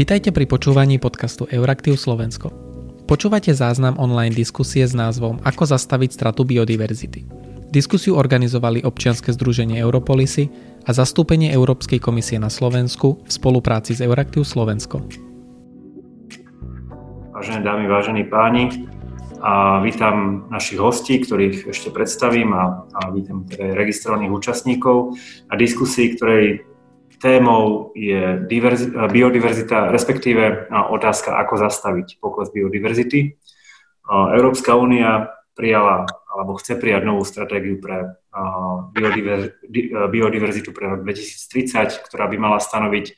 Vitajte pri počúvaní podcastu Euraktiv Slovensko. Počúvate záznam online diskusie s názvom Ako zastaviť stratu biodiverzity. Diskusiu organizovali občianske združenie Europolisy a zastúpenie Európskej komisie na Slovensku v spolupráci s Euraktiv Slovensko. Vážené dámy, vážení páni, a vítam našich hostí, ktorých ešte predstavím a, a vítam teda registrovaných účastníkov na diskusii, ktorej témou je biodiverzita, respektíve otázka, ako zastaviť pokles biodiverzity. Európska únia prijala alebo chce prijať novú stratégiu pre biodiverzitu pre rok 2030, ktorá by mala stanoviť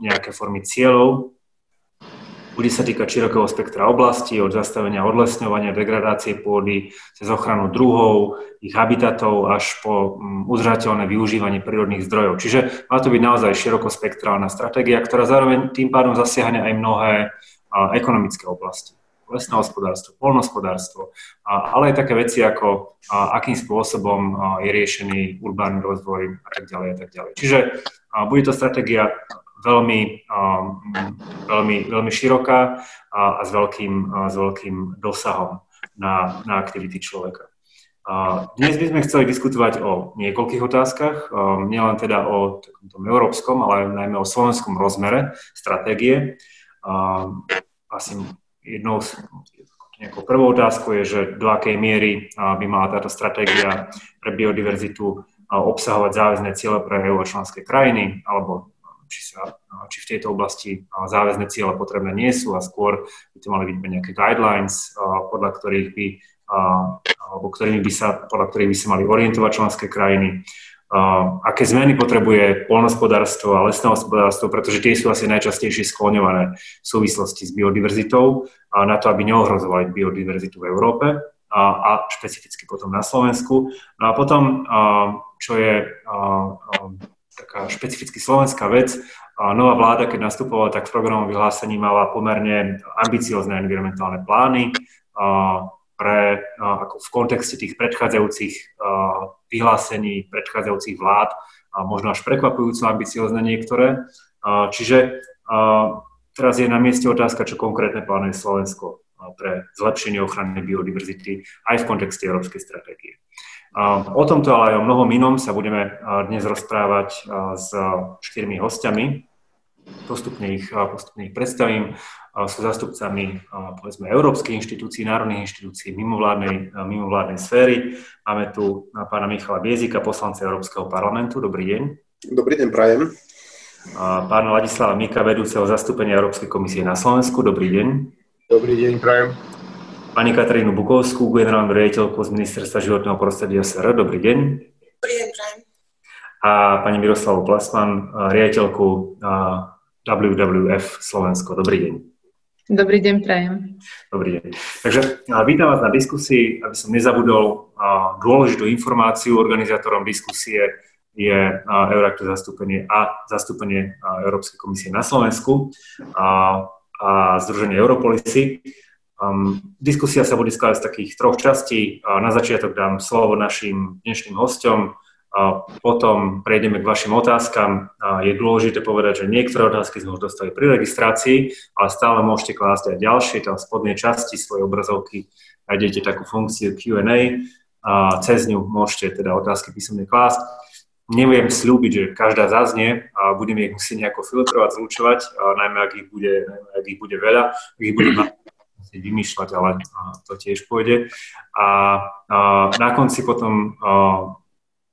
nejaké formy cieľov bude sa týkať širokého spektra oblastí, od zastavenia odlesňovania, degradácie pôdy, cez ochranu druhov, ich habitatov až po mm, udržateľné využívanie prírodných zdrojov. Čiže má to byť naozaj širokospektrálna stratégia, ktorá zároveň tým pádom zasiahne aj mnohé ekonomické oblasti lesné hospodárstvo, polnospodárstvo, ale aj také veci ako akým spôsobom je riešený urbánny rozvoj a tak ďalej a tak ďalej. Čiže bude to stratégia veľmi, um, veľmi, veľmi široká a, a s, veľkým, a s veľkým dosahom na, na aktivity človeka. A dnes by sme chceli diskutovať o niekoľkých otázkach, um, nielen teda o tom európskom, ale najmä o slovenskom rozmere stratégie. Um, asi jednou z nejakou prvou otázkou je, že do akej miery by mala táto stratégia pre biodiverzitu obsahovať záväzné ciele pre EU a členské krajiny, alebo či, sa, či v tejto oblasti záväzne ciele potrebné nie sú a skôr by to mali byť nejaké guidelines, podľa ktorých by, alebo ktorými by sa, podľa ktorých by sa mali orientovať členské krajiny. Aké zmeny potrebuje polnospodárstvo a lesné hospodárstvo, pretože tie sú asi najčastejšie skloňované v súvislosti s biodiverzitou na to, aby neohrozovali biodiverzitu v Európe a špecificky potom na Slovensku. No a potom, čo je taká špecificky slovenská vec. Nová vláda, keď nastupovala, tak v programovom vyhlásení mala pomerne ambiciozne environmentálne plány pre, ako v kontexte tých predchádzajúcich vyhlásení predchádzajúcich vlád, možno až prekvapujúco ambiciozne niektoré. Čiže teraz je na mieste otázka, čo konkrétne plánuje Slovensko pre zlepšenie ochrany biodiverzity aj v kontexte európskej stratégie. O tomto, ale aj o mnohom inom sa budeme dnes rozprávať s štyrmi hostiami. Postupne ich, postupne ich predstavím. Sú zastupcami povedzme európskych inštitúcií, národných inštitúcií, mimovládnej, mimovládnej sféry. Máme tu pána Michala Biezika, poslanca Európskeho parlamentu. Dobrý deň. Dobrý deň, prajem. Pána Ladislava Mika, vedúceho zastúpenia Európskej komisie na Slovensku. Dobrý deň. Dobrý deň, prajem pani Katarínu Bukovskú, generálnu riaditeľku z Ministerstva životného prostredia SR. Dobrý deň. Dobrý deň, prajem. A pani Miroslavu Plasman, riaditeľku WWF Slovensko. Dobrý deň. Dobrý deň, prajem. Dobrý deň. Takže vítam vás na diskusii, aby som nezabudol dôležitú informáciu organizátorom diskusie je Eurakto zastúpenie a zastúpenie Európskej komisie na Slovensku a, a Združenie Europolisy. Um, diskusia sa bude skladať z takých troch častí. Uh, na začiatok dám slovo našim dnešným hostom, uh, potom prejdeme k vašim otázkam. Uh, je dôležité povedať, že niektoré otázky sme už dostali pri registrácii, ale stále môžete klásť aj ďalšie. Tam v spodnej časti svojej obrazovky nájdete takú funkciu Q&A a cez ňu môžete teda otázky písomne klásť. Neviem slúbiť, že každá zaznie a budeme ich musieť nejako filtrovať, zlučovať, najmä ak ich bude, najmä ak ich bude veľa, ak ich bude musieť vymýšľať, ale to tiež pôjde. A, a na konci potom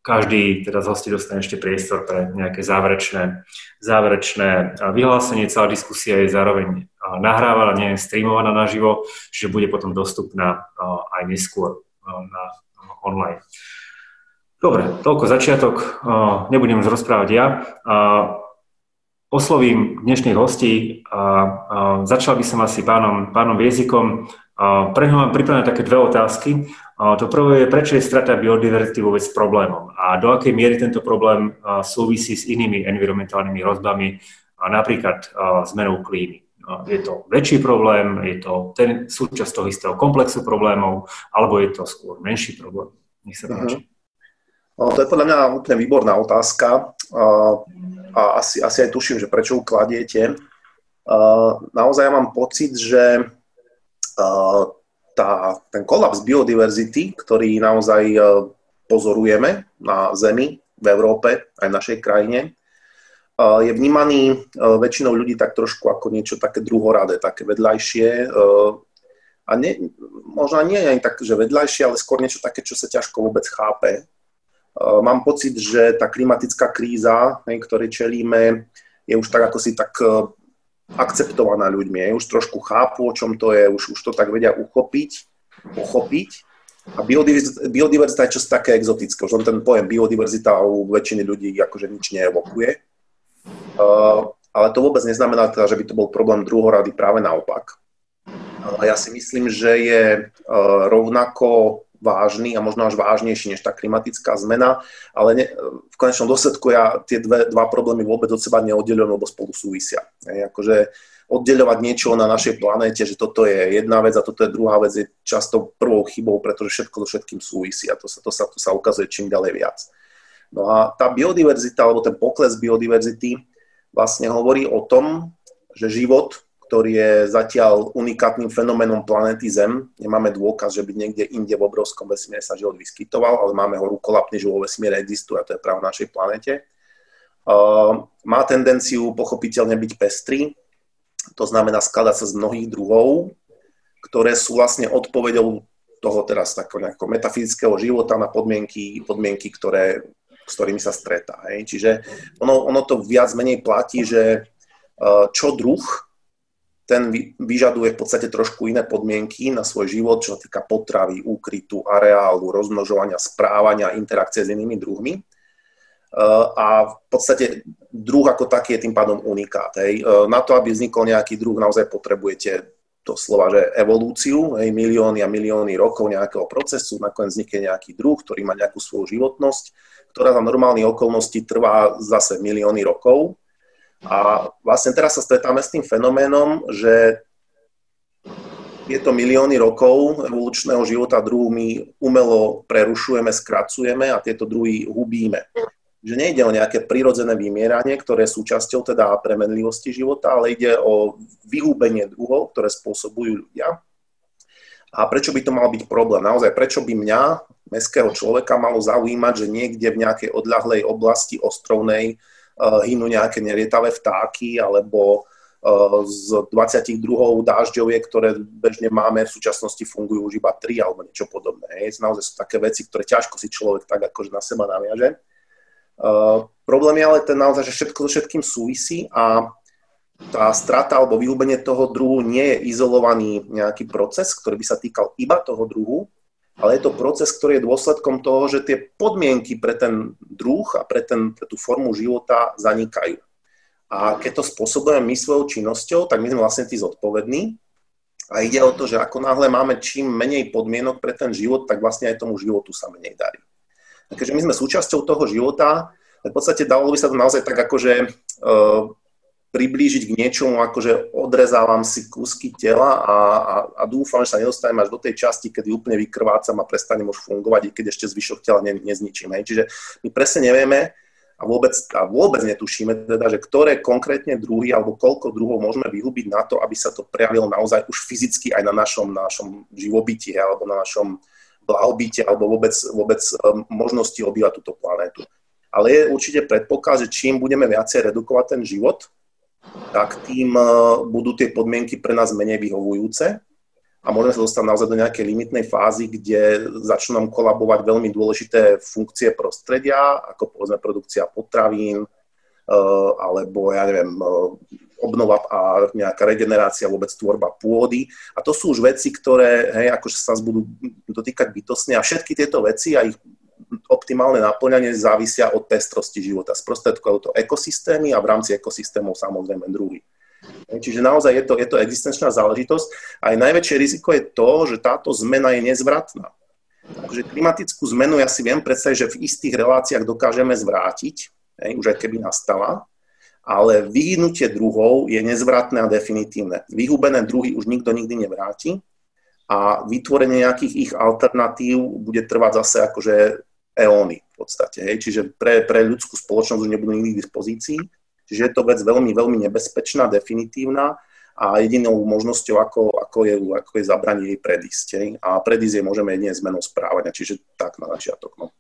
každý teda z hostí dostane ešte priestor pre nejaké záverečné, záverečné vyhlásenie. Celá diskusia je zároveň nahrávaná, nie je streamovaná naživo, čiže bude potom dostupná aj neskôr na online. Dobre, toľko začiatok. Nebudem už rozprávať ja oslovím dnešných hostí a, začal by som asi pánom, pánom Viezikom. Pre ňo mám pripravené také dve otázky. To prvé je, prečo je strata biodiverzity vôbec problémom a do akej miery tento problém súvisí s inými environmentálnymi hrozbami, napríklad zmenou klímy. Je to väčší problém, je to ten súčasť toho istého komplexu problémov, alebo je to skôr menší problém? Nech sa páči. Uh-huh. To je podľa mňa úplne výborná otázka a asi, asi aj tuším, že prečo ju kladiete. naozaj ja mám pocit, že tá, ten kolaps biodiverzity, ktorý naozaj pozorujeme na Zemi, v Európe, aj v našej krajine, je vnímaný väčšinou ľudí tak trošku ako niečo také druhoradé, také vedľajšie. A nie, možno nie ani tak, že vedľajšie, ale skôr niečo také, čo sa ťažko vôbec chápe. Mám pocit, že tá klimatická kríza, ktorej čelíme, je už tak ako si tak akceptovaná ľuďmi. Už trošku chápu, o čom to je, už, už to tak vedia uchopiť, pochopiť. A biodiverzita, biodiverzita je čosi také exotické. Už len ten pojem biodiverzita u väčšiny ľudí akože nič neevokuje. Uh, ale to vôbec neznamená teda, že by to bol problém druhorady, práve naopak. Uh, ja si myslím, že je uh, rovnako vážny a možno až vážnejší než tá klimatická zmena, ale ne, v konečnom dôsledku ja tie dve, dva problémy vôbec od seba neoddelujem, lebo spolu súvisia. Hej, akože oddeľovať niečo na našej planéte, že toto je jedna vec a toto je druhá vec, je často prvou chybou, pretože všetko so všetkým súvisí a to sa, to sa, to sa ukazuje čím ďalej viac. No a tá biodiverzita, alebo ten pokles biodiverzity vlastne hovorí o tom, že život, ktorý je zatiaľ unikátnym fenoménom planéty Zem, nemáme dôkaz, že by niekde inde v obrovskom vesmíre sa život vyskytoval, ale máme ho rukolapne, že vo vesmíre existuje a to je práve v našej planete. Má tendenciu pochopiteľne byť pestrý, to znamená skladať sa z mnohých druhov, ktoré sú vlastne odpovedou toho teraz takého metafyzického života na podmienky, podmienky ktoré, s ktorými sa stretá. Hej. Čiže ono, ono to viac menej platí, že čo druh, ten vyžaduje v podstate trošku iné podmienky na svoj život, čo sa týka potravy, úkrytu, areálu, rozmnožovania, správania, interakcie s inými druhmi a v podstate druh ako taký je tým pádom unikát. Hej. E, na to, aby vznikol nejaký druh, naozaj potrebujete to slova, že evolúciu, hej, milióny a milióny rokov nejakého procesu, nakoniec vznikne nejaký druh, ktorý má nejakú svoju životnosť, ktorá za normálnych okolností trvá zase milióny rokov. A vlastne teraz sa stretáme s tým fenoménom, že tieto milióny rokov evolučného života druhu my umelo prerušujeme, skracujeme a tieto druhy hubíme že nejde o nejaké prirodzené vymieranie, ktoré je súčasťou teda premenlivosti života, ale ide o vyhúbenie druhov, ktoré spôsobujú ľudia. A prečo by to mal byť problém? Naozaj, prečo by mňa, mestského človeka, malo zaujímať, že niekde v nejakej odľahlej oblasti ostrovnej hynú nejaké nelietavé vtáky alebo uh, z 22 dážďoviek, ktoré bežne máme, v súčasnosti fungujú už iba 3 alebo niečo podobné. Hej. Naozaj sú také veci, ktoré ťažko si človek tak akože na seba naviaže. Uh, problém je ale ten naozaj, že všetko so všetkým súvisí a tá strata alebo vyhubenie toho druhu nie je izolovaný nejaký proces, ktorý by sa týkal iba toho druhu, ale je to proces, ktorý je dôsledkom toho, že tie podmienky pre ten druh a pre, ten, pre tú formu života zanikajú. A keď to spôsobujeme my svojou činnosťou, tak my sme vlastne tí zodpovední. A ide o to, že ako náhle máme čím menej podmienok pre ten život, tak vlastne aj tomu životu sa menej darí keďže my sme súčasťou toho života, v podstate dalo by sa to naozaj tak akože uh, priblížiť k niečomu, akože odrezávam si kúsky tela a, a, a dúfam, že sa nedostanem až do tej časti, kedy úplne vykrvácam a prestanem už fungovať, i keď ešte zvyšok tela ne, nezničím. Hej. Čiže my presne nevieme a vôbec, a vôbec netušíme, teda, že ktoré konkrétne druhy alebo koľko druhov môžeme vyhubiť na to, aby sa to prejavilo naozaj už fyzicky aj na našom, na našom živobytí alebo na našom blahobite alebo vôbec, vôbec um, možnosti obývať túto planétu. Ale je určite predpoklad, že čím budeme viacej redukovať ten život, tak tým uh, budú tie podmienky pre nás menej vyhovujúce a môžeme sa dostať naozaj do nejakej limitnej fázy, kde začnú nám kolabovať veľmi dôležité funkcie prostredia, ako povedzme produkcia potravín, uh, alebo ja neviem, uh, obnova a nejaká regenerácia, vôbec tvorba pôdy. A to sú už veci, ktoré hej, akože sa nás budú dotýkať bytostne a všetky tieto veci a ich optimálne naplňanie závisia od pestrosti života. Sprostredkujú to ekosystémy a v rámci ekosystémov samozrejme druhy. Čiže naozaj je to, je to existenčná záležitosť. Aj najväčšie riziko je to, že táto zmena je nezvratná. Takže klimatickú zmenu ja si viem predstaviť, že v istých reláciách dokážeme zvrátiť, hej, už aj keby nastala, ale vyhnutie druhov je nezvratné a definitívne. Vyhubené druhy už nikto nikdy nevráti a vytvorenie nejakých ich alternatív bude trvať zase akože eóny v podstate. Hej. Čiže pre, pre ľudskú spoločnosť už nebudú nikdy k dispozícii. Čiže je to vec veľmi, veľmi nebezpečná, definitívna a jedinou možnosťou, ako, ako, je, ako je zabranie jej predísť. A predísť je môžeme jedine zmenou správania, čiže tak na začiatok. No.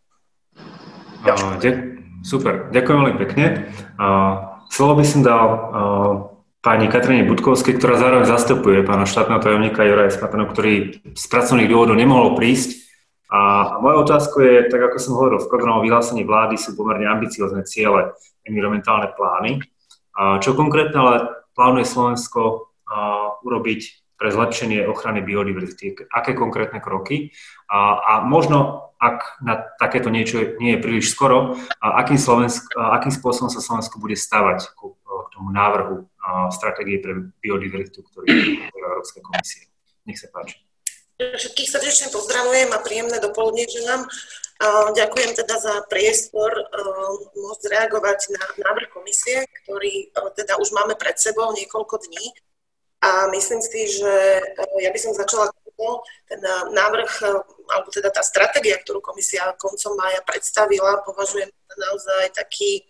Uh, super, ďakujem veľmi pekne. Uh, slovo by som dal uh, pani Katrine Budkovskej, ktorá zároveň zastupuje pána štátneho tajomníka Juraja Spatana, ktorý z pracovných dôvodov nemohol prísť. A moja otázka je, tak ako som hovoril, v programovom vyhlásení vlády sú pomerne ambiciozne ciele, environmentálne plány. A čo konkrétne ale plánuje Slovensko urobiť pre zlepšenie ochrany biodiverzity? Aké konkrétne kroky? A, a možno, ak na takéto niečo nie je príliš skoro, a akým, Slovensk, a akým spôsobom sa Slovensko bude stavať k, k tomu návrhu stratégie pre biodiverzitu, ktorý je Európskej komisie? Nech sa páči. Všetkých srdečne pozdravujem a príjemné dopoludne želám. Ďakujem teda za priestor môcť reagovať na návrh komisie, ktorý teda už máme pred sebou niekoľko dní. A myslím si, že ja by som začala ten návrh, alebo teda tá stratégia, ktorú komisia koncom mája predstavila, považujem za naozaj taký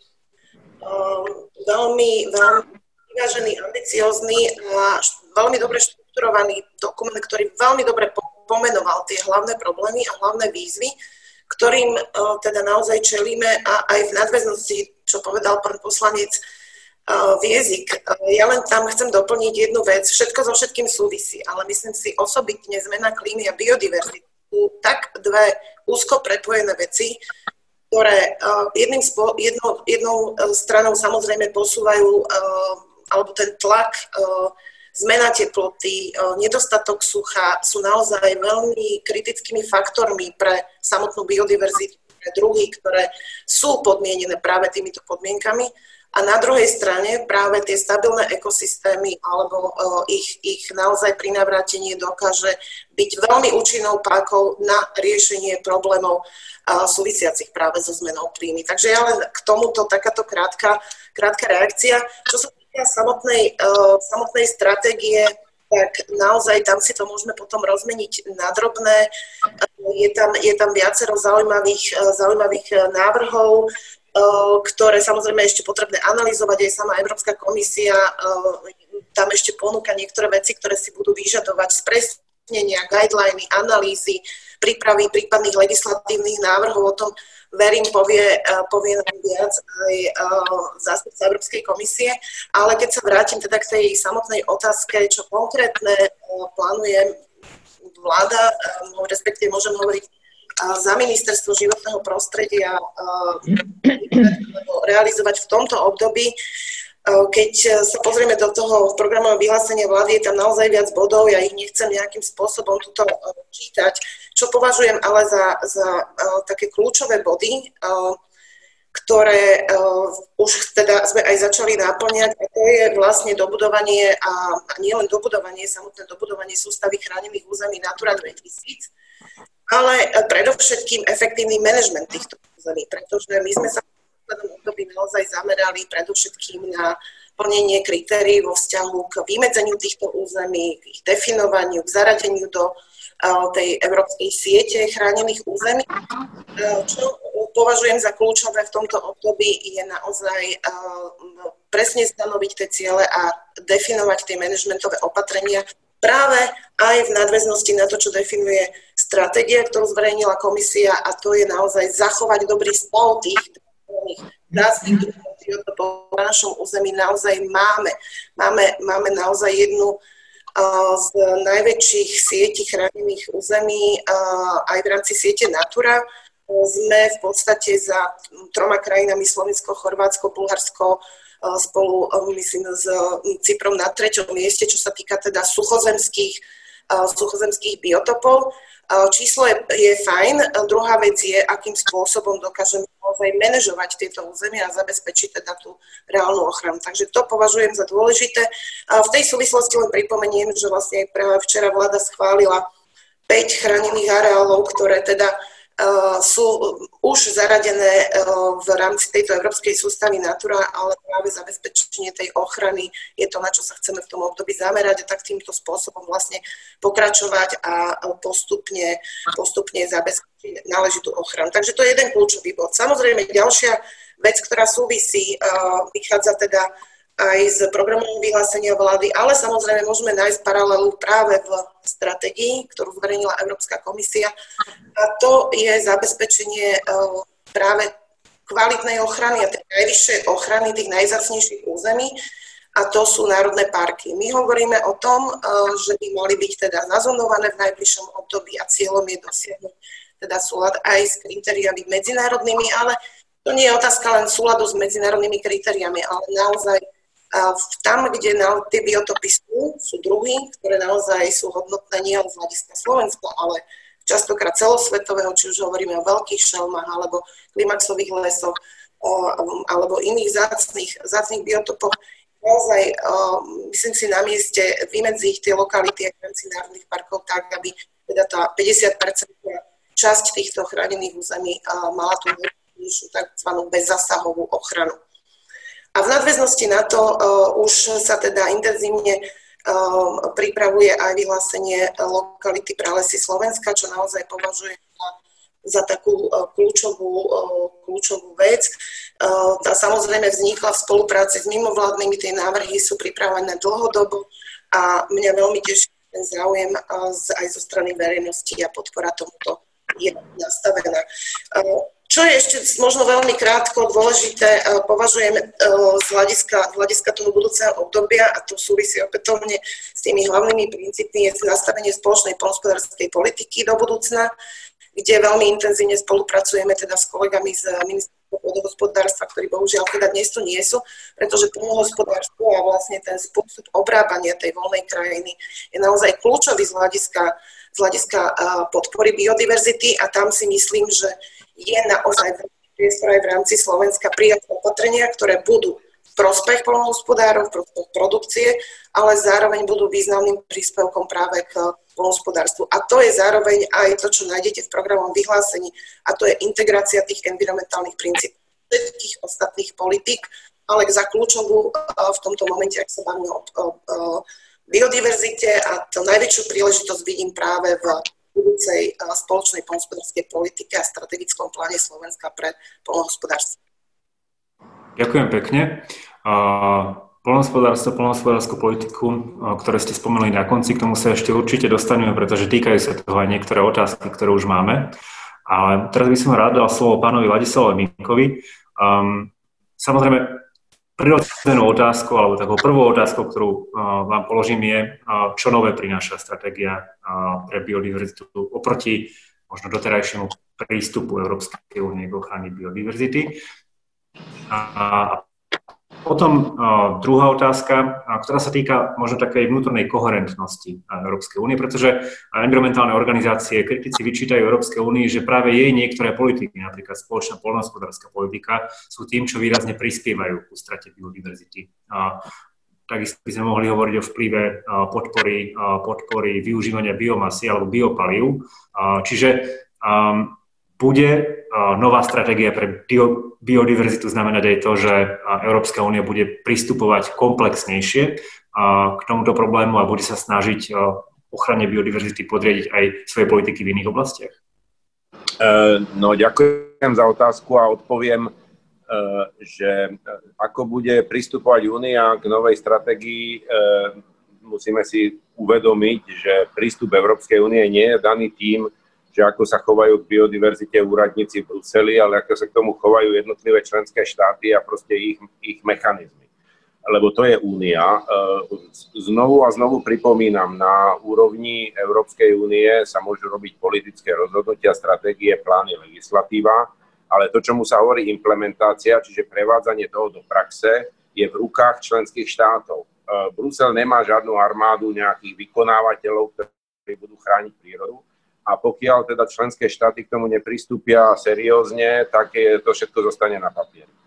veľmi, veľmi vyvážený, ambiciózny a veľmi dobre štrukturovaný dokument, ktorý veľmi dobre pomenoval tie hlavné problémy a hlavné výzvy, ktorým e, teda naozaj čelíme a aj v nadväznosti, čo povedal pán poslanec e, Viezik. E, ja len tam chcem doplniť jednu vec. Všetko so všetkým súvisí, ale myslím si osobitne zmena klímy a biodiverzity sú tak dve úzko prepojené veci, ktoré jedným spo, jedno, jednou stranou samozrejme posúvajú alebo ten tlak zmena teploty, e, nedostatok sucha sú naozaj veľmi kritickými faktormi pre samotnú biodiverzitu, pre druhy, ktoré sú podmienené práve týmito podmienkami. A na druhej strane práve tie stabilné ekosystémy alebo uh, ich, ich naozaj prinavrátenie dokáže byť veľmi účinnou pákou na riešenie problémov uh, súvisiacich práve so zmenou klímy. Takže ja len k tomuto takáto krátka, krátka reakcia. Čo sa týka samotnej, uh, samotnej stratégie, tak naozaj tam si to môžeme potom rozmeniť na drobné. Je tam, je tam viacero zaujímavých, zaujímavých návrhov, ktoré samozrejme ešte potrebné analyzovať. Aj sama Európska komisia tam ešte ponúka niektoré veci, ktoré si budú vyžadovať spresnenia, guideliny, analýzy, prípravy prípadných legislatívnych návrhov. O tom verím, povie, e, povie nám viac aj e, zástupca Európskej komisie. Ale keď sa vrátim teda k tej samotnej otázke, čo konkrétne e, plánuje vláda, respektíve môžem hovoriť za ministerstvo životného prostredia realizovať v tomto období. Keď sa pozrieme do toho programového vyhlásenia vlády, je tam naozaj viac bodov, ja ich nechcem nejakým spôsobom tuto čítať, čo považujem ale za, za uh, také kľúčové body, uh, ktoré uh, už teda sme aj začali náplňať a to je vlastne dobudovanie a, a nielen dobudovanie, samotné dobudovanie sústavy chránených území Natura 2000, ale predovšetkým efektívny manažment týchto území, pretože my sme sa období naozaj zamerali predovšetkým na plnenie kritérií vo vzťahu k vymedzeniu týchto území, k ich definovaniu, k zaradeniu do tej európskej siete chránených území. Čo považujem za kľúčové v tomto období je naozaj presne stanoviť tie ciele a definovať tie manažmentové opatrenia práve aj v nadväznosti na to, čo definuje stratégia, ktorú zverejnila komisia a to je naozaj zachovať dobrý stav tých rastných po našom území naozaj máme. Máme, máme naozaj jednu z najväčších sietí chránených území aj v rámci siete Natura. Sme v podstate za troma krajinami Slovensko, Chorvátsko, Bulharsko spolu, myslím, s Cyprom na treťom mieste, čo sa týka teda suchozemských, suchozemských biotopov. Číslo je, je fajn. Druhá vec je, akým spôsobom dokážeme naozaj manažovať tieto územia a zabezpečiť teda tú reálnu ochranu. Takže to považujem za dôležité. V tej súvislosti len pripomeniem, že vlastne práve včera vláda schválila 5 chránených areálov, ktoré teda sú už zaradené eh, v rámci tejto európskej sústavy Natura, ale práve zabezpečenie tej ochrany je to, na čo sa chceme v tom období zamerať a tak týmto spôsobom vlastne pokračovať a postupne, postupne zabezpečiť náležitú ochranu. Takže to je jeden kľúčový bod. Samozrejme, ďalšia vec, ktorá súvisí, vychádza teda aj z programového vyhlásenia vlády, ale samozrejme môžeme nájsť paralelu práve v stratégii, ktorú zverejnila Európska komisia. A to je zabezpečenie práve kvalitnej ochrany a tej najvyššej ochrany tých najzacnejších území a to sú národné parky. My hovoríme o tom, že by mali byť teda nazonované v najbližšom období a cieľom je dosiahnuť teda súlad aj s kritériami medzinárodnými, ale to nie je otázka len súladu s medzinárodnými kritériami, ale naozaj tam, kde na, tie biotopy sú, sú druhy, ktoré naozaj sú hodnotné nie len z hľadiska Slovenska, ale častokrát celosvetového, či už hovoríme o veľkých šelmách alebo klimaxových lesoch alebo iných zácných, zácných biotopoch. Naozaj myslím si na mieste vymedziť tie lokality v rámci národných parkov tak, aby teda tá 50% časť týchto chránených území mala tú tzv. bezzasahovú ochranu. A v nadväznosti na to uh, už sa teda intenzívne uh, pripravuje aj vyhlásenie lokality pralesy Slovenska, čo naozaj považuje za takú uh, kľúčovú, kľúčovú vec. Tá samozrejme vznikla v spolupráci s mimovládnymi, tie návrhy sú pripravené dlhodobo a mňa veľmi teší ten záujem aj zo strany verejnosti a podpora tomuto je nastavená. Čo je ešte možno veľmi krátko dôležité, e, považujem e, z hľadiska, z hľadiska toho budúceho obdobia, a to súvisí opätovne s tými hlavnými princípmi, je nastavenie spoločnej polnospodárskej politiky do budúcna, kde veľmi intenzívne spolupracujeme teda s kolegami z ministerstva pôdohospodárstva, ktorí bohužiaľ teda dnes tu nie sú, pretože pôdohospodárstvo a vlastne ten spôsob obrábania tej voľnej krajiny je naozaj kľúčový z hľadiska, z hľadiska podpory biodiverzity a tam si myslím, že je naozaj priestor aj v rámci Slovenska prijať opatrenia, ktoré budú v prospech polnohospodárov, v prospech produkcie, ale zároveň budú významným príspevkom práve k polnohospodárstvu. A to je zároveň aj to, čo nájdete v programovom vyhlásení, a to je integrácia tých environmentálnych princípov všetkých ostatných politik, ale za kľúčovú v tomto momente, ak sa bavíme o biodiverzite a to najväčšiu príležitosť vidím práve v budúcej spoločnej polnohospodárskej politike a strategickom pláne Slovenska pre polnohospodárstvo. Ďakujem pekne. Polnohospodárstvo, polnohospodárskú politiku, ktoré ste spomenuli na konci, k tomu sa ešte určite dostaneme, pretože týkajú sa toho aj niektoré otázky, ktoré už máme. Ale teraz by som rád dal slovo pánovi Ladislavovi Minkovi. Um, samozrejme, prirodzenú otázku, alebo takou prvou otázkou, ktorú uh, vám položím je, uh, čo nové prináša stratégia uh, pre biodiverzitu oproti možno doterajšiemu prístupu Európskej únie k ochrane biodiverzity. A potom druhá otázka, ktorá sa týka možno takej vnútornej koherentnosti Európskej únie, pretože environmentálne organizácie, kritici vyčítajú Európskej únii, že práve jej niektoré politiky, napríklad spoločná polnohospodárska politika, sú tým, čo výrazne prispievajú ku strate biodiverzity. Takisto by sme mohli hovoriť o vplyve podpory, podpory využívania biomasy alebo biopalív. Čiže bude nová stratégia pre bio, biodiverzitu znamenať aj to, že Európska únia bude pristupovať komplexnejšie k tomuto problému a bude sa snažiť ochrane biodiverzity podriadiť aj svoje politiky v iných oblastiach? E, no, ďakujem za otázku a odpoviem, e, že e, ako bude pristupovať Únia k novej stratégii, musíme si uvedomiť, že prístup Európskej únie nie je daný tým, že ako sa chovajú k biodiverzite úradníci v Bruseli, ale ako sa k tomu chovajú jednotlivé členské štáty a proste ich, ich mechanizmy. Lebo to je únia. E, znovu a znovu pripomínam, na úrovni Európskej únie sa môžu robiť politické rozhodnutia, stratégie, plány, legislatíva, ale to, čomu sa hovorí implementácia, čiže prevádzanie toho do praxe, je v rukách členských štátov. E, Brusel nemá žiadnu armádu nejakých vykonávateľov, ktorí budú chrániť prírodu, a pokiaľ teda členské štáty k tomu nepristúpia seriózne, tak je, to všetko zostane na papieri. E,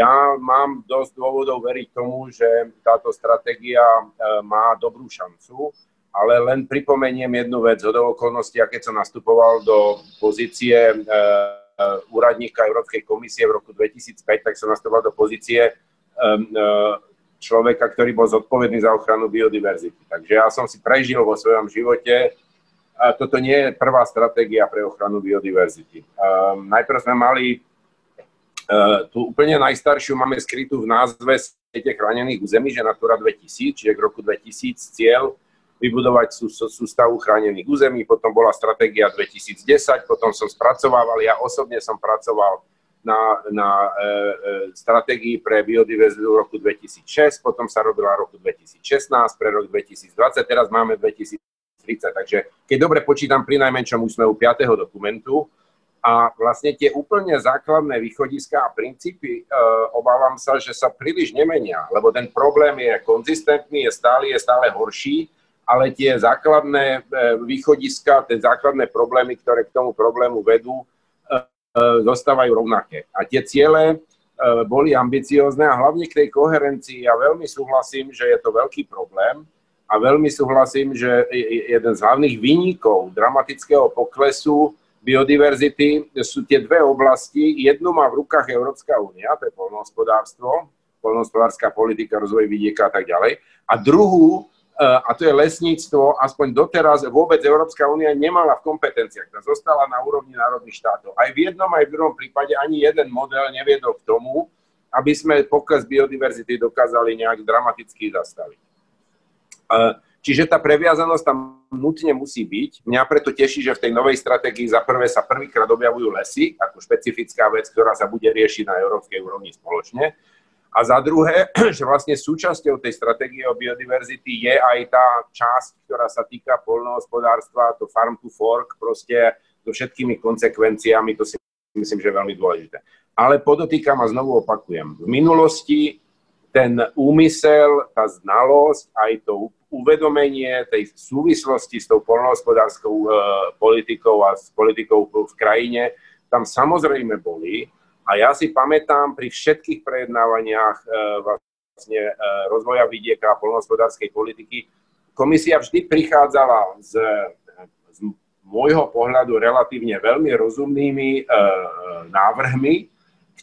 ja mám dosť dôvodov veriť tomu, že táto stratégia e, má dobrú šancu, ale len pripomeniem jednu vec. Hodou okolností, a keď som nastupoval do pozície e, úradníka Európskej komisie v roku 2005, tak som nastupoval do pozície človeka, ktorý bol zodpovedný za ochranu biodiverzity. Takže ja som si prežil vo svojom živote toto nie je prvá stratégia pre ochranu biodiverzity. Um, najprv sme mali tú úplne najstaršiu máme skrytú v názve siete chránených území, že Natura 2000, čiže k roku 2000 cieľ vybudovať sú, sú, sústavu chránených území, potom bola stratégia 2010, potom som spracovával, ja osobne som pracoval na, na e, e, stratégii pre biodiverzitu v roku 2006, potom sa robila roku 2016, pre rok 2020, teraz máme 2030. Takže keď dobre počítam, pri najmenšom už sme u 5. dokumentu a vlastne tie úplne základné východiska a princípy, e, obávam sa, že sa príliš nemenia, lebo ten problém je konzistentný, je stály, je stále horší, ale tie základné e, východiska, tie základné problémy, ktoré k tomu problému vedú, E, zostávajú rovnaké. A tie ciele e, boli ambiciózne a hlavne k tej koherencii ja veľmi súhlasím, že je to veľký problém a veľmi súhlasím, že jeden z hlavných výnikov dramatického poklesu biodiverzity sú tie dve oblasti. Jednu má v rukách Európska únia, to je polnohospodárstvo, polnohospodárska politika, rozvoj vidieka a tak ďalej. A druhú a to je lesníctvo, aspoň doteraz vôbec Európska únia nemala v kompetenciách, tá zostala na úrovni národných štátov. Aj v jednom, aj v druhom prípade ani jeden model neviedol k tomu, aby sme pokles biodiverzity dokázali nejak dramaticky zastaviť. Čiže tá previazanosť tam nutne musí byť. Mňa preto teší, že v tej novej stratégii za prvé sa prvýkrát objavujú lesy, ako špecifická vec, ktorá sa bude riešiť na európskej úrovni spoločne. A za druhé, že vlastne súčasťou tej stratégie o biodiverzity je aj tá časť, ktorá sa týka polnohospodárstva, to farm to fork, proste so všetkými konsekvenciami, to si myslím, že je veľmi dôležité. Ale podotýkam a znovu opakujem, v minulosti ten úmysel, tá znalosť, aj to uvedomenie tej súvislosti s tou polnohospodárskou e, politikou a s politikou v krajine, tam samozrejme boli, a ja si pamätám pri všetkých prejednávaniach e, vlastne e, rozvoja vidieka a polnohospodárskej politiky, komisia vždy prichádzala z, z môjho pohľadu relatívne veľmi rozumnými e, návrhmi,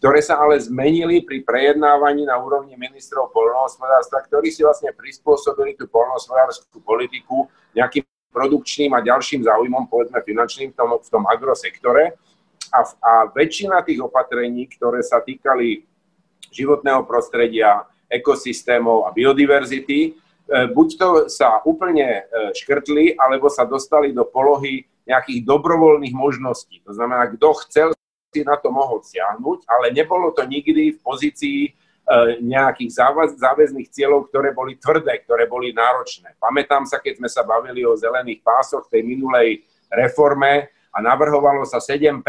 ktoré sa ale zmenili pri prejednávaní na úrovni ministrov polnohospodárstva, ktorí si vlastne prispôsobili tú polnohospodárskú politiku nejakým produkčným a ďalším záujmom, povedzme finančným v tom, v tom agrosektore a, a väčšina tých opatrení, ktoré sa týkali životného prostredia, ekosystémov a biodiverzity, e, buď to sa úplne e, škrtli, alebo sa dostali do polohy nejakých dobrovoľných možností. To znamená, kto chcel, si na to mohol siahnuť, ale nebolo to nikdy v pozícii e, nejakých záväzných cieľov, ktoré boli tvrdé, ktoré boli náročné. Pamätám sa, keď sme sa bavili o zelených pásoch tej minulej reforme, a navrhovalo sa 7%,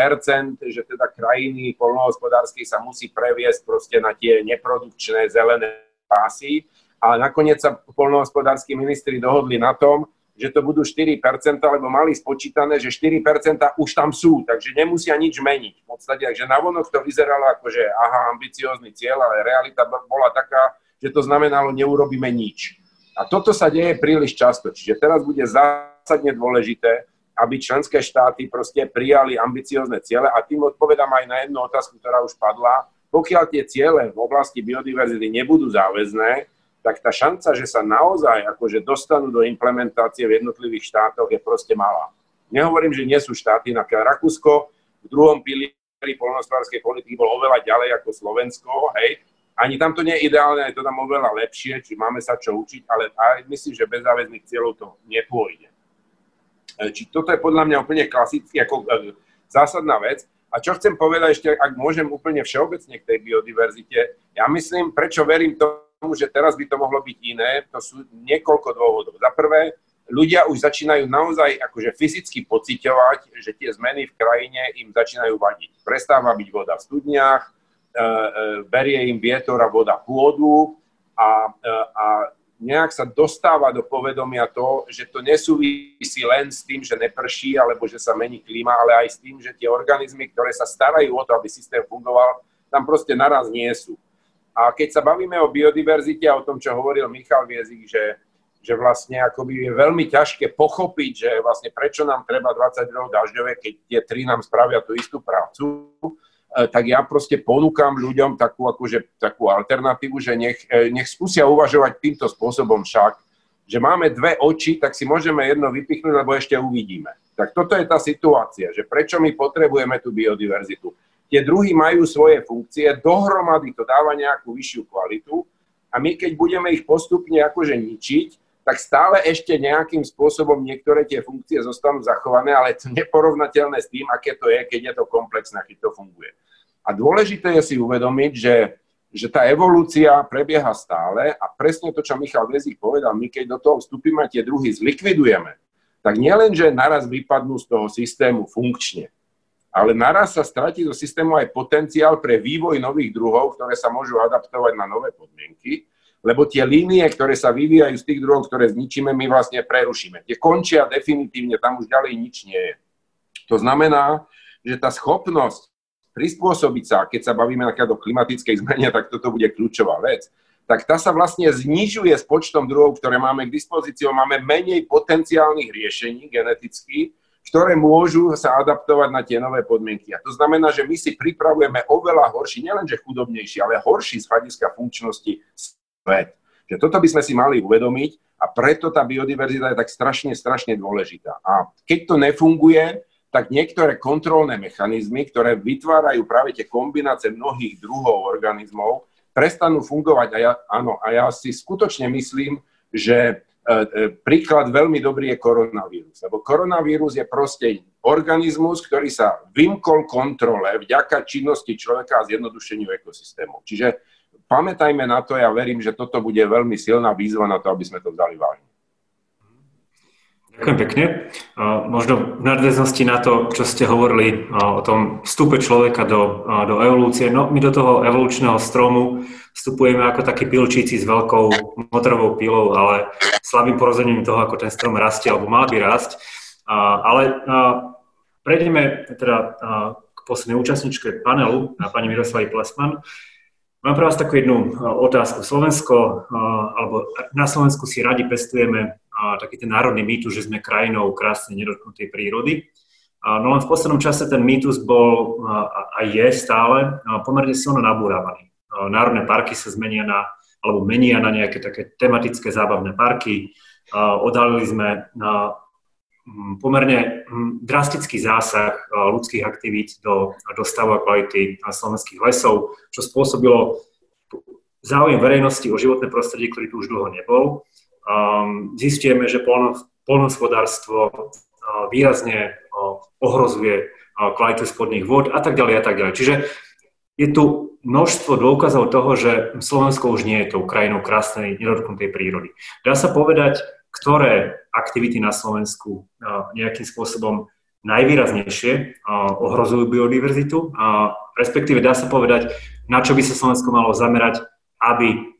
že teda krajiny polnohospodárskej sa musí previesť proste na tie neprodukčné zelené pásy. A nakoniec sa polnohospodárskí ministri dohodli na tom, že to budú 4%, lebo mali spočítané, že 4% už tam sú, takže nemusia nič meniť. V podstate, takže navonok to vyzeralo ako, že aha, ambiciózny cieľ, ale realita bola taká, že to znamenalo, neurobíme nič. A toto sa deje príliš často, čiže teraz bude zásadne dôležité, aby členské štáty proste prijali ambiciozne ciele a tým odpovedám aj na jednu otázku, ktorá už padla. Pokiaľ tie ciele v oblasti biodiverzity nebudú záväzné, tak tá šanca, že sa naozaj akože dostanú do implementácie v jednotlivých štátoch je proste malá. Nehovorím, že nie sú štáty, napríklad Rakúsko v druhom pilieri polnospodárskej politiky bol oveľa ďalej ako Slovensko, hej, ani tam to nie je ideálne, je to tam oveľa lepšie, či máme sa čo učiť, ale aj myslím, že bez záväzných cieľov to nepôjde. E, či toto je podľa mňa úplne klasický, ako e, zásadná vec. A čo chcem povedať ešte, ak môžem úplne všeobecne k tej biodiverzite, ja myslím, prečo verím tomu, že teraz by to mohlo byť iné, to sú niekoľko dôvodov. Za prvé, ľudia už začínajú naozaj akože fyzicky pociťovať, že tie zmeny v krajine im začínajú vadiť. Prestáva byť voda v studniach, e, berie im vietor a voda pôdu a, a nejak sa dostáva do povedomia to, že to nesúvisí len s tým, že neprší alebo že sa mení klíma, ale aj s tým, že tie organizmy, ktoré sa starajú o to, aby systém fungoval, tam proste naraz nie sú. A keď sa bavíme o biodiverzite a o tom, čo hovoril Michal Viezik, že, že vlastne akoby je veľmi ťažké pochopiť, že vlastne prečo nám treba 20 rokov dažďové, keď tie tri nám spravia tú istú prácu, E, tak ja proste ponúkam ľuďom takú, akože, takú alternatívu, že nech, e, nech skúsia uvažovať týmto spôsobom však, že máme dve oči, tak si môžeme jedno vypichnúť, lebo ešte uvidíme. Tak toto je tá situácia, že prečo my potrebujeme tú biodiverzitu. Tie druhy majú svoje funkcie, dohromady to dáva nejakú vyššiu kvalitu a my keď budeme ich postupne akože ničiť, tak stále ešte nejakým spôsobom niektoré tie funkcie zostanú zachované, ale to neporovnateľné s tým, aké to je, keď je to komplexné, keď to funguje. A dôležité je si uvedomiť, že, že tá evolúcia prebieha stále a presne to, čo Michal Vezik povedal, my keď do toho vstúpime tie druhy zlikvidujeme, tak nielen, že naraz vypadnú z toho systému funkčne, ale naraz sa stratí do systému aj potenciál pre vývoj nových druhov, ktoré sa môžu adaptovať na nové podmienky, lebo tie línie, ktoré sa vyvíjajú z tých druhov, ktoré zničíme, my vlastne prerušíme. Tie končia definitívne, tam už ďalej nič nie je. To znamená, že tá schopnosť prispôsobiť sa, keď sa bavíme napríklad o klimatickej zmene, tak toto bude kľúčová vec, tak tá sa vlastne znižuje s počtom druhov, ktoré máme k dispozícii. Máme menej potenciálnych riešení genetických, ktoré môžu sa adaptovať na tie nové podmienky. A to znamená, že my si pripravujeme oveľa horší, nielenže chudobnejší, ale horší z hľadiska funkčnosti svet. Že toto by sme si mali uvedomiť a preto tá biodiverzita je tak strašne, strašne dôležitá. A keď to nefunguje, tak niektoré kontrolné mechanizmy, ktoré vytvárajú práve tie kombinácie mnohých druhov organizmov, prestanú fungovať. A ja, áno, a ja si skutočne myslím, že príklad veľmi dobrý je koronavírus, lebo koronavírus je proste organizmus, ktorý sa vymkol kontrole vďaka činnosti človeka a zjednodušeniu ekosystémov. Čiže pamätajme na to, ja verím, že toto bude veľmi silná výzva na to, aby sme to vzali vážne. Ďakujem pekne. Možno v nadväznosti na to, čo ste hovorili o tom vstupe človeka do, do evolúcie, no my do toho evolučného stromu vstupujeme ako takí pilčíci s veľkou motorovou pilou, ale slabým porozením toho, ako ten strom rastie alebo mal by rásť. Ale prejdeme teda k poslednej účastničke panelu, pani Miroslavy Plesman. Mám pre vás takú jednu otázku. Slovensko, alebo na Slovensku si radi pestujeme taký ten národný mýtus, že sme krajinou krásnej nedotknutej prírody. No len v poslednom čase ten mýtus bol a je stále pomerne silno nabúravaný. Národné parky sa zmenia na, alebo menia na nejaké také tematické zábavné parky. Odhalili sme na pomerne drastický zásah ľudských aktivít do, do stavu a kvality slovenských lesov, čo spôsobilo záujem verejnosti o životné prostredie, ktorý tu už dlho nebol. Zistujeme, že polnohospodárstvo výrazne ohrozuje kvalitu spodných vod a tak ďalej a tak ďalej. Čiže je tu množstvo dôkazov toho, že Slovensko už nie je tou krajinou krásnej, nedotknutej prírody. Dá sa povedať, ktoré aktivity na Slovensku nejakým spôsobom najvýraznejšie ohrozujú biodiverzitu, respektíve dá sa povedať, na čo by sa Slovensko malo zamerať, aby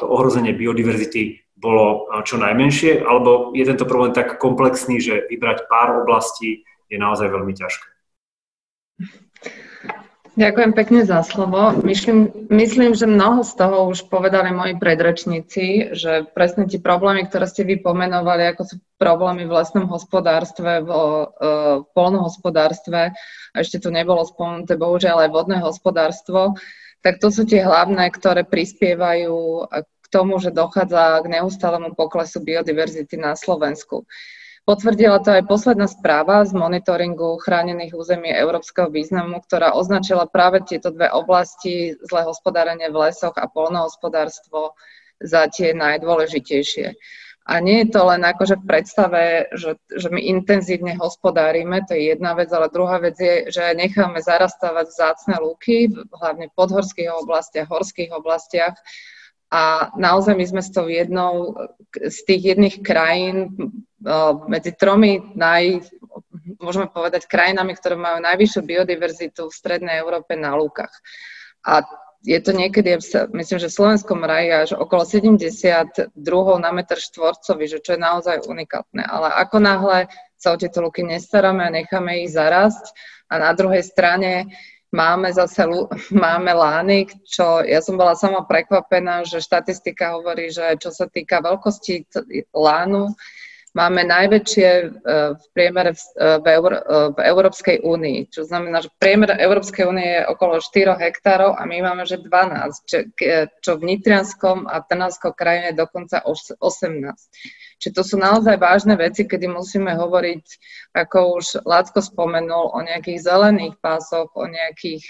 to ohrozenie biodiverzity bolo čo najmenšie, alebo je tento problém tak komplexný, že vybrať pár oblastí je naozaj veľmi ťažké. Ďakujem pekne za slovo. Myslím, myslím, že mnoho z toho už povedali moji predrečníci, že presne tie problémy, ktoré ste vy pomenovali, ako sú problémy v lesnom hospodárstve, v, e, v polnohospodárstve, a ešte tu nebolo spomenuté bohužiaľ aj vodné hospodárstvo, tak to sú tie hlavné, ktoré prispievajú tomu, že dochádza k neustálemu poklesu biodiverzity na Slovensku. Potvrdila to aj posledná správa z monitoringu chránených území európskeho významu, ktorá označila práve tieto dve oblasti, zlé hospodárenie v lesoch a polnohospodárstvo, za tie najdôležitejšie. A nie je to len akože v predstave, že, že my intenzívne hospodárime, to je jedna vec, ale druhá vec je, že necháme zarastávať vzácne lúky, hlavne v podhorských oblastiach, horských oblastiach, a naozaj my sme s tou jednou z tých jedných krajín medzi tromi naj, môžeme povedať, krajinami, ktoré majú najvyššiu biodiverzitu v Strednej Európe na lúkach. A je to niekedy, myslím, že v Slovenskom raji až okolo 70 druhov na meter štvorcový, že čo je naozaj unikátne. Ale ako náhle sa o tieto luky nestaráme a necháme ich zarásť a na druhej strane Máme zase máme lány, čo ja som bola sama prekvapená, že štatistika hovorí, že čo sa týka veľkosti lánu, máme najväčšie v priemere v, v, Eur, v Európskej únii, čo znamená, že priemer Európskej únie je okolo 4 hektárov a my máme, že 12, čo, čo v Nitrianskom a Trnavskom krajine dokonca 18. Čiže to sú naozaj vážne veci, kedy musíme hovoriť, ako už Lácko spomenul, o nejakých zelených pásoch, o nejakých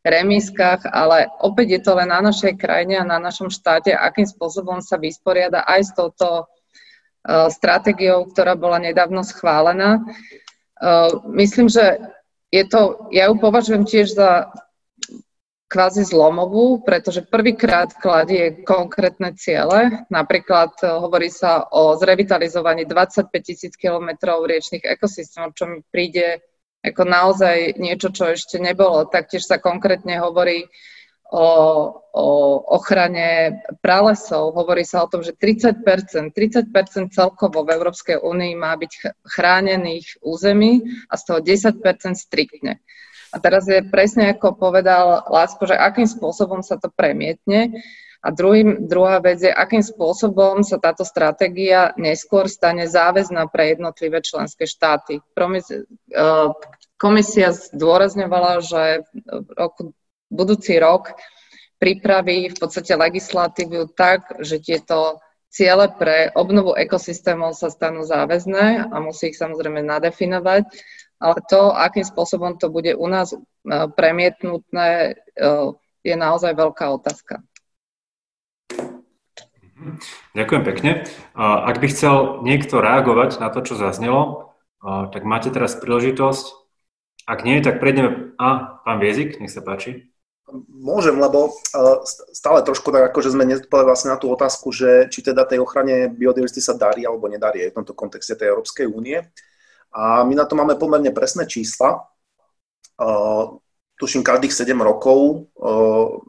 remískach, ale opäť je to len na našej krajine a na našom štáte, akým spôsobom sa vysporiada aj s touto uh, stratégiou, ktorá bola nedávno schválená. Uh, myslím, že je to, ja ju považujem tiež za kvázi zlomovú, pretože prvýkrát kladie konkrétne ciele. Napríklad uh, hovorí sa o zrevitalizovaní 25 tisíc kilometrov riečných ekosystémov, čo mi príde ako naozaj niečo, čo ešte nebolo. Taktiež sa konkrétne hovorí o, o ochrane pralesov. Hovorí sa o tom, že 30% 30 celkovo v Európskej únii má byť chránených území a z toho 10% striktne. A teraz je presne ako povedal Lásko, že akým spôsobom sa to premietne. A druhý, druhá vec je, akým spôsobom sa táto stratégia neskôr stane záväzná pre jednotlivé členské štáty. Uh, komisia zdôrazňovala, že roku, budúci rok pripraví v podstate legislatívu tak, že tieto ciele pre obnovu ekosystémov sa stanú záväzné a musí ich samozrejme nadefinovať, ale to, akým spôsobom to bude u nás uh, premietnutné, uh, je naozaj veľká otázka. Ďakujem pekne. Ak by chcel niekto reagovať na to, čo zaznelo, tak máte teraz príležitosť. Ak nie, tak prejdeme... A, pán Viezik, nech sa páči. Môžem, lebo stále trošku tak akože sme nezodpovedali vlastne na tú otázku, že či teda tej ochrane biodiverzity sa darí alebo nedarí v tomto kontexte tej Európskej únie. A my na to máme pomerne presné čísla. Tuším, každých 7 rokov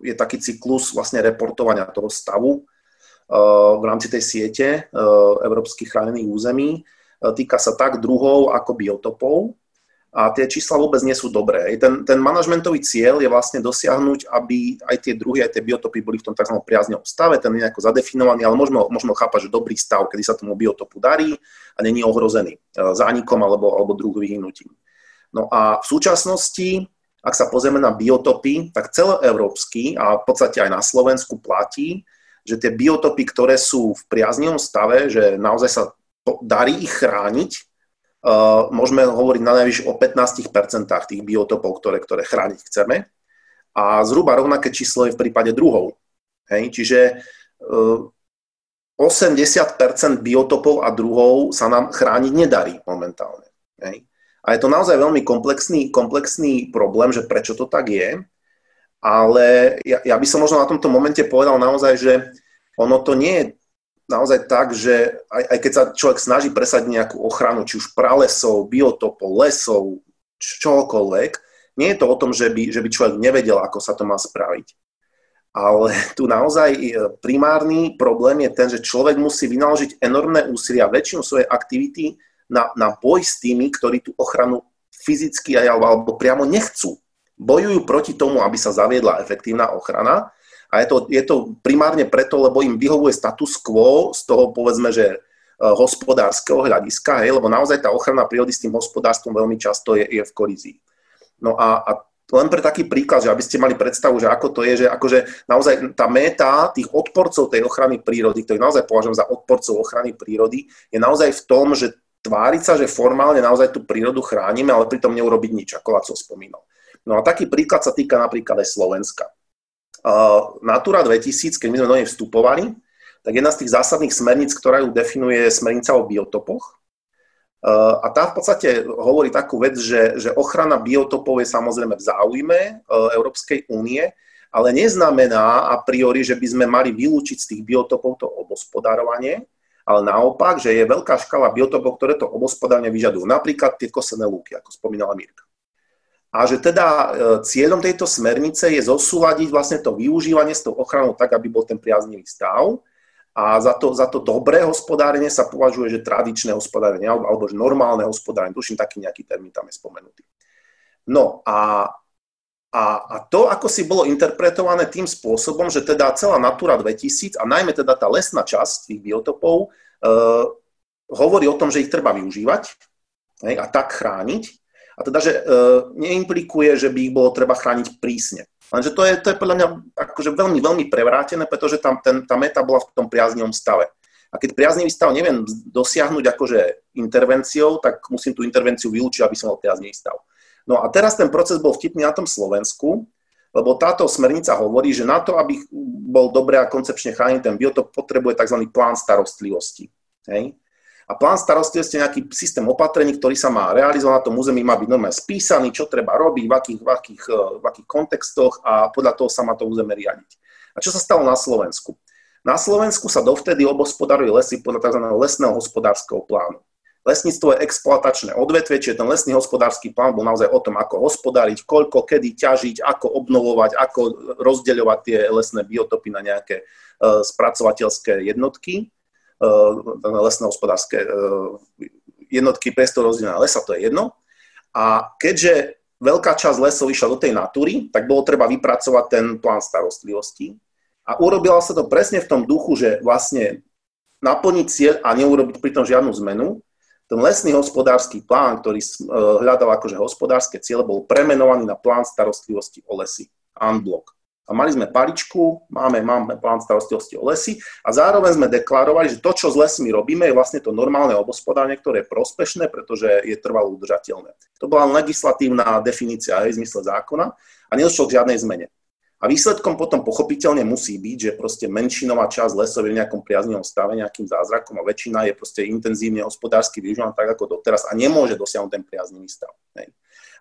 je taký cyklus vlastne reportovania toho stavu v rámci tej siete európskych chránených území. Týka sa tak druhov ako biotopov a tie čísla vôbec nie sú dobré. Ten, ten manažmentový cieľ je vlastne dosiahnuť, aby aj tie druhy, aj tie biotopy boli v tom tzv. priaznevom stave, ten je nejako zadefinovaný, ale môžeme, môžeme chápať, že dobrý stav, kedy sa tomu biotopu darí a není ohrozený e, zánikom alebo, alebo druhu vyhnutím. No a v súčasnosti, ak sa pozrieme na biotopy, tak celoeurópsky a v podstate aj na Slovensku platí, že tie biotopy, ktoré sú v priaznivom stave, že naozaj sa darí ich chrániť, môžeme hovoriť na najvyššie o 15% tých biotopov, ktoré, ktoré chrániť chceme. A zhruba rovnaké číslo je v prípade druhov. Hej? Čiže uh, 80% biotopov a druhov sa nám chrániť nedarí momentálne. Hej? A je to naozaj veľmi komplexný, komplexný problém, že prečo to tak je ale ja, ja by som možno na tomto momente povedal naozaj, že ono to nie je naozaj tak, že aj, aj keď sa človek snaží presadiť nejakú ochranu, či už pralesov, biotopov, lesov, čokoľvek, nie je to o tom, že by, že by človek nevedel, ako sa to má spraviť. Ale tu naozaj e, primárny problém je ten, že človek musí vynaložiť enormné úsilia, väčšinu svojej aktivity na, na boj s tými, ktorí tú ochranu fyzicky aj alebo priamo nechcú bojujú proti tomu, aby sa zaviedla efektívna ochrana. A je to, je to primárne preto, lebo im vyhovuje status quo z toho, povedzme, že e, hospodárskeho hľadiska, hej, lebo naozaj tá ochrana prírody s tým hospodárstvom veľmi často je, je v kolízii. No a, a len pre taký príklad, že aby ste mali predstavu, že ako to je, že akože naozaj tá méta tých odporcov tej ochrany prírody, ktorých naozaj považujem za odporcov ochrany prírody, je naozaj v tom, že tváriť sa, že formálne naozaj tú prírodu chránime, ale pritom neurobiť nič, ako Laco spomínal. No a taký príklad sa týka napríklad aj Slovenska. Natura 2000, keď my sme do nej vstupovali, tak jedna z tých zásadných smerníc, ktorá ju definuje, je smernica o biotopoch. A tá v podstate hovorí takú vec, že, že ochrana biotopov je samozrejme v záujme Európskej únie, ale neznamená a priori, že by sme mali vylúčiť z tých biotopov to obospodárovanie, ale naopak, že je veľká škala biotopov, ktoré to obospodárne vyžadujú. Napríklad tie kosené lúky, ako spomínala Mirka a že teda e, cieľom tejto smernice je zosúľadiť vlastne to využívanie s tou ochranou tak, aby bol ten priaznivý stav. A za to, za to dobré hospodárenie sa považuje, že tradičné hospodárenie alebo, alebo že normálne hospodárenie, tuším, taký nejaký termín tam je spomenutý. No a, a, a to, ako si bolo interpretované tým spôsobom, že teda celá Natura 2000 a najmä teda tá lesná časť tých biotopov e, hovorí o tom, že ich treba využívať a tak chrániť. A teda, že e, neimplikuje, že by ich bolo treba chrániť prísne. Lenže to je, to je podľa mňa akože veľmi, veľmi prevrátené, pretože tam ten, tá meta bola v tom priaznivom stave. A keď priaznivý stav neviem dosiahnuť akože intervenciou, tak musím tú intervenciu vylúčiť, aby som mal priaznivý stav. No a teraz ten proces bol vtipný na tom Slovensku, lebo táto smernica hovorí, že na to, aby bol dobre a koncepčne chránený ten biotop, potrebuje tzv. plán starostlivosti. Hej? A plán starostlivosti je nejaký systém opatrení, ktorý sa má realizovať na tom území, má byť normálne spísaný, čo treba robiť, v akých, v akých, eh, v akých kontextoch a podľa toho sa má to územie riadiť. A čo sa stalo na Slovensku? Na Slovensku sa dovtedy obospodarujú lesy podľa tzv. lesného hospodárskeho plánu. Lesníctvo je exploatačné odvetvie, čiže ten lesný hospodársky plán bol naozaj o tom, ako hospodáriť, koľko, kedy ťažiť, ako obnovovať, ako rozdeľovať tie lesné biotopy na nejaké uh, spracovateľské jednotky, uh, lesné hospodárske uh, jednotky, priestor rozdelené lesa, to je jedno. A keďže veľká časť lesov išla do tej natúry, tak bolo treba vypracovať ten plán starostlivosti. A urobila sa to presne v tom duchu, že vlastne naplniť cieľ a neurobiť pritom žiadnu zmenu, ten lesný hospodársky plán, ktorý e, hľadal akože hospodárske ciele, bol premenovaný na plán starostlivosti o lesy, unblock. A mali sme paličku, máme, máme plán starostlivosti o lesy a zároveň sme deklarovali, že to, čo s lesmi robíme, je vlastne to normálne obospodárenie, ktoré je prospešné, pretože je trvalo udržateľné. To bola legislatívna definícia aj v zmysle zákona a nedošlo k žiadnej zmene. A výsledkom potom pochopiteľne musí byť, že proste menšinová časť lesov je v nejakom priaznivom stave, nejakým zázrakom a väčšina je proste intenzívne hospodársky využívaná tak ako doteraz a nemôže dosiahnuť ten priaznivý stav.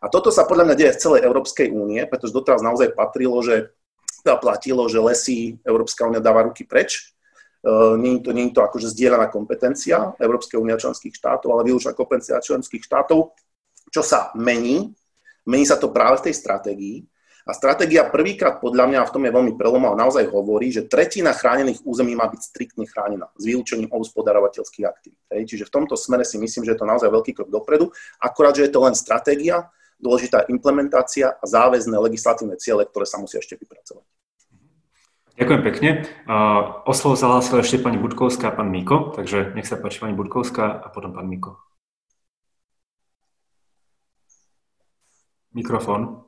A toto sa podľa mňa deje v celej Európskej únie, pretože doteraz naozaj patrilo, že platilo, že lesy Európska únia dáva ruky preč. Nie je to, je to akože zdieľaná kompetencia Európskej únie a členských štátov, ale výlučná kompetencia členských štátov. Čo sa mení? Mení sa to práve v tej stratégii, a stratégia prvýkrát podľa mňa v tom je veľmi prelomová, naozaj hovorí, že tretina chránených území má byť striktne chránená s vylúčením obspodarovateľských aktivít. Čiže v tomto smere si myslím, že je to naozaj veľký krok dopredu, akorát, že je to len stratégia, dôležitá implementácia a záväzné legislatívne ciele, ktoré sa musia ešte vypracovať. Ďakujem pekne. O slovo zahlásila ešte pani Budkovská a pán Miko, takže nech sa páči pani Budkovská a potom pán Miko. Mikrofón.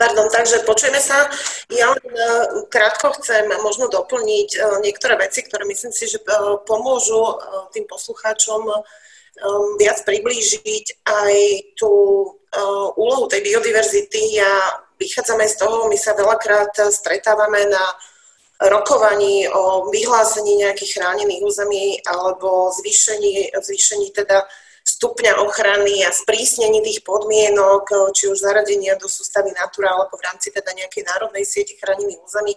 Pardon, takže počujeme sa. Ja len e, krátko chcem možno doplniť e, niektoré veci, ktoré myslím si, že e, pomôžu tým poslucháčom viac priblížiť aj tú úlohu tej biodiverzity a vychádzame z toho, my sa veľakrát stretávame na rokovaní o vyhlásení nejakých chránených území alebo zvýšení, zvýšení teda stupňa ochrany a sprísnení tých podmienok, či už zaradenia do sústavy Natura alebo v rámci teda nejakej národnej siete chránených území,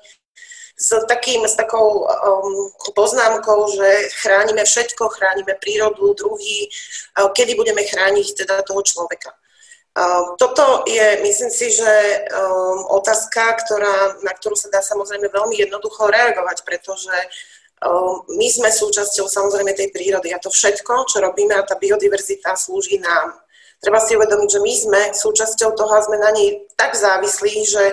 s, takým, s takou um, poznámkou, že chránime všetko, chránime prírodu, druhy, uh, kedy budeme chrániť teda toho človeka. Uh, toto je, myslím si, že um, otázka, ktorá, na ktorú sa dá samozrejme veľmi jednoducho reagovať, pretože Ehm, my sme súčasťou samozrejme tej prírody a to všetko, čo robíme a tá biodiverzita slúži nám. Treba si uvedomiť, že my sme súčasťou toho a sme na nej tak závislí, že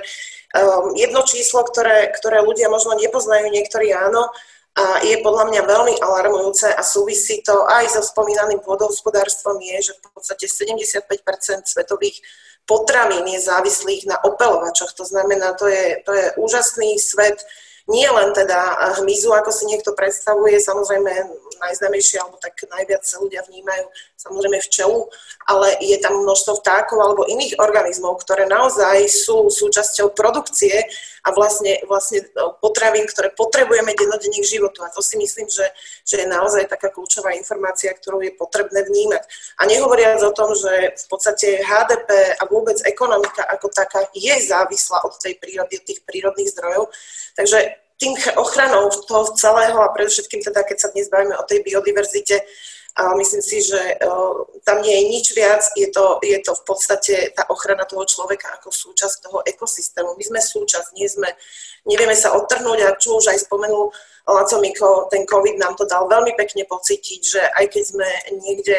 ehm, jedno číslo, ktoré, ktoré ľudia možno nepoznajú, niektorí áno, a je podľa mňa veľmi alarmujúce a súvisí to aj so spomínaným pôdohospodárstvom je, že v podstate 75% svetových potravín je závislých na opelovačoch. To znamená, to je, to je úžasný svet nie len teda hmyzu, ako si niekto predstavuje, samozrejme najznámejšie, alebo tak najviac sa ľudia vnímajú samozrejme včelu, ale je tam množstvo vtákov alebo iných organizmov, ktoré naozaj sú súčasťou produkcie a vlastne, vlastne potravín, ktoré potrebujeme dennodenne k životu. A to si myslím, že, že je naozaj taká kľúčová informácia, ktorú je potrebné vnímať. A nehovoriac o tom, že v podstate HDP a vôbec ekonomika ako taká je závislá od tej prírody, od tých prírodných zdrojov. Takže tým ochranou toho celého a predovšetkým teda, keď sa dnes bavíme o tej biodiverzite, a myslím si, že tam nie je nič viac, je to, je to v podstate tá ochrana toho človeka ako súčasť toho ekosystému. My sme súčasť, nie sme, nevieme sa odtrhnúť a čo už aj spomenul Laco Miko, ten COVID nám to dal veľmi pekne pocítiť, že aj keď sme niekde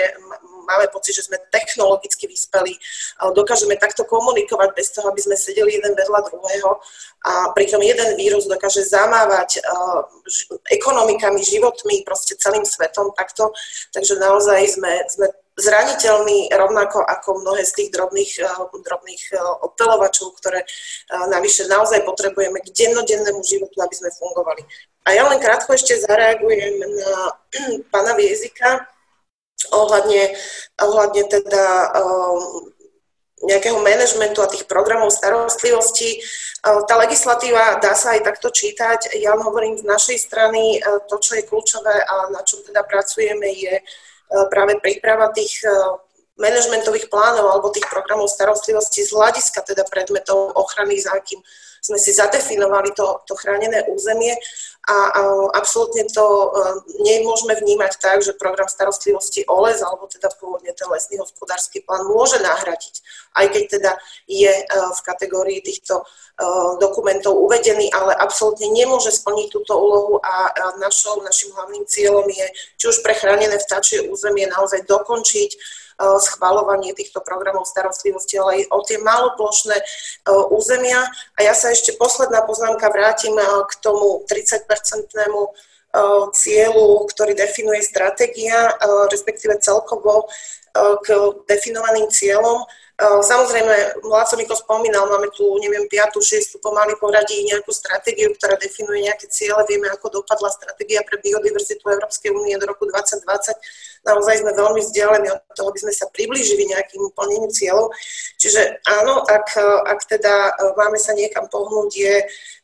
máme pocit, že sme technologicky vyspeli, dokážeme takto komunikovať bez toho, aby sme sedeli jeden vedľa druhého. A pritom jeden vírus dokáže zamávať ekonomikami, životmi, proste celým svetom takto, takže naozaj sme, sme zraniteľní rovnako ako mnohé z tých drobných, drobných opelovačov, ktoré navyše naozaj potrebujeme k dennodennému životu, aby sme fungovali. A ja len krátko ešte zareagujem na pána Viezika ohľadne, ohľadne teda um, nejakého manažmentu a tých programov starostlivosti. Uh, tá legislatíva dá sa aj takto čítať. Ja hovorím z našej strany, uh, to, čo je kľúčové a na čom teda pracujeme, je uh, práve príprava tých manažmentových plánov alebo tých programov starostlivosti z hľadiska teda predmetov ochrany, za akým sme si zadefinovali to, to chránené územie. A, a absolútne to e, nemôžeme vnímať tak, že program starostlivosti o les, alebo teda pôvodne ten lesný hospodársky plán môže nahradiť, aj keď teda je e, v kategórii týchto e, dokumentov uvedený, ale absolútne nemôže splniť túto úlohu a našou, našim hlavným cieľom je, či už pre chránené vtáčie územie naozaj dokončiť schvalovanie týchto programov starostlivosti, ale aj o tie maloplošné územia. A ja sa ešte posledná poznámka vrátim k tomu 30-percentnému cieľu, ktorý definuje stratégia, respektíve celkovo k definovaným cieľom. Samozrejme, Láco Miko spomínal, máme tu, neviem, 5. 6. pomaly poradí nejakú stratégiu, ktorá definuje nejaké ciele. Vieme, ako dopadla stratégia pre biodiverzitu Európskej únie do roku 2020. Naozaj sme veľmi vzdialení od toho, aby sme sa priblížili nejakým plneniu cieľov. Čiže áno, ak, ak teda e, máme sa niekam pohnúť, je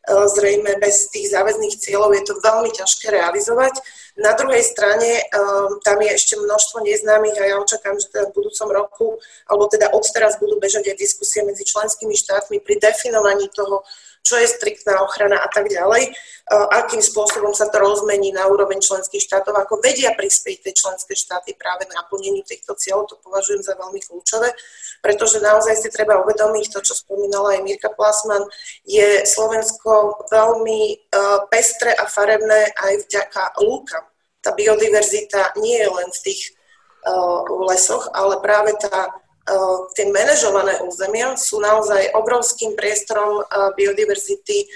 zrejme bez tých záväzných cieľov je to veľmi ťažké realizovať. Na druhej strane um, tam je ešte množstvo neznámych a ja očakám, že teda v budúcom roku, alebo teda odteraz budú bežať aj diskusie medzi členskými štátmi pri definovaní toho, čo je striktná ochrana a tak ďalej, akým spôsobom sa to rozmení na úroveň členských štátov, ako vedia prispieť tie členské štáty práve na naplneniu týchto cieľov, to považujem za veľmi kľúčové, pretože naozaj si treba uvedomiť to, čo spomínala aj Mirka Plasman, je Slovensko veľmi pestre a farebné aj vďaka lúkam. Tá biodiverzita nie je len v tých lesoch, ale práve tá tie manažované územia sú naozaj obrovským priestorom eh, biodiverzity eh,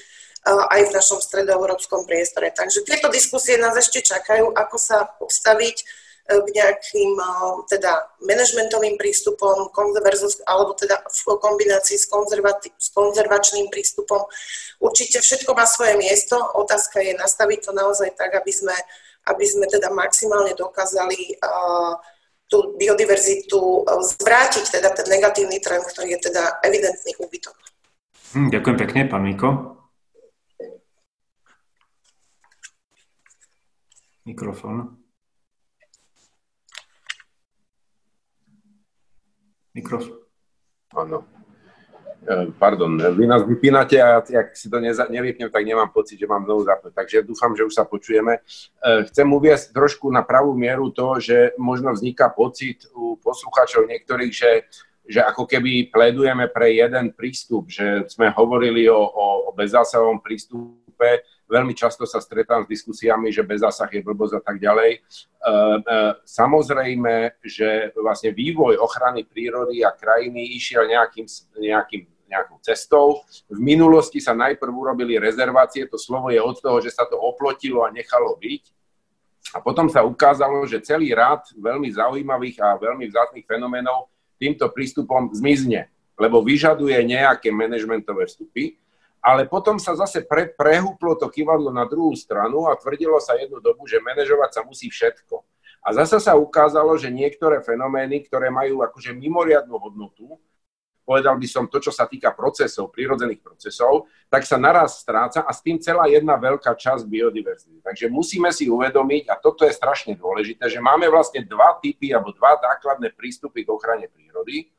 aj v našom stredoeurópskom priestore. Takže tieto diskusie nás ešte čakajú, ako sa postaviť k nejakým teda manažmentovým prístupom versus, alebo teda v kombinácii s, s konzervačným prístupom. Určite všetko má svoje miesto. Otázka je nastaviť to naozaj tak, aby sme, aby sme teda maximálne dokázali uh, tú biodiverzitu e, zvrátiť teda ten negatívny trend, ktorý je teda evidentný úbytok. Hm, ďakujem pekne, pán Miko. Mikrofón. Mikrofón. Áno. E, pardon, vy nás vypínate a ak si to neza, nevypnem, tak nemám pocit, že mám znovu zapnúť. Takže dúfam, že už sa počujeme. E, chcem uviesť trošku na pravú mieru to, že možno vzniká pocit u poslucháčov niektorých, že, že ako keby plédujeme pre jeden prístup, že sme hovorili o, o, o bezzásahovom prístupe, veľmi často sa stretám s diskusiami, že bez je blbosť a tak ďalej. E, samozrejme, že vlastne vývoj ochrany prírody a krajiny išiel nejakým, nejakým nejakou cestou. V minulosti sa najprv urobili rezervácie, to slovo je od toho, že sa to oplotilo a nechalo byť. A potom sa ukázalo, že celý rád veľmi zaujímavých a veľmi vzácných fenoménov týmto prístupom zmizne, lebo vyžaduje nejaké manažmentové vstupy. Ale potom sa zase pre, prehúplo to kývadlo na druhú stranu a tvrdilo sa jednu dobu, že manažovať sa musí všetko. A zase sa ukázalo, že niektoré fenomény, ktoré majú akože mimoriadnú hodnotu, povedal by som to, čo sa týka procesov, prírodzených procesov, tak sa naraz stráca a s tým celá jedna veľká časť biodiverzity. Takže musíme si uvedomiť, a toto je strašne dôležité, že máme vlastne dva typy alebo dva základné prístupy k ochrane prírody.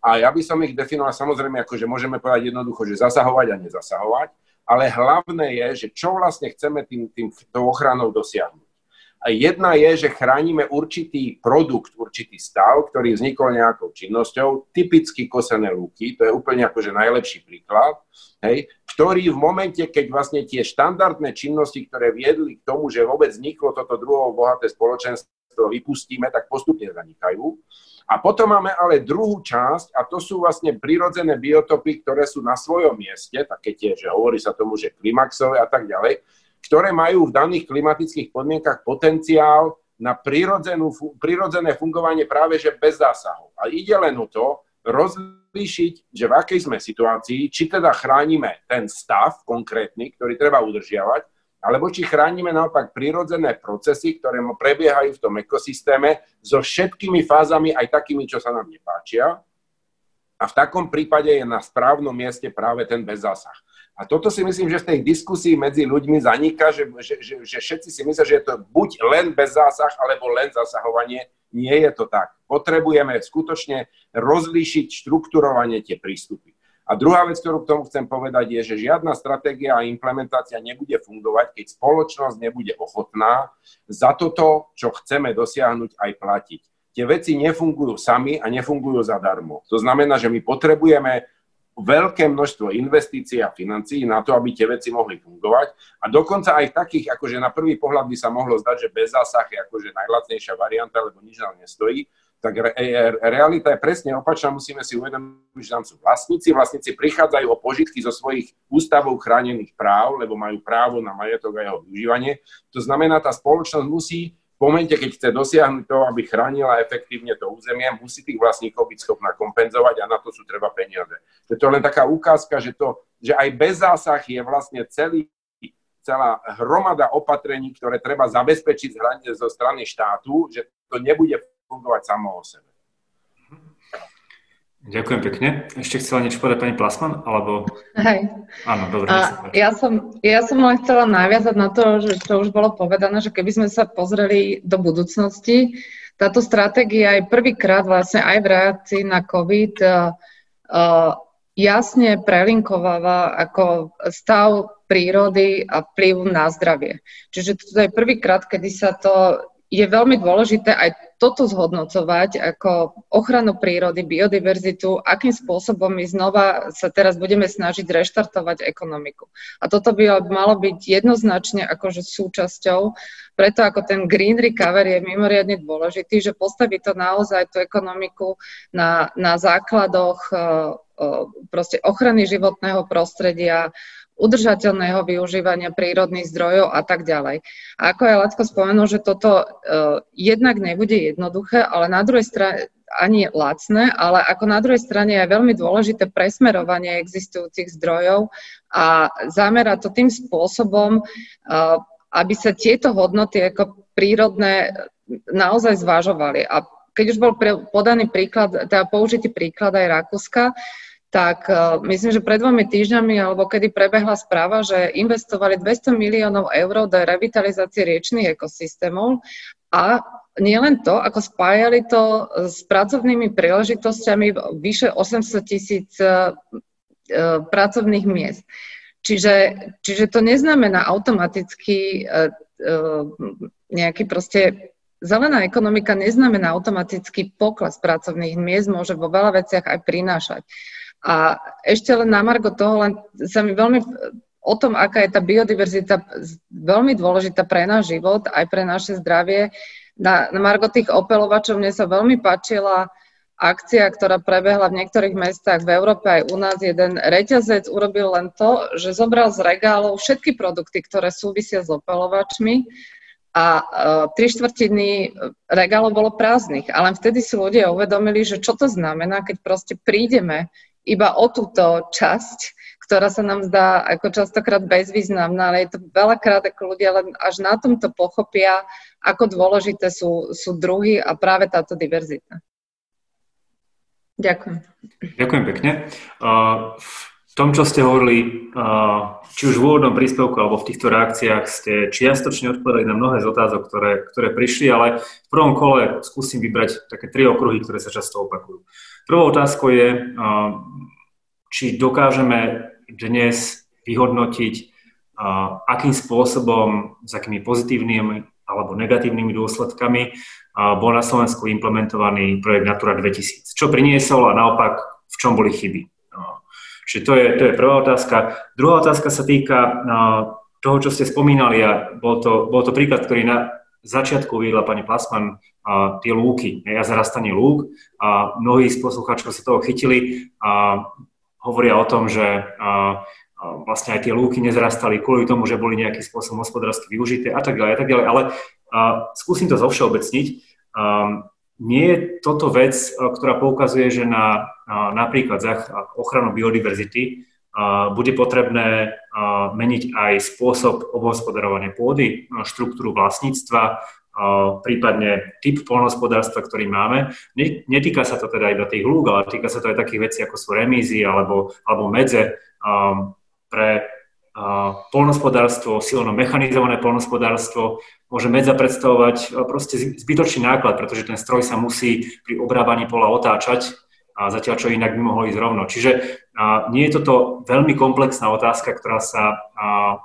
A ja by som ich definoval samozrejme ako, že môžeme povedať jednoducho, že zasahovať a nezasahovať, ale hlavné je, že čo vlastne chceme tým, tým, tou ochranou dosiahnuť. Jedna je, že chránime určitý produkt, určitý stav, ktorý vznikol nejakou činnosťou, typicky kosené lúky, to je úplne akože najlepší príklad, hej, ktorý v momente, keď vlastne tie štandardné činnosti, ktoré viedli k tomu, že vôbec vzniklo toto druhovo bohaté spoločenstvo, vypustíme, tak postupne zanikajú. A potom máme ale druhú časť a to sú vlastne prirodzené biotopy, ktoré sú na svojom mieste, také tie, že hovorí sa tomu, že klimaxové a tak ďalej, ktoré majú v daných klimatických podmienkach potenciál na prirodzené fungovanie práve že bez zásahov. A ide len o to rozlíšiť, že v akej sme situácii, či teda chránime ten stav konkrétny, ktorý treba udržiavať, alebo či chránime naopak prirodzené procesy, ktoré prebiehajú v tom ekosystéme so všetkými fázami, aj takými, čo sa nám nepáčia. A v takom prípade je na správnom mieste práve ten bezzásah. A toto si myslím, že v tej diskusii medzi ľuďmi zaniká, že, že, že, že všetci si myslia, že je to buď len bezzásah, alebo len zasahovanie. Nie je to tak. Potrebujeme skutočne rozlíšiť štrukturovanie tie prístupy. A druhá vec, ktorú k tomu chcem povedať, je, že žiadna stratégia a implementácia nebude fungovať, keď spoločnosť nebude ochotná za toto, čo chceme dosiahnuť, aj platiť. Tie veci nefungujú sami a nefungujú zadarmo. To znamená, že my potrebujeme veľké množstvo investícií a financií na to, aby tie veci mohli fungovať. A dokonca aj takých, akože na prvý pohľad by sa mohlo zdať, že bez zásah je akože najlacnejšia varianta, lebo nič nám nestojí tak re, re, realita je presne opačná. Musíme si uvedomiť, že tam sú vlastníci. Vlastníci prichádzajú o požitky zo svojich ústavov chránených práv, lebo majú právo na majetok a jeho využívanie. To znamená, tá spoločnosť musí v momente, keď chce dosiahnuť to, aby chránila efektívne to územie, musí tých vlastníkov byť schopná kompenzovať a na to sú treba peniaze. To je len taká ukázka, že, to, že aj bez zásah je vlastne celý celá hromada opatrení, ktoré treba zabezpečiť zo strany štátu, že to nebude fungovať samo o sebe. Ďakujem pekne. Ešte chcela niečo povedať pani Plasman? Alebo... Hej. Áno, dobre. A ja, som, ja som len chcela naviazať na to, že čo už bolo povedané, že keby sme sa pozreli do budúcnosti, táto stratégia je prvýkrát vlastne aj v reakcii na COVID uh, uh, jasne prelinkováva ako stav prírody a vplyv na zdravie. Čiže toto je prvýkrát, kedy sa to je veľmi dôležité aj toto zhodnocovať ako ochranu prírody, biodiverzitu, akým spôsobom my znova sa teraz budeme snažiť reštartovať ekonomiku. A toto by malo byť jednoznačne akože súčasťou, preto ako ten green recovery je mimoriadne dôležitý, že postaví to naozaj tú ekonomiku na, na základoch e, e, proste ochrany životného prostredia, udržateľného využívania prírodných zdrojov a tak ďalej. A ako aj Lacko spomenul, že toto uh, jednak nebude jednoduché, ale na druhej strane ani lacné, ale ako na druhej strane je veľmi dôležité presmerovanie existujúcich zdrojov a zamerať to tým spôsobom, uh, aby sa tieto hodnoty ako prírodné naozaj zvažovali. A keď už bol pre, podaný príklad, teda použitý príklad aj Rakúska, tak uh, myslím, že pred dvomi týždňami, alebo kedy prebehla správa, že investovali 200 miliónov eur do revitalizácie riečných ekosystémov a nielen to, ako spájali to s pracovnými príležitosťami vyše 800 tisíc uh, pracovných miest. Čiže, čiže to neznamená automaticky nejaký proste Zelená ekonomika neznamená automaticky pokles pracovných miest, môže vo veľa veciach aj prinášať. A ešte len na Margo toho, len sa mi veľmi o tom, aká je tá biodiverzita veľmi dôležitá pre náš život, aj pre naše zdravie. Na, na Margo tých opelovačov mne sa veľmi páčila akcia, ktorá prebehla v niektorých mestách v Európe aj u nás. Jeden reťazec urobil len to, že zobral z regálov všetky produkty, ktoré súvisia s opelovačmi a uh, tri štvrtiny regálov bolo prázdnych. Ale vtedy si ľudia uvedomili, že čo to znamená, keď proste prídeme iba o túto časť, ktorá sa nám zdá ako častokrát bezvýznamná, ale je to veľakrát, ako ľudia len až na tomto pochopia, ako dôležité sú, sú druhy a práve táto diverzita. Ďakujem. Ďakujem pekne. v tom, čo ste hovorili, či už v úvodnom príspevku alebo v týchto reakciách ste čiastočne odpovedali na mnohé z otázok, ktoré, ktoré prišli, ale v prvom kole skúsim vybrať také tri okruhy, ktoré sa často opakujú. Prvou otázkou je, či dokážeme dnes vyhodnotiť, akým spôsobom, s akými pozitívnymi alebo negatívnymi dôsledkami bol na Slovensku implementovaný projekt Natura 2000. Čo priniesol a naopak, v čom boli chyby. Čiže to je, to je prvá otázka. Druhá otázka sa týka toho, čo ste spomínali a bol to, bol to príklad, ktorý na, začiatku uviedla pani Plasman a, tie lúky, ja zarastanie lúk. A mnohí z poslucháčov sa toho chytili a hovoria o tom, že a, vlastne aj tie lúky nezrastali kvôli tomu, že boli nejakým spôsobom hospodársky využité a tak ďalej a tak ďalej. Ale a, skúsim to zovšeobecniť. A, nie je toto vec, ktorá poukazuje, že na, na napríklad za ochranu biodiverzity bude potrebné meniť aj spôsob obhospodarovania pôdy, štruktúru vlastníctva, prípadne typ polnohospodárstva, ktorý máme. Netýka sa to teda iba tých lúk, ale týka sa to aj takých vecí, ako sú remízy alebo, alebo medze pre polnospodárstvo, silno mechanizované polnospodárstvo, môže medza predstavovať proste zbytočný náklad, pretože ten stroj sa musí pri obrábaní pola otáčať a zatiaľ čo inak by mohlo ísť rovno. Čiže a, nie je toto veľmi komplexná otázka, ktorá sa a,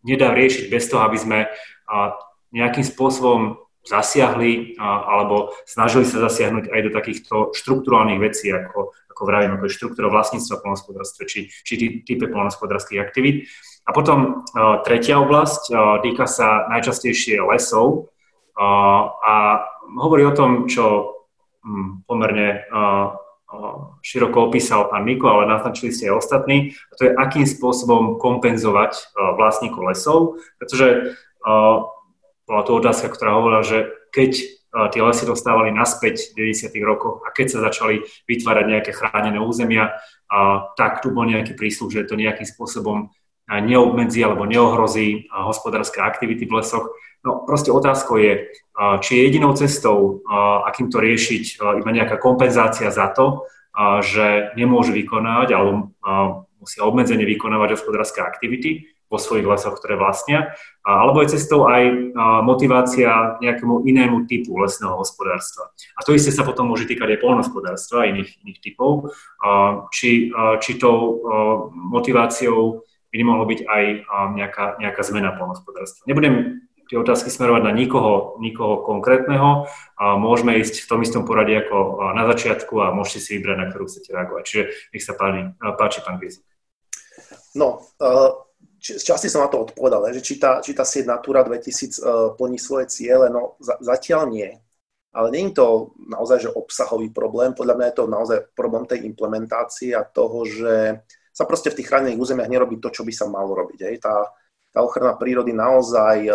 nedá riešiť bez toho, aby sme a, nejakým spôsobom zasiahli alebo snažili sa zasiahnuť aj do takýchto štruktúrálnych vecí, ako, ako vravím, ako je štruktúra vlastníctva v polnospodárstve, či, či type polnospodárských aktivít. A potom tretia oblasť týka sa najčastejšie lesov a, hovorí o tom, čo hm, pomerne široko opísal pán Miko, ale naznačili ste aj ostatní, a to je akým spôsobom kompenzovať vlastníkov lesov, pretože bola to otázka, ktorá hovorila, že keď tie lesy dostávali naspäť v 90. rokoch a keď sa začali vytvárať nejaké chránené územia, tak tu bol nejaký prísľub, že to nejakým spôsobom neobmedzí alebo neohrozí hospodárske aktivity v lesoch. No proste otázkou je, či je jedinou cestou, akým to riešiť, iba nejaká kompenzácia za to, že nemôžu vykonávať alebo musia obmedzene vykonávať hospodárske aktivity vo svojich lesoch, ktoré vlastnia, alebo je cestou aj motivácia nejakému inému typu lesného hospodárstva. A to isté sa potom môže týkať aj polnohospodárstva iných, iných typov, či, či tou motiváciou by nemohlo byť aj nejaká, nejaká zmena polnohospodárstva. Nebudem tie otázky smerovať na nikoho, nikoho konkrétneho. Môžeme ísť v tom istom poradí ako na začiatku a môžete si vybrať, na ktorú chcete reagovať. Čiže nech sa páči, páči pán Grizik. No, z časti som na to odpovedal, že či tá, či tá sieť Natura 2000 plní svoje ciele, no za, zatiaľ nie. Ale je to naozaj že obsahový problém, podľa mňa je to naozaj problém tej implementácie a toho, že sa proste v tých chránených územiach nerobí to, čo by sa malo robiť. Hej. Tá, tá ochrana prírody naozaj, e,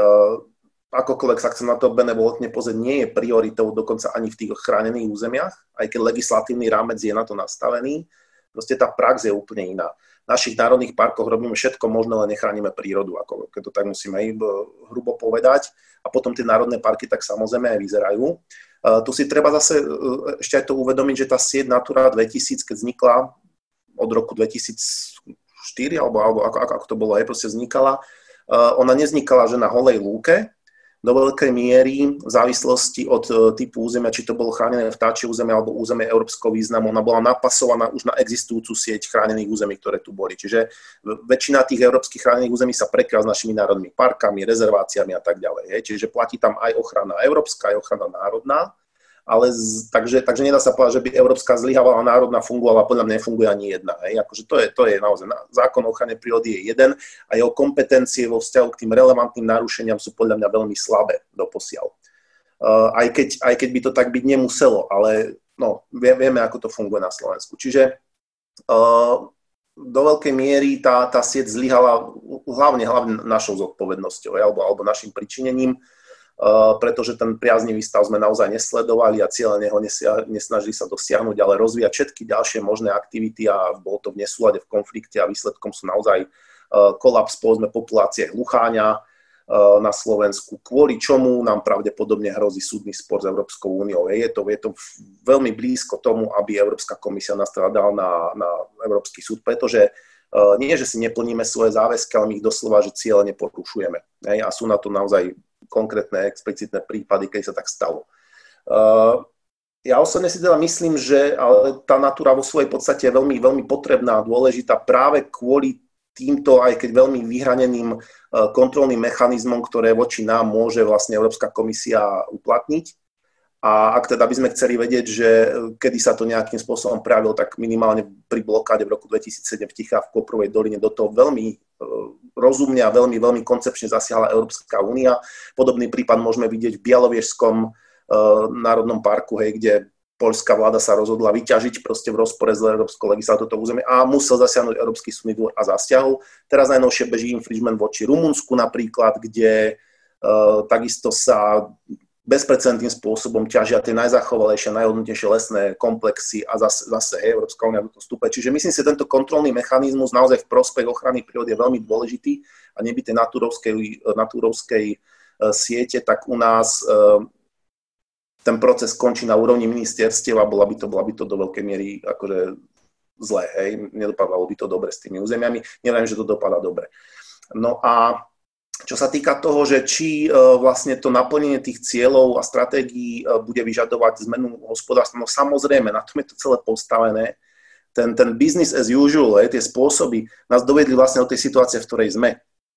akokoľvek sa chce na to benevolentne pozrieť, nie je prioritou dokonca ani v tých chránených územiach, aj keď legislatívny rámec je na to nastavený. Proste tá prax je úplne iná. V našich národných parkoch robíme všetko možné, len nechránime prírodu, ako keď to tak musíme aj hrubo povedať. A potom tie národné parky tak samozrejme aj vyzerajú. Uh, tu si treba zase uh, ešte aj to uvedomiť, že tá sieť Natura 2000, keď vznikla od roku 2004, alebo, alebo ako, ako, ako to bolo, aj proste vznikala, Eh, ona neznikala, že na holej lúke, do veľkej miery v závislosti od eh, typu územia, či to bolo chránené vtáčie územie alebo územie európskeho významu, ona bola napasovaná už na existujúcu sieť chránených území, ktoré tu boli. Čiže väčšina tých európskych chránených území sa prekrýva s našimi národnými parkami, rezerváciami a tak ďalej. Čiže platí tam aj ochrana európska, aj ochrana národná ale z, takže, takže nedá sa povedať, že by európska zlyhávala národná fungovala, podľa mňa nefunguje ani jedna. Hej. Akože to, je, to je naozaj, zákon o ochrane prírody je jeden a jeho kompetencie vo vzťahu k tým relevantným narušeniam sú podľa mňa veľmi slabé doposiaľ. Uh, aj, keď, aj keď by to tak byť nemuselo, ale no, vie, vieme, ako to funguje na Slovensku. Čiže uh, do veľkej miery tá, tá sieť zlyhala hlavne, hlavne našou zodpovednosťou alebo, alebo našim pričinením. Eh, pretože ten priaznivý stav sme naozaj nesledovali a cieľene ho nesnažili sa dosiahnuť, ale rozvíjať všetky ďalšie možné aktivity a bolo to v nesúlade, v konflikte a výsledkom sú naozaj eh, kolaps povedzme populácie hlucháňa eh, na Slovensku, kvôli čomu nám pravdepodobne hrozí súdny spor s Európskou úniou. Je to, je to veľmi blízko tomu, aby Európska komisia nastavila dal na, na Európsky súd, pretože nie, že si neplníme svoje záväzky, ale my ich doslova, že cieľe neporušujeme. A sú na to naozaj konkrétne explicitné prípady, keď sa tak stalo. Uh, ja osobne si teda myslím, že ale tá natúra vo svojej podstate je veľmi, veľmi potrebná a dôležitá práve kvôli týmto, aj keď veľmi vyhraneným uh, kontrolným mechanizmom, ktoré voči nám môže vlastne Európska komisia uplatniť. A ak teda by sme chceli vedieť, že uh, kedy sa to nejakým spôsobom prejavilo, tak minimálne pri blokáde v roku 2007 v Tichá v Koprovej doline do toho veľmi rozumne a veľmi, veľmi koncepčne zasiahla Európska únia. Podobný prípad môžeme vidieť v Bialoviežskom národnom parku, hej, kde poľská vláda sa rozhodla vyťažiť proste v rozpore s európskou legislatívou toto územie a musel zasiahnuť Európsky súdny dvor a zasiahol. Teraz najnovšie beží infringement voči Rumunsku napríklad, kde uh, takisto sa bezprecedentným spôsobom ťažia tie najzachovalejšie, najhodnotnejšie lesné komplexy a zase, zase hej, Európska únia do toho vstúpe. Čiže myslím si, že tento kontrolný mechanizmus naozaj v prospech ochrany prírody je veľmi dôležitý a neby tej natúrovskej, natúrovskej siete, tak u nás ten proces končí na úrovni ministerstiev a bola by to, bola by to do veľkej miery akože zlé, hej, nedopadalo by to dobre s tými územiami, neviem, že to dopadá dobre. No a čo sa týka toho, že či uh, vlastne to naplnenie tých cieľov a stratégií uh, bude vyžadovať zmenu hospodárstva, no samozrejme, na tom je to celé postavené. Ten, ten business as usual, hej, tie spôsoby nás dovedli vlastne do tej situácie, v ktorej sme.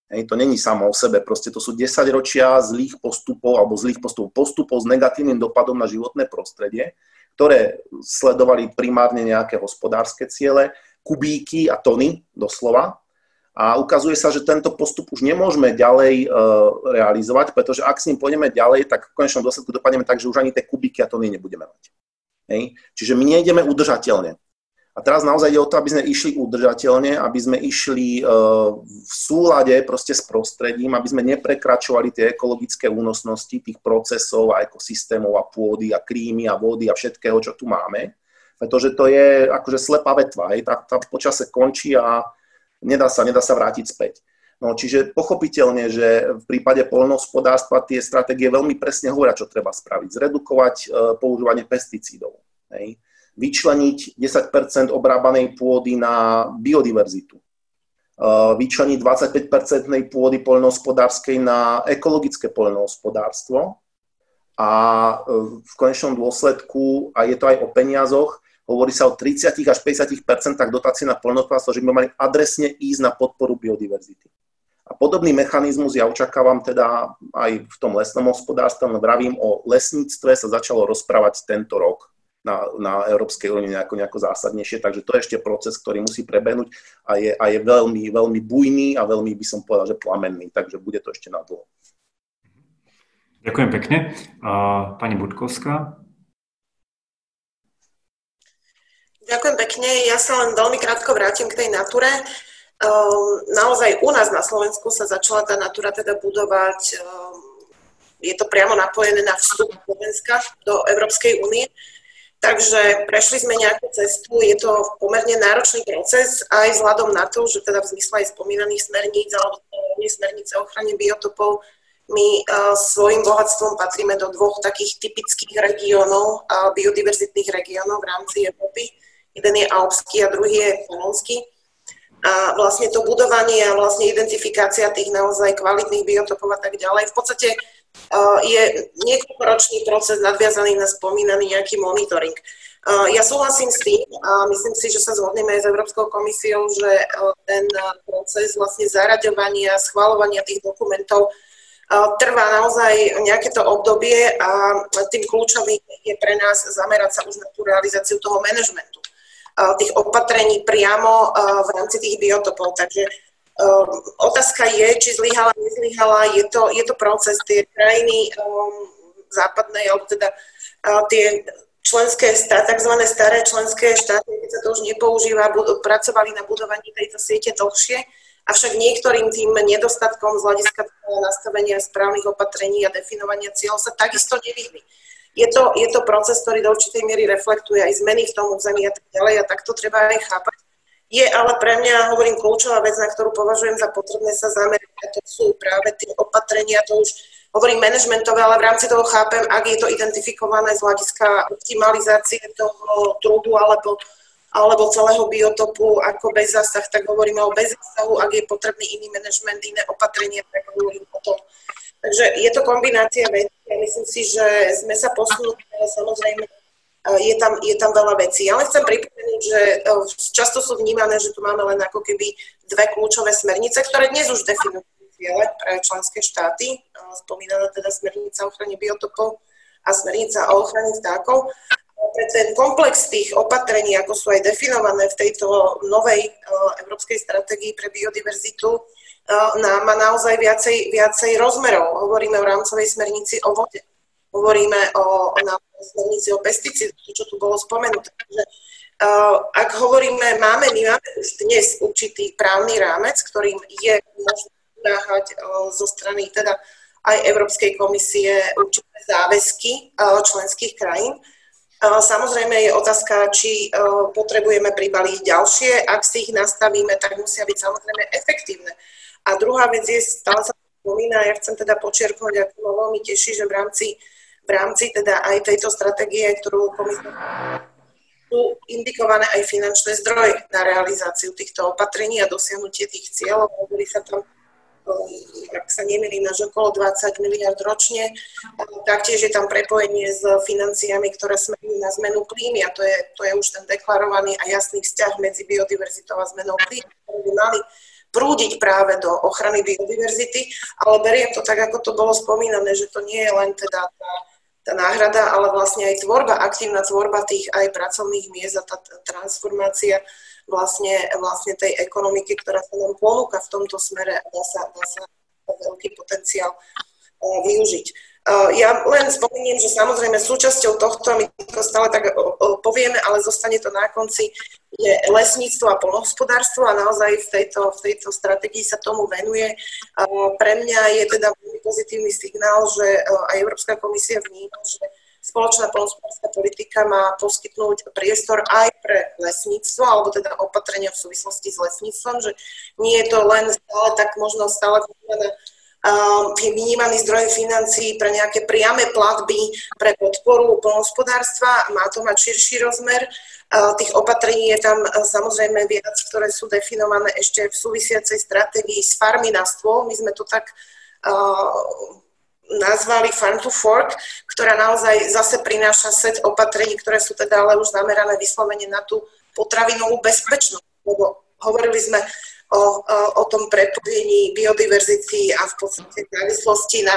Hej, to není samo o sebe, proste to sú 10 ročia zlých postupov alebo zlých postupov, postupov s negatívnym dopadom na životné prostredie, ktoré sledovali primárne nejaké hospodárske ciele, kubíky a tony doslova. A ukazuje sa, že tento postup už nemôžeme ďalej e, realizovať, pretože ak s ním pôjdeme ďalej, tak v konečnom dôsledku dopadneme tak, že už ani tie kubíky a tony nebudeme mať. Hej. Čiže my nejdeme udržateľne. A teraz naozaj ide o to, aby sme išli udržateľne, aby sme išli e, v súlade proste s prostredím, aby sme neprekračovali tie ekologické únosnosti tých procesov a ekosystémov a pôdy a klímy a vody a všetkého, čo tu máme. Pretože to je akože slepá vetva, hej, tá, tá počase končí a nedá sa, nedá sa vrátiť späť. No, čiže pochopiteľne, že v prípade poľnohospodárstva tie stratégie veľmi presne hovoria, čo treba spraviť. Zredukovať e, používanie pesticídov. Hej vyčleniť 10% obrábanej pôdy na biodiverzitu, uh, vyčleniť 25% pôdy poľnohospodárskej na ekologické poľnohospodárstvo a uh, v konečnom dôsledku, a je to aj o peniazoch, hovorí sa o 30 až 50% dotácií na poľnohospodárstvo, že by mali adresne ísť na podporu biodiverzity. A podobný mechanizmus ja očakávam teda aj v tom lesnom hospodárstve, vravím o lesníctve sa začalo rozprávať tento rok na, na európskej úrovni nejako, nejako zásadnejšie, takže to je ešte proces, ktorý musí prebehnúť a je, a je veľmi, veľmi bujný a veľmi by som povedal, že plamenný, takže bude to ešte na dlho. Ďakujem pekne. Pani Budkovská. Ďakujem pekne. Ja sa len veľmi krátko vrátim k tej nature. Ehm, naozaj u nás na Slovensku sa začala tá natura teda budovať, ehm, je to priamo napojené na vstup Slovenska do Európskej únie. Takže prešli sme nejakú cestu, je to pomerne náročný proces aj vzhľadom na to, že teda v zmysle aj spomínaných smerníc alebo smernice o ochrane biotopov my uh, svojim bohatstvom patríme do dvoch takých typických regiónov, biodiverzitných regiónov v rámci Európy. Jeden je alpský a druhý je panonský. A vlastne to budovanie a vlastne identifikácia tých naozaj kvalitných biotopov a tak ďalej v podstate je niekoľkoročný proces nadviazaný na spomínaný nejaký monitoring. Ja súhlasím s tým a myslím si, že sa zhodneme aj s Európskou komisiou, že ten proces vlastne zaraďovania, schvalovania tých dokumentov trvá naozaj nejaké to obdobie a tým kľúčovým je pre nás zamerať sa už na tú realizáciu toho manažmentu, tých opatrení priamo v rámci tých biotopov. Takže Um, otázka je, či zlyhala, nezlyhala, je to, je to proces, tie krajiny západnej, alebo teda tie členské tzv. staré členské štáty, keď sa to už nepoužíva, budú, pracovali na budovaní tejto siete dlhšie, avšak niektorým tým nedostatkom z hľadiska nastavenia správnych opatrení a definovania cieľov sa takisto nevyhli. Je to, je to proces, ktorý do určitej miery reflektuje aj zmeny v tom území a tak ďalej a tak to treba aj chápať. Je ale pre mňa, hovorím, kľúčová vec, na ktorú považujem za potrebné sa zamerať, a to sú práve tie opatrenia, to už hovorím manažmentové, ale v rámci toho chápem, ak je to identifikované z hľadiska optimalizácie toho trudu alebo, alebo celého biotopu ako bez zásah, tak hovoríme o bez zásahu, ak je potrebný iný manažment, iné opatrenie, tak hovorím o tom. Takže je to kombinácia vecí a myslím si, že sme sa posunuli, samozrejme je tam, je tam veľa vecí. Ale chcem pripomenúť, že často sú vnímané, že tu máme len ako keby dve kľúčové smernice, ktoré dnes už definujú ciele pre členské štáty. Spomínaná teda smernica o ochrane biotopov a smernica o ochrane vtákov. pre ten komplex tých opatrení, ako sú aj definované v tejto novej európskej stratégii pre biodiverzitu, má naozaj viacej, viacej rozmerov. Hovoríme o rámcovej smernici o vode, hovoríme o, o smernici o pesticídoch, čo tu bolo spomenuté. Takže, ak hovoríme, máme, my máme už dnes určitý právny rámec, ktorým je možné vymáhať zo strany teda aj Európskej komisie určité záväzky členských krajín. Samozrejme je otázka, či potrebujeme pribaliť ďalšie. Ak si ich nastavíme, tak musia byť samozrejme efektívne. A druhá vec je, stále sa spomína, ja chcem teda počiarknúť, ako ma veľmi teší, že v rámci, v rámci teda aj tejto stratégie, ktorú komisia sú indikované aj finančné zdroje na realizáciu týchto opatrení a dosiahnutie tých cieľov. Hovorí sa tam ak sa nemýlim, až okolo 20 miliard ročne. Taktiež je tam prepojenie s financiami, ktoré smerujú na zmenu klímy a to je, to je už ten deklarovaný a jasný vzťah medzi biodiverzitou a zmenou klímy, ktoré by mali prúdiť práve do ochrany biodiverzity, ale beriem to tak, ako to bolo spomínané, že to nie je len teda tá, tá náhrada, ale vlastne aj tvorba, aktívna tvorba tých aj pracovných miest a tá transformácia vlastne, vlastne tej ekonomiky, ktorá sa nám ponúka v tomto smere a dá sa, dá sa veľký potenciál uh, využiť. Uh, ja len spomeniem, že samozrejme súčasťou tohto, my to stále tak povieme, ale zostane to na konci, je lesníctvo a polnohospodárstvo a naozaj v tejto, v tejto stratégii sa tomu venuje. Pre mňa je teda veľmi pozitívny signál, že aj Európska komisia vníma, že spoločná polnospodárska politika má poskytnúť priestor aj pre lesníctvo, alebo teda opatrenia v súvislosti s lesníctvom, že nie je to len stále tak možno stále vnímané vnímaný zdroj financií pre nejaké priame platby pre podporu polnospodárstva, má to mať širší rozmer. Tých opatrení je tam samozrejme viac, ktoré sú definované ešte v súvisiacej stratégii s farmy na stôl. My sme to tak nazvali Farm to Fork, ktorá naozaj zase prináša set opatrení, ktoré sú teda ale už zamerané vyslovene na tú potravinovú bezpečnosť. Lebo hovorili sme o, o, tom prepojení biodiverzity a v podstate závislosti na,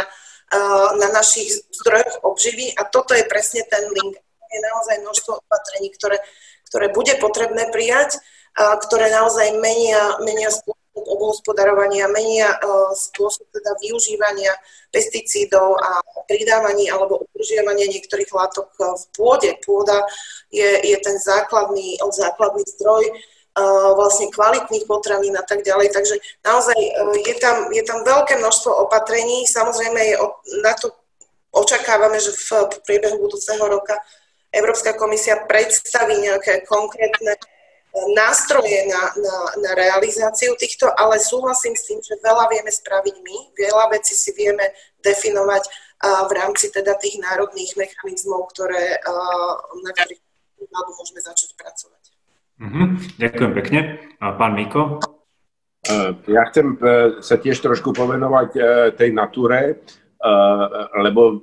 na našich zdrojoch obživy a toto je presne ten link. Je naozaj množstvo opatrení, ktoré, ktoré bude potrebné prijať, a ktoré naozaj menia, menia spôsob obhospodarovania, menia e, spôsob teda využívania pesticídov a pridávaní alebo udržiavania niektorých látok v pôde. Pôda je, je ten základný, základný zdroj e, vlastne kvalitných potravín a tak ďalej. Takže naozaj e, je tam, je tam veľké množstvo opatrení. Samozrejme je na to očakávame, že v priebehu budúceho roka Európska komisia predstaví nejaké konkrétne nástroje na, na, na realizáciu týchto, ale súhlasím s tým, že veľa vieme spraviť my, veľa vecí si vieme definovať uh, v rámci teda tých národných mechanizmov, ktoré, na ktorých môžeme začať pracovať. Mm-hmm. Ďakujem pekne. A pán Miko? Ja chcem sa tiež trošku povenovať tej nature, lebo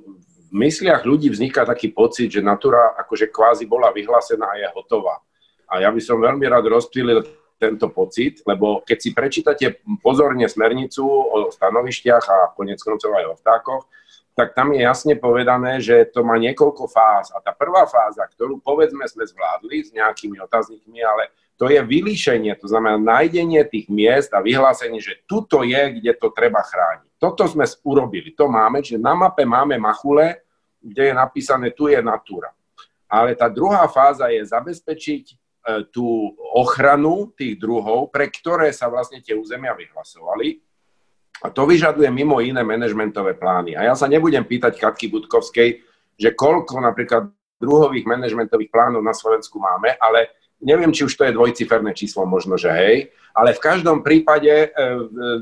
v mysliach ľudí vzniká taký pocit, že natura akože kvázi bola vyhlásená a je hotová. A ja by som veľmi rád rozptýlil tento pocit, lebo keď si prečítate pozorne smernicu o stanovištiach a konec koncov aj o vtákoch, tak tam je jasne povedané, že to má niekoľko fáz. A tá prvá fáza, ktorú povedzme sme zvládli s nejakými otáznikmi, ale to je vylíšenie, to znamená nájdenie tých miest a vyhlásenie, že tuto je, kde to treba chrániť. Toto sme urobili, to máme, čiže na mape máme machule, kde je napísané, tu je natúra. Ale tá druhá fáza je zabezpečiť E, tú ochranu tých druhov, pre ktoré sa vlastne tie územia vyhlasovali. A to vyžaduje mimo iné manažmentové plány. A ja sa nebudem pýtať Katky Budkovskej, že koľko napríklad druhových manažmentových plánov na Slovensku máme, ale neviem, či už to je dvojciferné číslo, možno, že hej, ale v každom prípade e,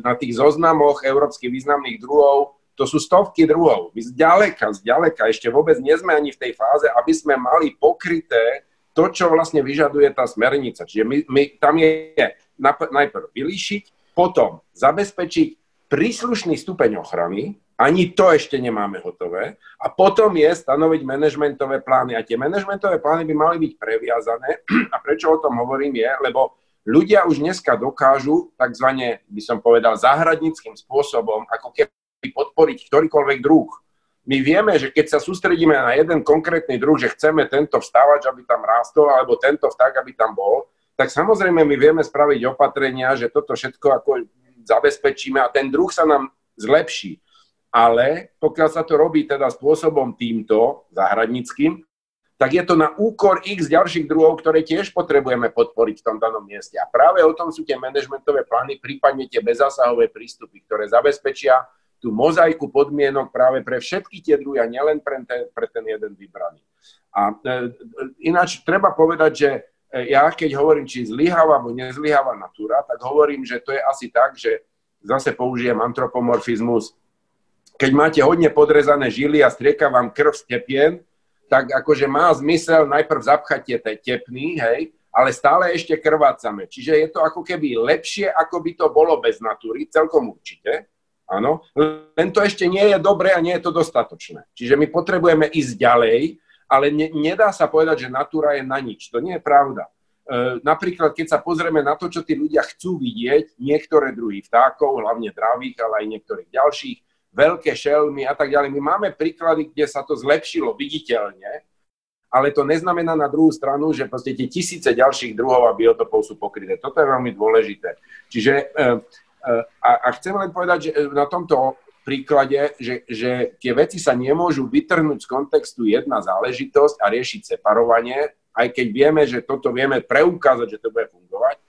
na tých zoznamoch európskych významných druhov to sú stovky druhov. My zďaleka, zďaleka ešte vôbec nie sme ani v tej fáze, aby sme mali pokryté to, čo vlastne vyžaduje tá smernica. Čiže my, my, tam je najprv vylíšiť, potom zabezpečiť príslušný stupeň ochrany, ani to ešte nemáme hotové, a potom je stanoviť manažmentové plány. A tie manažmentové plány by mali byť previazané. A prečo o tom hovorím je, lebo ľudia už dneska dokážu takzvané, by som povedal, záhradníckým spôsobom, ako keby podporiť ktorýkoľvek druh. my vieme, že keď sa sústredíme na jeden konkrétny druh, že chceme tento vstávať, aby tam rástol, alebo tento vták, aby tam bol, tak samozrejme my vieme spraviť opatrenia, že toto všetko ako zabezpečíme a ten druh sa nám zlepší. Ale pokiaľ sa to robí teda spôsobom týmto záhradníckým, tak je to na úkor x ďalších druhov, ktoré tiež potrebujeme podporiť v tom danom mieste. A práve o tom sú tie manažmentové plány, prípadne tie bezásahové prístupy, ktoré zabezpečia tú mozaiku podmienok práve pre všetky tie druhy a nielen pre ten, pre ten jeden vybraný. A e, ináč treba povedať, že e, ja keď hovorím, či zlyháva alebo nezlyháva natúra, tak hovorím, že to je asi tak, že zase použijem antropomorfizmus. Keď máte hodne podrezané žily a strieka vám krv z tepien, tak akože má zmysel najprv zapchať tie tepny, hej, ale stále ešte krvácame. Čiže je to ako keby lepšie, ako by to bolo bez natúry, celkom určite. Áno, len to ešte nie je dobré a nie je to dostatočné. Čiže my potrebujeme ísť ďalej, ale ne, nedá sa povedať, že natúra je na nič. To nie je pravda. E, napríklad, keď sa pozrieme na to, čo tí ľudia chcú vidieť, niektoré druhy vtákov, hlavne dravých, ale aj niektorých ďalších, veľké šelmy a tak ďalej. My máme príklady, kde sa to zlepšilo viditeľne, ale to neznamená na druhú stranu, že proste tie tisíce ďalších druhov a biotopov sú pokryté. Toto je veľmi dôležité. Čiže e, a, a chcem len povedať, že e, na tomto príklade, že, že tie veci sa nemôžu vytrhnúť z kontextu jedna záležitosť a riešiť separovanie, aj keď vieme, že toto vieme preukázať, že to bude fungovať.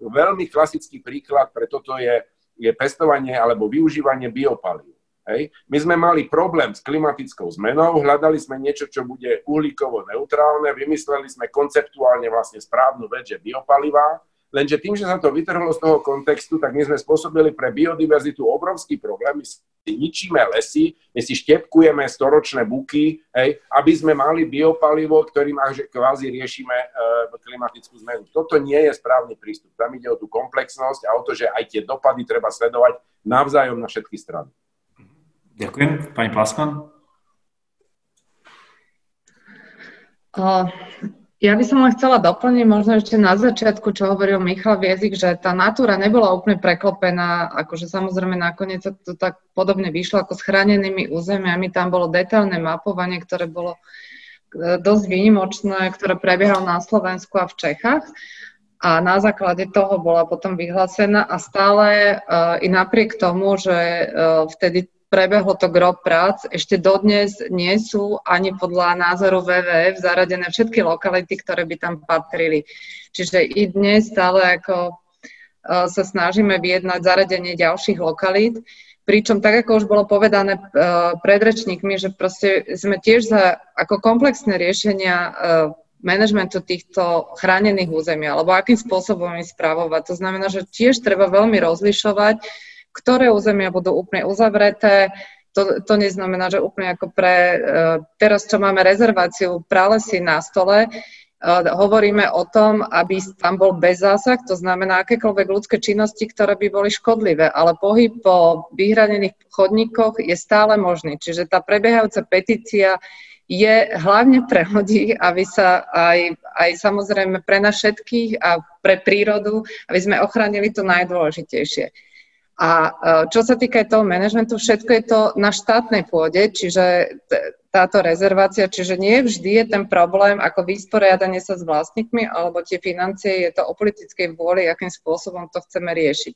Veľmi klasický príklad pre toto je, je pestovanie alebo využívanie biopalív. Hej. My sme mali problém s klimatickou zmenou, hľadali sme niečo, čo bude uhlíkovo neutrálne, vymysleli sme konceptuálne vlastne správnu vec, že biopalivá, Lenže tým, že sa to vytrhlo z toho kontextu, tak my sme spôsobili pre biodiverzitu obrovský problém. My si ničíme lesy, my si štepkujeme storočné buky, hej, aby sme mali biopalivo, ktorým až kvázi riešime e, klimatickú zmenu. Toto nie je správny prístup. Tam ide o tú komplexnosť a o to, že aj tie dopady treba sledovať navzájom na všetky strany. Ďakujem. Pani Plasman? Uh, ja by som len chcela doplniť možno ešte na začiatku, čo hovoril Michal Viezik, že tá natúra nebola úplne preklopená, akože samozrejme nakoniec to, to tak podobne vyšlo ako s chránenými územiami, tam bolo detailné mapovanie, ktoré bolo e, dosť výnimočné, ktoré prebiehalo na Slovensku a v Čechách. A na základe toho bola potom vyhlásená a stále uh, i napriek tomu, že uh, vtedy prebehlo to gro prác. Ešte dodnes nie sú ani podľa názoru WWF zaradené všetky lokality, ktoré by tam patrili. Čiže i dnes stále ako e, sa snažíme vyjednať zaradenie ďalších lokalít. Pričom tak, ako už bolo povedané uh, predrečníkmi, že proste sme tiež za ako komplexné riešenia uh, manažmentu týchto chránených území, alebo akým spôsobom ich správovať. To znamená, že tiež treba veľmi rozlišovať, ktoré územia budú úplne uzavreté. To, to neznamená, že úplne ako pre uh, teraz, čo máme rezerváciu pralesy na stole, uh, hovoríme o tom, aby tam bol bez zásah, to znamená akékoľvek ľudské činnosti, ktoré by boli škodlivé, ale pohyb po vyhranených chodníkoch je stále možný. Čiže tá prebiehajúca petícia je hlavne pre ľudí, aby sa aj, aj samozrejme pre nás všetkých a pre prírodu, aby sme ochránili to najdôležitejšie. A e, čo sa týka toho manažmentu, všetko je to na štátnej pôde, čiže táto rezervácia, čiže nie vždy je ten problém ako vysporiadanie sa s vlastníkmi alebo tie financie, je to o politickej vôli, akým spôsobom to chceme riešiť.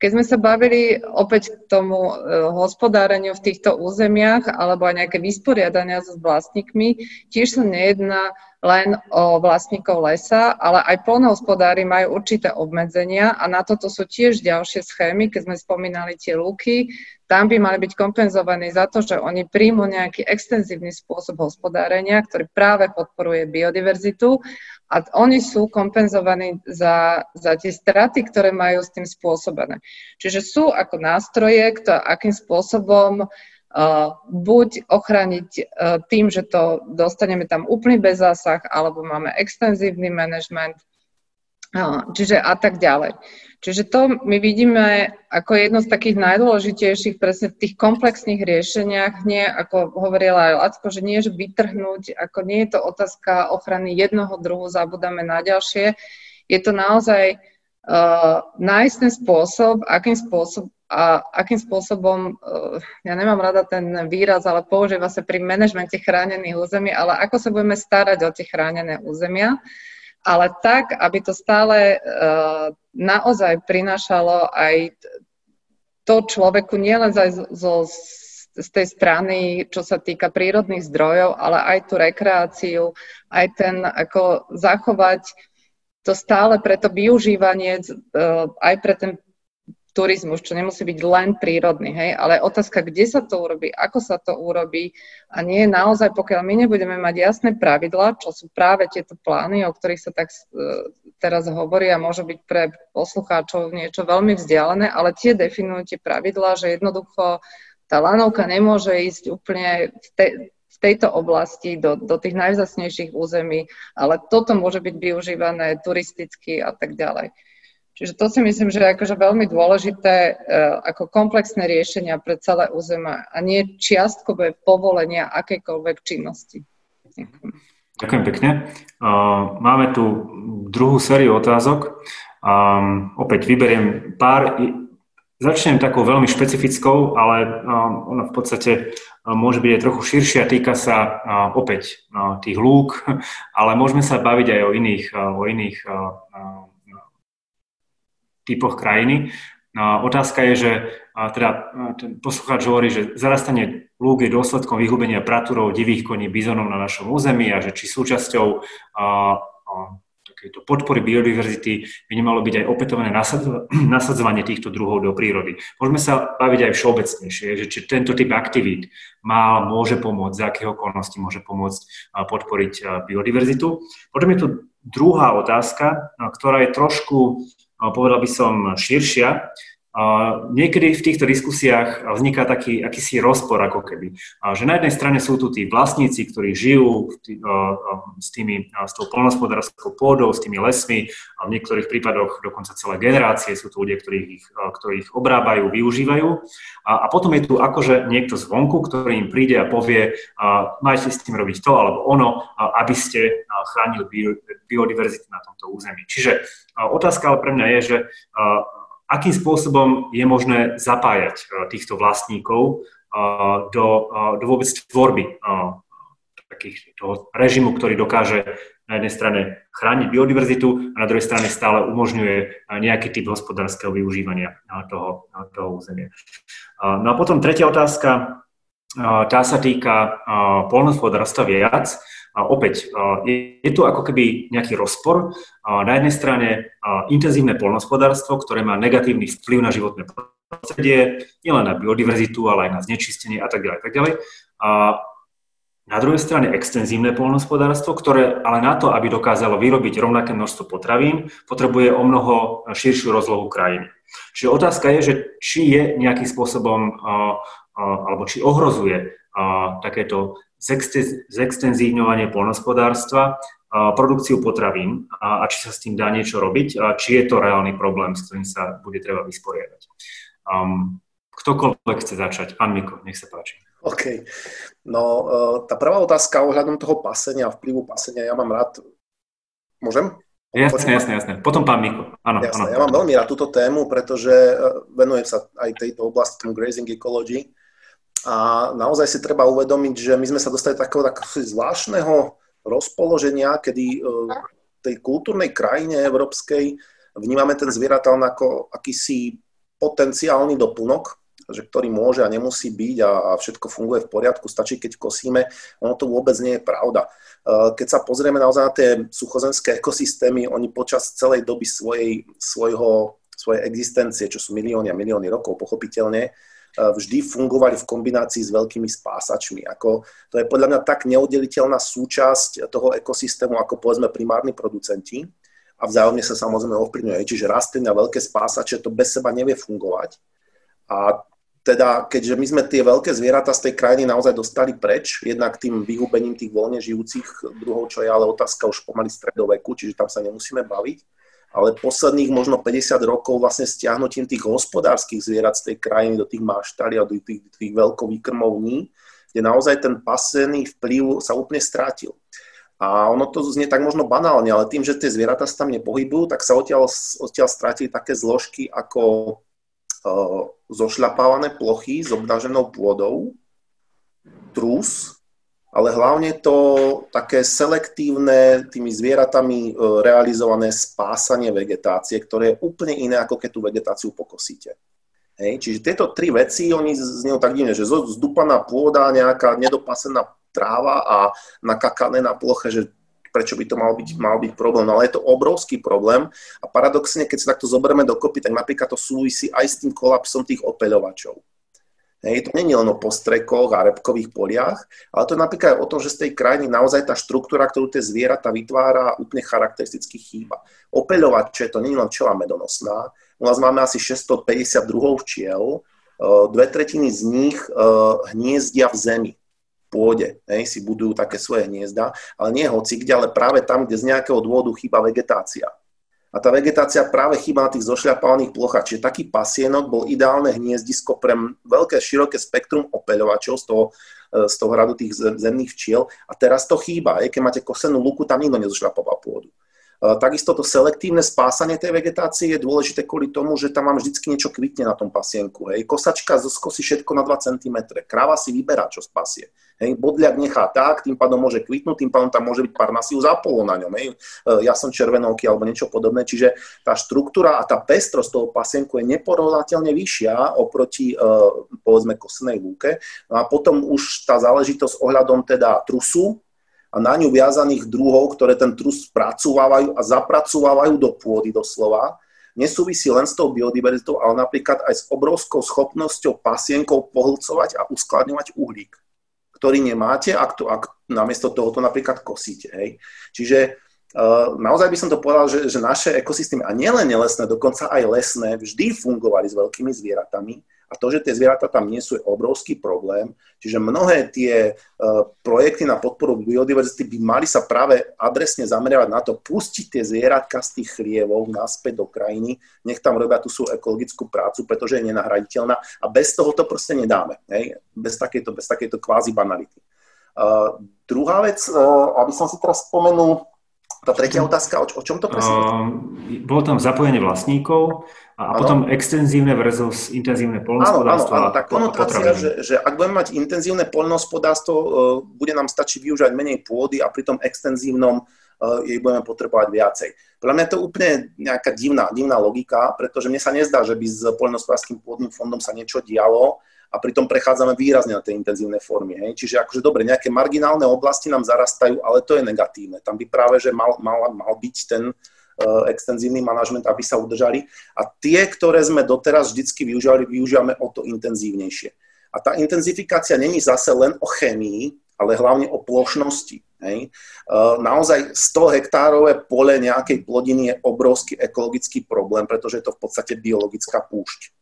Keď sme sa bavili opäť k tomu e, hospodáreniu v týchto územiach alebo aj nejaké vysporiadania so vlastníkmi, tiež sa nejedná len o vlastníkov lesa, ale aj polnohospodári majú určité obmedzenia a na toto sú tiež ďalšie schémy, keď sme spomínali tie luky, tam by mali byť kompenzovaní za to, že oni príjmu nejaký extenzívny spôsob hospodárenia, ktorý práve podporuje biodiverzitu a oni sú kompenzovaní za, za tie straty, ktoré majú s tým spôsobené. Čiže sú ako nástroje, kto, akým spôsobom buď ochrániť tým, že to dostaneme tam úplný bez zásah, alebo máme extenzívny manažment, čiže a tak ďalej. Čiže to my vidíme ako jedno z takých najdôležitejších presne v tých komplexných riešeniach, nie ako hovorila aj Lacko, že nie, že vytrhnúť, ako nie je to otázka ochrany jednoho druhu, zabudáme na ďalšie. Je to naozaj uh, nájsť ten spôsob, akým spôsob, a akým spôsobom, eh, ja nemám rada ten výraz, ale používa sa pri manažmente chránených území, ale ako sa budeme starať o tie chránené územia, ale tak, aby to stále uh, naozaj prinášalo aj to človeku nielen zo, zo, z tej strany, čo sa týka prírodných zdrojov, ale aj tú rekreáciu, aj ten, ako zachovať to stále pre to využívanie, uh, aj pre ten turizmus, čo nemusí byť len prírodný, hej, ale otázka, kde sa to urobí, ako sa to urobí a nie je naozaj, pokiaľ my nebudeme mať jasné pravidlá, čo sú práve tieto plány, o ktorých sa tak uh, teraz hovorí a môže byť pre poslucháčov niečo veľmi vzdialené, ale tie definujú tie pravidlá, že jednoducho tá lanovka nemôže ísť úplne v, te, v tejto oblasti do, do tých najvzácnejších území, ale toto môže byť využívané turisticky a tak ďalej. Čiže to si myslím, že je akože veľmi dôležité e, ako komplexné riešenia pre celé územie a nie čiastkové povolenia akejkoľvek činnosti. Ďakujem pekne. Máme tu druhú sériu otázok. Opäť vyberiem pár. Začnem takou veľmi špecifickou, ale ona v podstate môže byť aj trochu širšia, týka sa opäť tých lúk, ale môžeme sa baviť aj o iných, o iných typoch krajiny. No otázka je, že teda ten poslucháč hovorí, že zarastanie lúk je dôsledkom vyhubenia pratúrov divých koní bizonov na našom území a že či súčasťou a, a, takéto podpory biodiverzity by nemalo byť aj opätovné nasadzovanie týchto druhov do prírody. Môžeme sa baviť aj všeobecnejšie, že či tento typ aktivít má, môže pomôcť, z akého okolnosti môže pomôcť podporiť biodiverzitu. Potom je tu druhá otázka, ktorá je trošku povedal by som, širšia. Niekedy v týchto diskusiách vzniká taký akýsi rozpor ako keby. Že na jednej strane sú tu tí vlastníci, ktorí žijú s, tými, s tou polnospodárskou pôdou, s tými lesmi, a v niektorých prípadoch dokonca celé generácie sú tu ľudia, ktorí ich, ktorí ich obrábajú, využívajú. A, a potom je tu akože niekto zvonku, ktorý im príde a povie, majte s tým robiť to alebo ono, aby ste chránili biodiverzitu na tomto území. Čiže otázka ale pre mňa je, že akým spôsobom je možné zapájať týchto vlastníkov do, do vôbec tvorby takých, toho režimu, ktorý dokáže na jednej strane chrániť biodiverzitu a na druhej strane stále umožňuje nejaký typ hospodárskeho využívania toho, toho územia. No a potom tretia otázka, tá sa týka polnospodárstva viac. A opäť, je tu ako keby nejaký rozpor. Na jednej strane intenzívne polnospodárstvo, ktoré má negatívny vplyv na životné prostredie, nielen na biodiverzitu, ale aj na znečistenie a tak ďalej. Tak ďalej. A na druhej strane extenzívne polnospodárstvo, ktoré ale na to, aby dokázalo vyrobiť rovnaké množstvo potravín, potrebuje o mnoho širšiu rozlohu krajiny. Čiže otázka je, že či je nejakým spôsobom, alebo či ohrozuje takéto zextenzívňovanie polnospodárstva, produkciu potravín a, a či sa s tým dá niečo robiť a či je to reálny problém, s ktorým sa bude treba vysporiadať. Um, ktokoľvek chce začať. Pán Miko, nech sa páči. OK. No, uh, tá prvá otázka ohľadom toho pasenia, vplyvu pasenia, ja mám rád... Môžem? Jasne, jasne, jasne. Potom pán Miko. Áno, jasne, áno. Ja mám veľmi rád túto tému, pretože uh, venujem sa aj tejto oblasti, tomu grazing ecology. A naozaj si treba uvedomiť, že my sme sa dostali takého, takého zvláštneho rozpoloženia, kedy v e, tej kultúrnej krajine európskej vnímame ten zvieratá ako akýsi potenciálny doplnok, že ktorý môže a nemusí byť a, a všetko funguje v poriadku, stačí keď kosíme. Ono to vôbec nie je pravda. E, keď sa pozrieme naozaj na tie suchozemské ekosystémy, oni počas celej doby svojej, svojho, svojej existencie, čo sú milióny a milióny rokov, pochopiteľne, vždy fungovali v kombinácii s veľkými spásačmi. Ako, to je podľa mňa tak neoddeliteľná súčasť toho ekosystému, ako povedzme primárni producenti a vzájomne sa samozrejme ovplyvňuje. Čiže rastliny a veľké spásače to bez seba nevie fungovať. A teda, keďže my sme tie veľké zvieratá z tej krajiny naozaj dostali preč, jednak tým vyhubením tých voľne žijúcich druhov, čo je ale otázka už pomaly stredoveku, čiže tam sa nemusíme baviť, ale posledných možno 50 rokov vlastne stiahnutím tých hospodárskych zvierat z tej krajiny do tých máštali a do tých, tých veľkovýkrmovní, kde naozaj ten pasený vplyv sa úplne strátil. A ono to znie tak možno banálne, ale tým, že tie zvieratá sa tam nepohybujú, tak sa odtiaľ, odtiaľ strátili také zložky ako zošľapávané plochy s obnaženou pôdou, trus, ale hlavne to také selektívne tými zvieratami realizované spásanie vegetácie, ktoré je úplne iné, ako keď tú vegetáciu pokosíte. Hej, čiže tieto tri veci, oni znejú tak divne, že zdupaná pôda, nejaká nedopasená tráva a nakakané na ploche, že prečo by to mal byť, mal byť problém. No ale je to obrovský problém a paradoxne, keď sa takto zoberieme dokopy, tak napríklad to súvisí aj s tým kolapsom tých opeľovačov. Hej, to je len o postrekoch a repkových poliach, ale to je napríklad o tom, že z tej krajiny naozaj tá štruktúra, ktorú tie zvieratá vytvára, úplne charakteristicky chýba. Opeľovače, to nie je len včela medonosná, u nás máme asi 650 druhov včiel, dve tretiny z nich hniezdia v zemi, v pôde, hej, si budujú také svoje hniezda, ale nie hoci kde, ale práve tam, kde z nejakého dôvodu chýba vegetácia. A tá vegetácia práve chýba na tých zošľapávaných plochách. Čiže taký pasienok bol ideálne hniezdisko pre veľké, široké spektrum opeľovačov z toho, e, z toho hradu tých zemných včiel. A teraz to chýba. Aj keď máte kosenú luku, tam nikto nezošľapoval pôdu. E, takisto to selektívne spásanie tej vegetácie je dôležité kvôli tomu, že tam vám vždy niečo kvitne na tom pasienku. Hej. Kosačka skosí všetko na 2 cm. Kráva si vyberá, čo spasie. Hej. Bodliak nechá tak, tým pádom môže kvitnúť, tým pádom tam môže byť pár nasív zapolo na ňom. Hej. E, ja som červenovky alebo niečo podobné. Čiže tá štruktúra a tá pestrosť toho pasienku je neporovnateľne vyššia oproti e, povedzme kosenej lúke. No a potom už tá záležitosť ohľadom teda trusu, a na ňu viazaných druhov, ktoré ten trus spracovávajú a zapracovávajú do pôdy doslova, nesúvisí len s tou biodiverzitou, ale napríklad aj s obrovskou schopnosťou pasienkov pohlcovať a uskladňovať uhlík, ktorý nemáte, ak, to, ak namiesto toho to napríklad kosíte. Hej. Čiže Uh, naozaj by som to povedal, že, že naše ekosystémy, a nielen nelesné, dokonca aj lesné, vždy fungovali s veľkými zvieratami a to, že tie zvieratá tam nie sú, je obrovský problém. Čiže mnohé tie uh, projekty na podporu biodiverzity by mali sa práve adresne zameriavať na to, pustiť tie zvieratka z tých chlievov naspäť do krajiny, nech tam robia tú svoju ekologickú prácu, pretože je nenahraditeľná a bez toho to proste nedáme. Hej? Bez takejto, bez takejto kvázi banality. Uh, druhá vec, uh, aby som si teraz spomenul, tá tretia otázka, o, čom to presne? Uh, bolo tam zapojenie vlastníkov a, a potom extenzívne versus intenzívne poľnohospodárstvo. Áno, tak konotácia, že, že ak budeme mať intenzívne poľnohospodárstvo, uh, bude nám stačiť využívať menej pôdy a pri tom extenzívnom uh, jej budeme potrebovať viacej. Podľa mňa je to úplne nejaká divná, divná logika, pretože mne sa nezdá, že by s poľnohospodárským pôdnym fondom sa niečo dialo, a pritom prechádzame výrazne na tie intenzívne formy. Hej. Čiže akože dobre, nejaké marginálne oblasti nám zarastajú, ale to je negatívne. Tam by práve, že mal, mal, mal byť ten uh, extenzívny manažment, aby sa udržali. A tie, ktoré sme doteraz vždycky využívali, využívame o to intenzívnejšie. A tá intenzifikácia není zase len o chémii, ale hlavne o plošnosti. Hej. Uh, naozaj 100 hektárové pole nejakej plodiny je obrovský ekologický problém, pretože je to v podstate biologická púšť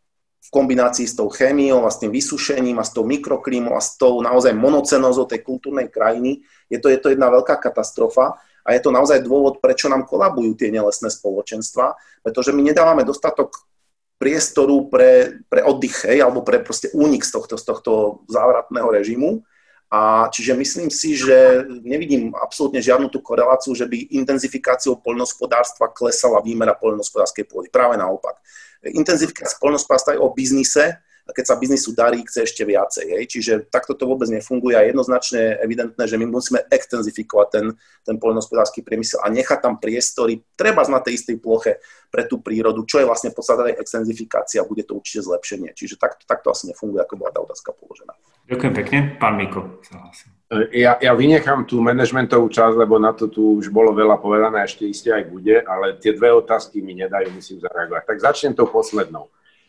v kombinácii s tou chémiou a s tým vysušením a s tou mikroklímou a s tou naozaj monocenózou tej kultúrnej krajiny, je to, je to jedna veľká katastrofa a je to naozaj dôvod, prečo nám kolabujú tie nelesné spoločenstva, pretože my nedávame dostatok priestoru pre, pre oddych, hej, alebo pre proste únik z tohto, z tohto závratného režimu. A čiže myslím si, že nevidím absolútne žiadnu tú koreláciu, že by intenzifikáciou poľnohospodárstva klesala výmera poľnohospodárskej pôdy. Práve naopak intenzifikácia poľnohospodárstva je o biznise, a keď sa biznisu darí, chce ešte viacej. Hej. Čiže takto to vôbec nefunguje a jednoznačne je evidentné, že my musíme extenzifikovať ten, ten poľnohospodársky priemysel a nechať tam priestory, treba na tej istej ploche pre tú prírodu, čo je vlastne podstata tej extenzifikácia a bude to určite zlepšenie. Čiže takto, takto asi nefunguje, ako bola tá otázka položená. Ďakujem pekne. Pán Miko sa Ja, ja vynechám tú manažmentovú časť, lebo na to tu už bolo veľa povedané, ešte iste aj bude, ale tie dve otázky mi nedajú, musím zareagovať. Tak začnem tou poslednou.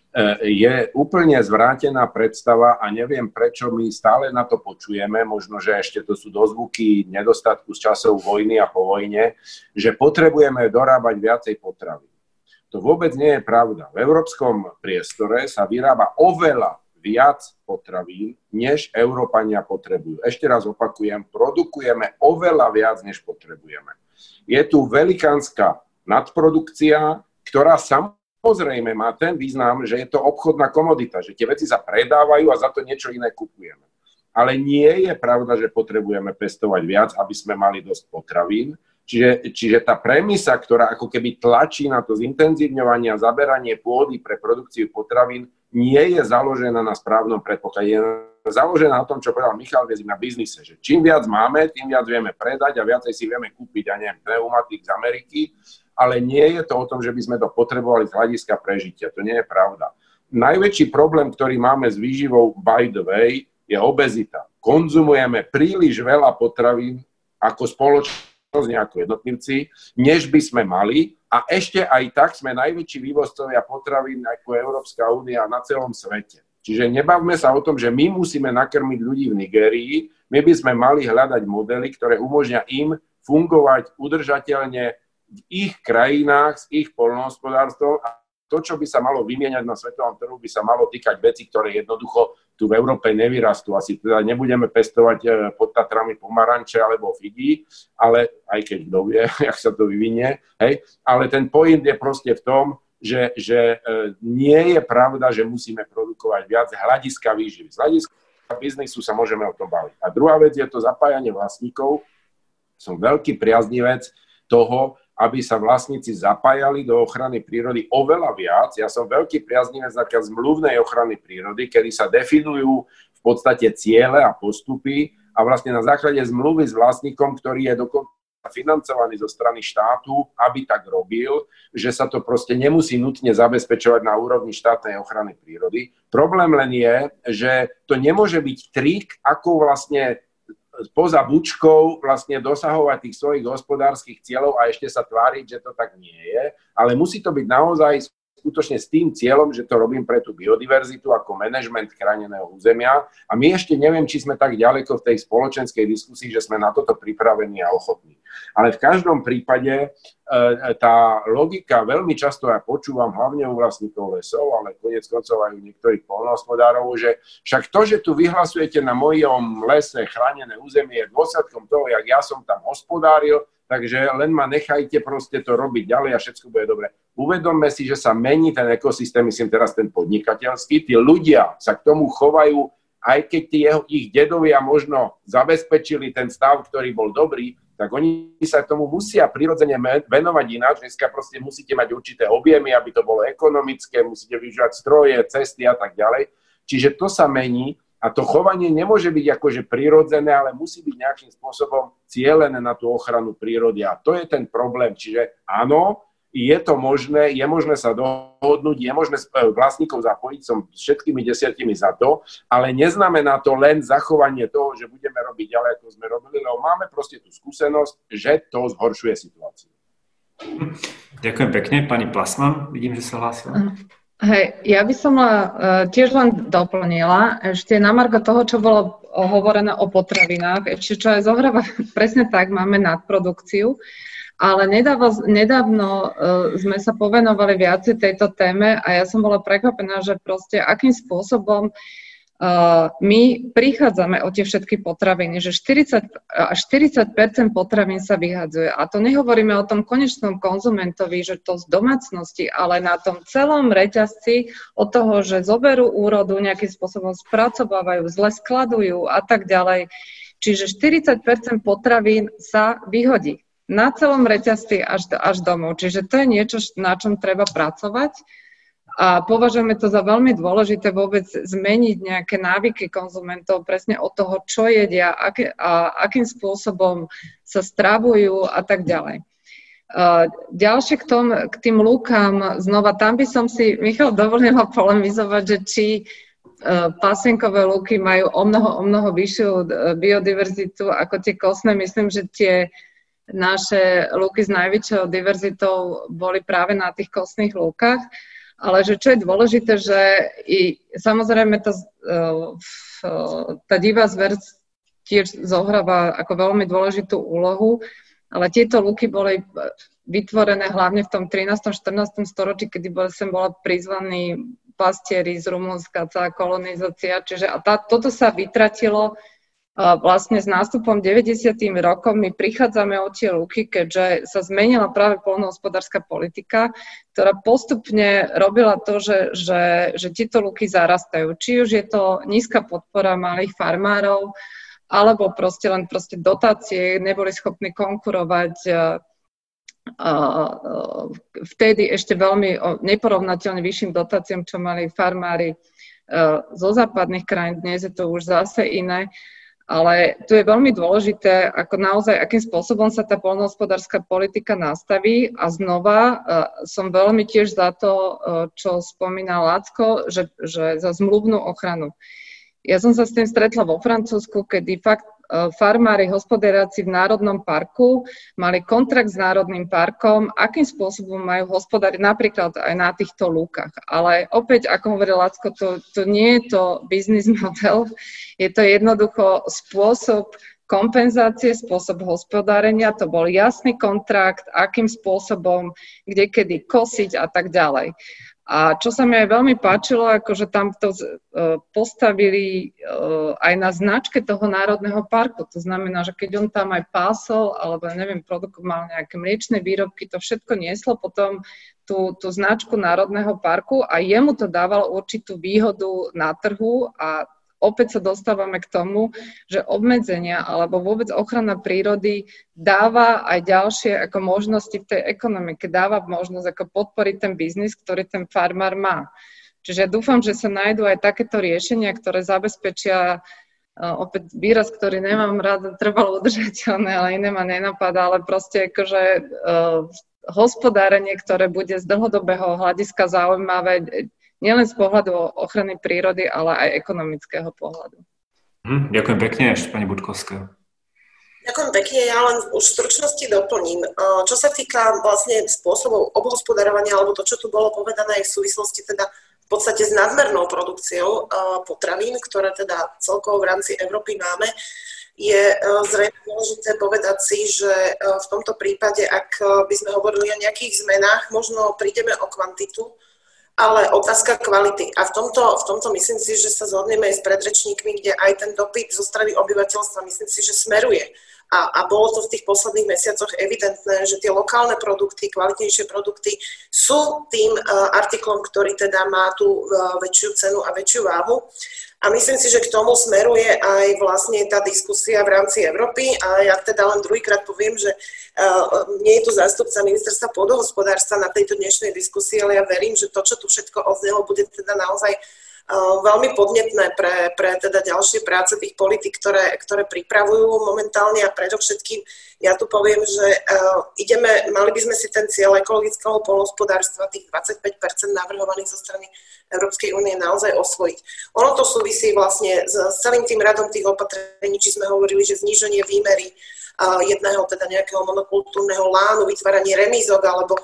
E, je úplne zvrátená predstava a neviem, prečo my stále na to počujeme, možno, že ešte to sú dozvuky nedostatku z časov vojny a po vojne, že potrebujeme dorábať viacej potravy. To vôbec nie je pravda. V európskom priestore sa vyrába oveľa viac potravín, než Európania potrebujú. Ešte raz opakujem, produkujeme oveľa viac, než potrebujeme. Je tu velikánska nadprodukcia, ktorá sam samozrejme má ten význam, že je to obchodná komodita, že tie veci sa predávajú a za to niečo iné kupujeme. Ale nie je pravda, že potrebujeme pestovať viac, aby sme mali dosť potravín. Čiže, čiže tá premisa, ktorá ako keby tlačí na to zintenzívňovanie a zaberanie pôdy pre produkciu potravín, nie je založená na správnom predpoklade. Je založená na tom, čo povedal Michal Viezim na biznise, že čím viac máme, tým viac vieme predať a viacej si vieme kúpiť, a neviem, pneumatik z Ameriky, ale nie je to o tom, že by sme to potrebovali z hľadiska prežitia. To nie je pravda. Najväčší problém, ktorý máme s výživou, by the way, je obezita. Konzumujeme príliš veľa potravín ako spoločnosť, ako jednotlivci, než by sme mali a ešte aj tak sme najväčší vývozcovia potravín ako Európska únia na celom svete. Čiže nebavme sa o tom, že my musíme nakrmiť ľudí v Nigérii, my by sme mali hľadať modely, ktoré umožňa im fungovať udržateľne v ich krajinách, s ich polnohospodárstvom a to, čo by sa malo vymieňať na svetovom trhu, by sa malo týkať veci, ktoré jednoducho tu v Európe nevyrastú. Asi teda nebudeme pestovať e, pod Tatrami pomaranče alebo figy, ale aj keď kto vie, jak sa to vyvinie. Hej? Ale ten point je proste v tom, že, že e, nie je pravda, že musíme produkovať viac hľadiska výživy. Z hľadiska biznisu sa môžeme o tom baviť. A druhá vec je to zapájanie vlastníkov. Som veľký priaznivec toho, aby sa vlastníci zapájali do ochrany prírody oveľa viac. Ja som veľký priaznivec na zmluvnej ochrany prírody, kedy sa definujú v podstate ciele a postupy a vlastne na základe zmluvy s vlastníkom, ktorý je dokonca financovaný zo strany štátu, aby tak robil, že sa to proste nemusí nutne zabezpečovať na úrovni štátnej ochrany prírody. Problém len je, že to nemôže byť trik, ako vlastne poza bučkou vlastne dosahovať tých svojich hospodárskych cieľov a ešte sa tváriť, že to tak nie je, ale musí to byť naozaj skutočne s tým cieľom, že to robím pre tú biodiverzitu ako manažment chráneného územia. A my ešte neviem, či sme tak ďaleko v tej spoločenskej diskusii, že sme na toto pripravení a ochotní. Ale v každom prípade e, tá logika, veľmi často ja počúvam hlavne u vlastníkov lesov, ale konec koncov aj u niektorých polnohospodárov, že však to, že tu vyhlasujete na mojom lese chránené územie je dôsledkom toho, jak ja som tam hospodáril, takže len ma nechajte proste to robiť ďalej a všetko bude dobre. Uvedomme si, že sa mení ten ekosystém, myslím teraz ten podnikateľský, tí ľudia sa k tomu chovajú, aj keď tí jeho, ich dedovia možno zabezpečili ten stav, ktorý bol dobrý, tak oni sa tomu musia prirodzene venovať ináč. Dneska proste musíte mať určité objemy, aby to bolo ekonomické, musíte využívať stroje, cesty a tak ďalej. Čiže to sa mení a to chovanie nemôže byť akože prirodzené, ale musí byť nejakým spôsobom cielené na tú ochranu prírody. A to je ten problém. Čiže áno, je to možné, je možné sa dohodnúť, je možné e, vlastníkov zapojiť, som všetkými desiatimi za to, ale neznamená to len zachovanie toho, že budeme robiť ďalej, ako sme robili, lebo máme proste tú skúsenosť, že to zhoršuje situáciu. Ďakujem pekne. Pani Plasman, vidím, že sa hlásila. Hej, ja by som uh, tiež len doplnila ešte na margo toho, čo bolo hovorené o potravinách, ešte čo aj zohráva presne tak, máme nadprodukciu, ale nedávno, nedávno uh, sme sa povenovali viacej tejto téme a ja som bola prekvapená, že proste akým spôsobom uh, my prichádzame o tie všetky potraviny, že 40 až 40 potravín sa vyhadzuje. A to nehovoríme o tom konečnom konzumentovi, že to z domácnosti, ale na tom celom reťazci od toho, že zoberú úrodu, nejakým spôsobom spracovávajú, zle skladujú a tak ďalej. Čiže 40 potravín sa vyhodí na celom reťazci až, až domov. Čiže to je niečo, na čom treba pracovať a považujeme to za veľmi dôležité vôbec zmeniť nejaké návyky konzumentov presne od toho, čo jedia, aké, a akým spôsobom sa stravujú a tak ďalej. Ďalšie k, tom, k tým lúkam, znova tam by som si, Michal, dovolila polemizovať, že či uh, pasienkové lúky majú o mnoho, o mnoho vyššiu uh, biodiverzitu ako tie kostné. Myslím, že tie naše lúky s najväčšou diverzitou boli práve na tých kostných lúkach. Ale že čo je dôležité, že i, samozrejme tá, e, tá divá zver tiež zohráva ako veľmi dôležitú úlohu, ale tieto luky boli vytvorené hlavne v tom 13. 14. storočí, kedy bol, sem bola prizvaní pastieri z Rumunska, celá kolonizácia. Čiže a tá, toto sa vytratilo vlastne s nástupom 90. rokov my prichádzame o tie luky, keďže sa zmenila práve polnohospodárska politika, ktorá postupne robila to, že, že, že tieto luky zarastajú. Či už je to nízka podpora malých farmárov, alebo proste len proste dotácie neboli schopní konkurovať vtedy ešte veľmi neporovnateľne vyšším dotáciám, čo mali farmári zo západných krajín. Dnes je to už zase iné. Ale tu je veľmi dôležité, ako naozaj, akým spôsobom sa tá poľnohospodárska politika nastaví. A znova uh, som veľmi tiež za to, uh, čo spomínal Lacko, že, že za zmluvnú ochranu. Ja som sa s tým stretla vo Francúzsku, kedy fakt E, farmári, hospodáriaci v Národnom parku mali kontrakt s Národným parkom, akým spôsobom majú hospodáriť napríklad aj na týchto lúkach. Ale opäť, ako hovoril Lacko, to, to nie je to biznis model, je to jednoducho spôsob kompenzácie, spôsob hospodárenia, to bol jasný kontrakt, akým spôsobom, kde kedy kosiť a tak ďalej. A čo sa mi aj veľmi páčilo, akože tam to uh, postavili uh, aj na značke toho národného parku. To znamená, že keď on tam aj pásol, alebo neviem, produkoval nejaké mliečne výrobky, to všetko nieslo potom tú, tú značku národného parku a jemu to dávalo určitú výhodu na trhu a opäť sa dostávame k tomu, že obmedzenia alebo vôbec ochrana prírody dáva aj ďalšie ako možnosti v tej ekonomike, dáva možnosť ako podporiť ten biznis, ktorý ten farmár má. Čiže dúfam, že sa nájdú aj takéto riešenia, ktoré zabezpečia opäť výraz, ktorý nemám rád, trvalo udržateľné, ale iné ma nenapadá, ale proste akože uh, hospodárenie, ktoré bude z dlhodobého hľadiska zaujímavé, nielen z pohľadu ochrany prírody, ale aj ekonomického pohľadu. Hm, ďakujem pekne, ešte pani Budkovská. Ďakujem pekne, ja len už v stručnosti doplním. Čo sa týka vlastne spôsobov obhospodarovania, alebo to, čo tu bolo povedané aj v súvislosti teda v podstate s nadmernou produkciou potravín, ktoré teda celkovo v rámci Európy máme, je zrejme dôležité povedať si, že v tomto prípade, ak by sme hovorili o nejakých zmenách, možno prídeme o kvantitu, ale otázka kvality. A v tomto, v tomto myslím si, že sa zhodneme aj s predrečníkmi, kde aj ten dopyt zo strany obyvateľstva myslím si, že smeruje. A, a bolo to v tých posledných mesiacoch evidentné, že tie lokálne produkty, kvalitnejšie produkty sú tým uh, artiklom, ktorý teda má tú uh, väčšiu cenu a väčšiu váhu. A myslím si, že k tomu smeruje aj vlastne tá diskusia v rámci Európy. A ja teda len druhýkrát poviem, že uh, nie je tu zástupca ministerstva pôdohospodárstva na tejto dnešnej diskusii, ale ja verím, že to, čo tu všetko odznelo, bude teda naozaj veľmi podnetné pre, pre teda ďalšie práce tých politik, ktoré, ktoré pripravujú momentálne a predovšetkým ja tu poviem, že uh, ideme, mali by sme si ten cieľ ekologického polnohospodárstva, tých 25% navrhovaných zo strany Európskej únie naozaj osvojiť. Ono to súvisí vlastne s celým tým radom tých opatrení, či sme hovorili, že zníženie výmery jedného teda nejakého monokultúrneho lánu, vytváranie remízok alebo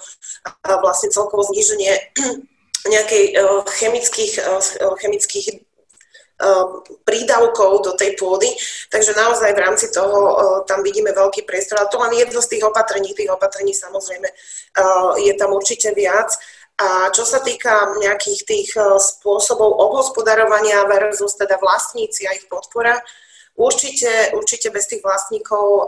vlastne celkovo zníženie nejakej e, chemických, e, e, chemických prídavkov do tej pôdy. Takže naozaj v rámci toho tam vidíme veľký priestor. A to len jedno z tých opatrení. Tých opatrení samozrejme je tam určite viac. A čo sa týka nejakých tých spôsobov obhospodarovania versus teda vlastníci a ich podpora, určite, určite bez tých vlastníkov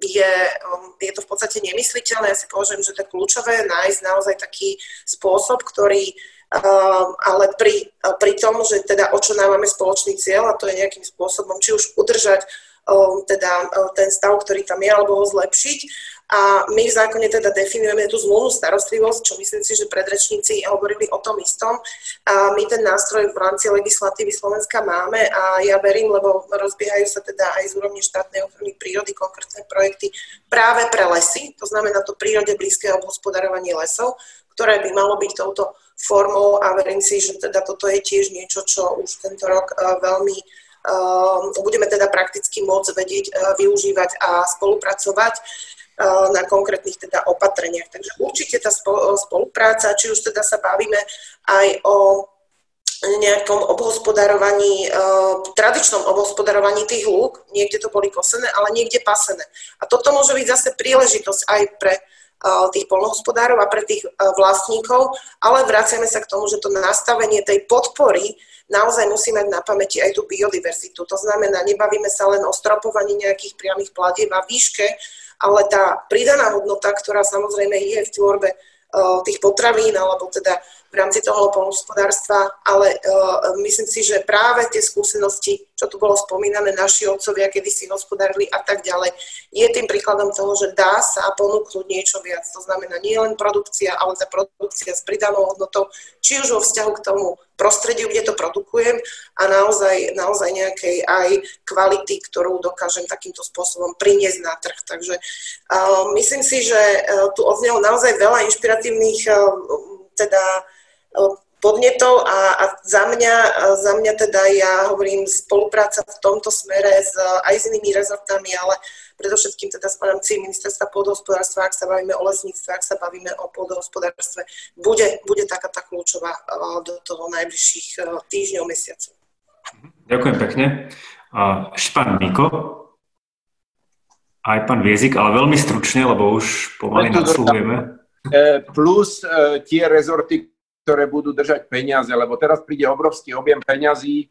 je, um, je to v podstate nemysliteľné. Ja si považujem, že to je kľúčové nájsť naozaj taký spôsob, ktorý Uh, ale pri, pri tom, že teda o čo nám máme spoločný cieľ a to je nejakým spôsobom, či už udržať teda ten stav, ktorý tam je, alebo ho zlepšiť, a my v zákone teda definujeme tú zmluvnú starostlivosť, čo myslím si, že predrečníci hovorili o tom istom. A my ten nástroj v rámci legislatívy Slovenska máme a ja verím, lebo rozbiehajú sa teda aj z úrovne štátnej ochrany prírody konkrétne projekty práve pre lesy, to znamená to prírode blízke obhospodarovanie lesov, ktoré by malo byť touto formou a verím si, že teda toto je tiež niečo, čo už tento rok veľmi budeme teda prakticky môcť vedieť využívať a spolupracovať na konkrétnych teda opatreniach. Takže určite tá spolupráca, či už teda sa bavíme aj o nejakom obhospodarovaní, tradičnom obhospodarovaní tých lúk, niekde to boli kosené, ale niekde pasené. A toto môže byť zase príležitosť aj pre tých polnohospodárov a pre tých vlastníkov, ale vraciame sa k tomu, že to nastavenie tej podpory naozaj musí mať na pamäti aj tú biodiverzitu. To znamená, nebavíme sa len o stropovaní nejakých priamých platieb a výške, ale tá pridaná hodnota, ktorá samozrejme je v tvorbe tých potravín alebo teda v rámci toho polnospodárstva, ale uh, myslím si, že práve tie skúsenosti, čo tu bolo spomínané, naši otcovia, kedy si hospodárili a tak ďalej, je tým príkladom toho, že dá sa ponúknuť niečo viac. To znamená nie len produkcia, ale tá produkcia s pridanou hodnotou, či už vo vzťahu k tomu prostrediu, kde to produkujem a naozaj, naozaj nejakej aj kvality, ktorú dokážem takýmto spôsobom priniesť na trh. Takže uh, myslím si, že uh, tu odznelo naozaj veľa inšpiratívnych uh, teda podnetov a, a za, mňa, za mňa teda ja hovorím spolupráca v tomto smere s, aj s inými rezortami, ale predovšetkým teda s rámci ministerstva pôdohospodárstva, ak sa bavíme o lesníctve, ak sa bavíme o pôdohospodárstve, bude, bude taká tá kľúčová do toho najbližších týždňov, mesiacov. Ďakujem pekne. Špán Miko, aj pán Viezik, ale veľmi stručne, lebo už pomaly nadsluhujeme. E, plus e, tie rezorty, ktoré budú držať peniaze, lebo teraz príde obrovský objem peňazí e,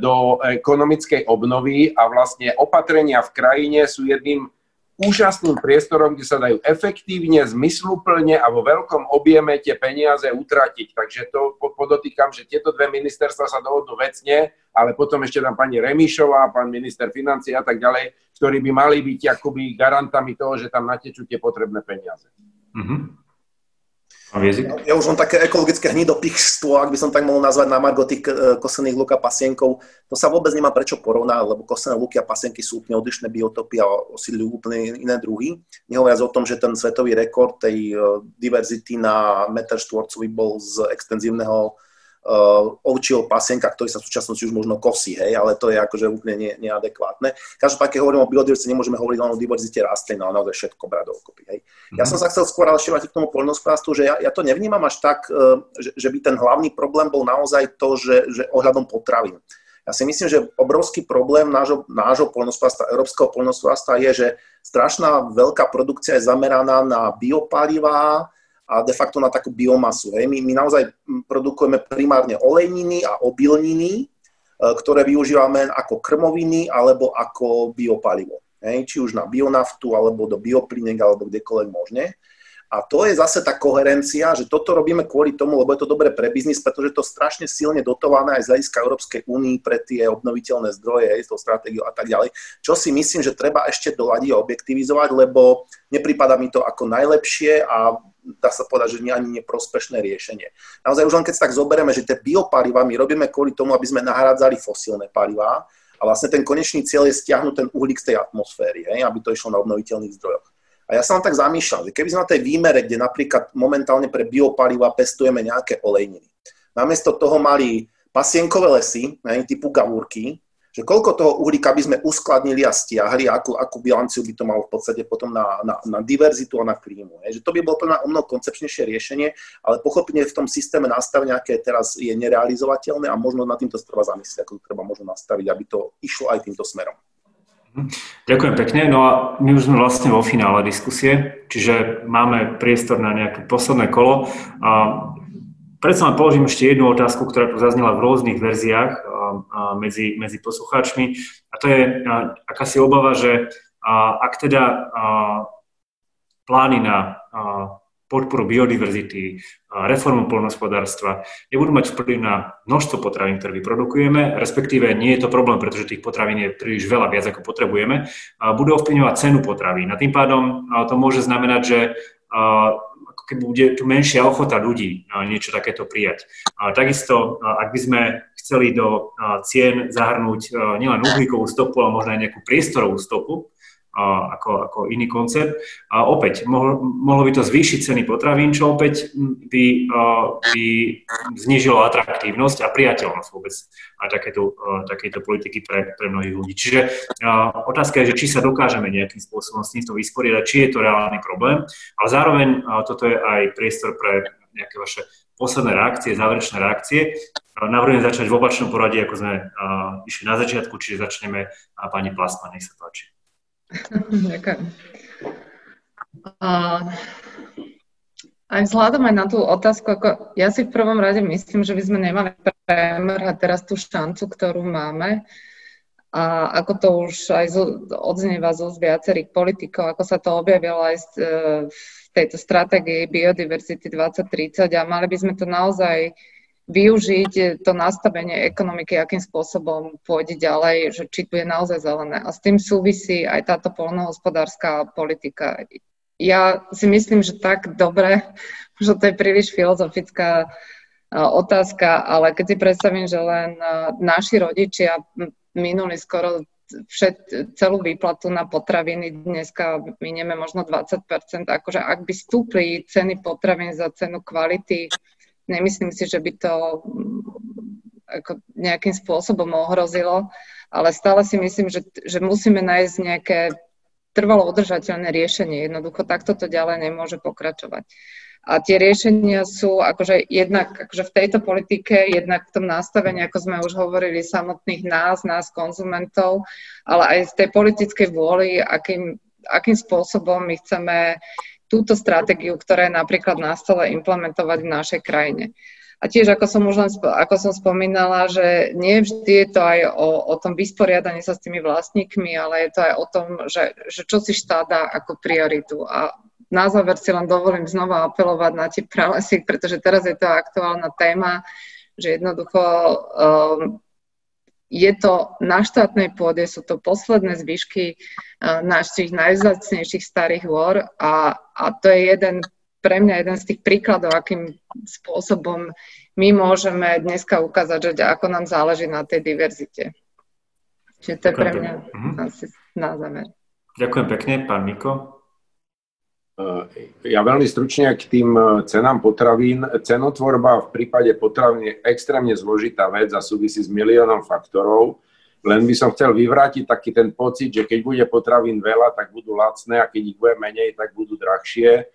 do ekonomickej obnovy a vlastne opatrenia v krajine sú jedným úžasným priestorom, kde sa dajú efektívne, zmysluplne a vo veľkom objeme tie peniaze utratiť. Takže to podotýkam, že tieto dve ministerstva sa dohodnú vecne, ale potom ešte tam pani Remišová, pán minister financí a tak ďalej, ktorí by mali byť akoby garantami toho, že tam natečú tie potrebné peniaze. Mm-hmm. Ja už mám také ekologické hnidopichstvo, ak by som tak mohol nazvať na margo tých e, kosených lúk a pasienkov. To sa vôbec nemá prečo porovnať, lebo kosené lúky a pasienky sú úplne odlišné biotopy a osídľujú úplne iné druhy. Nehovoriac o tom, že ten svetový rekord tej e, diverzity na meter štvorcový bol z extenzívneho ovčieho pasienka, ktorý sa v súčasnosti už možno kosí, hej, ale to je akože úplne ne, neadekvátne. Každopádne, keď hovorím o biodiverzite, nemôžeme hovoriť len o diverzite rastlín, ale naozaj všetko brať do okopy, hej. Mm-hmm. Ja mhm. som sa chcel skôr ale vrátiť k tomu poľnohospodárstvu, že ja, ja to nevnímam až tak, uh, že, že by ten hlavný problém bol naozaj to, že, že ohľadom potravín. Ja si myslím, že obrovský problém nášho, nášho poľnohospodárstva, európskeho poľnohospodárstva je, že strašná veľká produkcia je zameraná na biopalivá, a de facto na takú biomasu. Hej. My, my naozaj produkujeme primárne olejniny a obilniny, e, ktoré využívame ako krmoviny alebo ako biopalivo. Hej. Či už na bionaftu, alebo do bioplinek, alebo kdekoľvek možne. A to je zase tá koherencia, že toto robíme kvôli tomu, lebo je to dobre pre biznis, pretože to strašne silne dotované aj z hľadiska Európskej únii pre tie obnoviteľné zdroje, s tou stratégiou a tak ďalej. Čo si myslím, že treba ešte doladiť a objektivizovať, lebo nepripada mi to ako najlepšie a dá sa povedať, že nie ani neprospešné riešenie. Naozaj už len keď sa tak zoberieme, že tie biopaliva my robíme kvôli tomu, aby sme nahradzali fosílne palivá a vlastne ten konečný cieľ je stiahnuť ten uhlík z tej atmosféry, hej, aby to išlo na obnoviteľných zdrojoch. A ja som tak zamýšľal, že keby sme na tej výmere, kde napríklad momentálne pre biopaliva pestujeme nejaké olejniny, namiesto toho mali pasienkové lesy, hej, typu gavúrky, že koľko toho uhlíka by sme uskladnili a stiahli akú, akú bilanciu by to malo v podstate potom na, na, na diverzitu a na klímu. Je. Že to by bolo pre o mnoho koncepčnejšie riešenie, ale pochopne v tom systéme nastavenia, aké teraz je nerealizovateľné a možno na týmto treba zamyslieť, ako to treba možno nastaviť, aby to išlo aj týmto smerom. Mhm. Ďakujem pekne. No a my už sme vlastne vo finále diskusie, čiže máme priestor na nejaké posledné kolo. A predsa len položím ešte jednu otázku, ktorá tu zaznela v rôznych verziách medzi, medzi poslucháčmi. A to je akási obava, že ak teda plány na podporu biodiverzity, reformu polnospodárstva nebudú mať vplyv na množstvo potravín, ktoré vyprodukujeme, respektíve nie je to problém, pretože tých potravín je príliš veľa, viac ako potrebujeme, budú ovplyvňovať cenu potravín. A tým pádom to môže znamenať, že ako keby bude tu menšia ochota ľudí niečo takéto prijať. Takisto, ak by sme chceli do cien zahrnúť nielen uhlíkovú stopu, ale možno aj nejakú priestorovú stopu, ako, ako iný koncept. A opäť, mohlo, mohlo by to zvýšiť ceny potravín, čo opäť by, by znižilo atraktívnosť a priateľnosť vôbec a takéto, takéto politiky pre, pre mnohých ľudí. Čiže otázka je, že či sa dokážeme nejakým spôsobom s týmto vysporiadať, či je to reálny problém, ale zároveň toto je aj priestor pre nejaké vaše posledné reakcie, záverečné reakcie. Navrhujem začať v opačnom poradí, ako sme išli na začiatku, čiže začneme pani Plasma, nech sa páči. Ďakujem. aj vzhľadom aj na tú otázku, ako ja si v prvom rade myslím, že by sme nemali premerhať teraz tú šancu, ktorú máme A ako to už aj odznieva z viacerých politikov, ako sa to objavilo aj v tejto stratégii Biodiverzity 2030 a mali by sme to naozaj využiť to nastavenie ekonomiky, akým spôsobom pôjde ďalej, že či tu je naozaj zelené. A s tým súvisí aj táto polnohospodárska politika. Ja si myslím, že tak dobre, že to je príliš filozofická otázka, ale keď si predstavím, že len naši rodičia minuli skoro všet, celú výplatu na potraviny dneska minieme možno 20%. Akože ak by stúpli ceny potravín za cenu kvality, nemyslím si, že by to mm, ako nejakým spôsobom ohrozilo, ale stále si myslím, že, že musíme nájsť nejaké trvalo udržateľné riešenie. Jednoducho takto to ďalej nemôže pokračovať. A tie riešenia sú akože jednak akože v tejto politike, jednak v tom nastavení, ako sme už hovorili, samotných nás, nás konzumentov, ale aj z tej politickej vôly, akým, akým spôsobom my chceme túto stratégiu, ktorá je napríklad na stole, implementovať v našej krajine. A tiež, ako som už len ako som spomínala, že nie vždy je to aj o, o tom vysporiadaní sa s tými vlastníkmi, ale je to aj o tom, že, že čo si štát dá ako prioritu. A na záver si len dovolím znova apelovať na tie pralesy, pretože teraz je to aktuálna téma, že jednoducho um, je to na štátnej pôde, sú to posledné zvyšky uh, našich najvzácnejších starých hôr a, a to je jeden pre mňa jeden z tých príkladov, akým spôsobom my môžeme dneska ukázať, že ako nám záleží na tej diverzite. Čiže to je pre mňa mhm. asi na záver. Ďakujem pekne, pán Miko. Ja veľmi stručne k tým e, cenám potravín. Cenotvorba v prípade potravín je extrémne zložitá vec a súvisí s miliónom faktorov. Len by som chcel vyvrátiť taký ten pocit, že keď bude potravín veľa, tak budú lacné a keď ich bude menej, tak budú drahšie.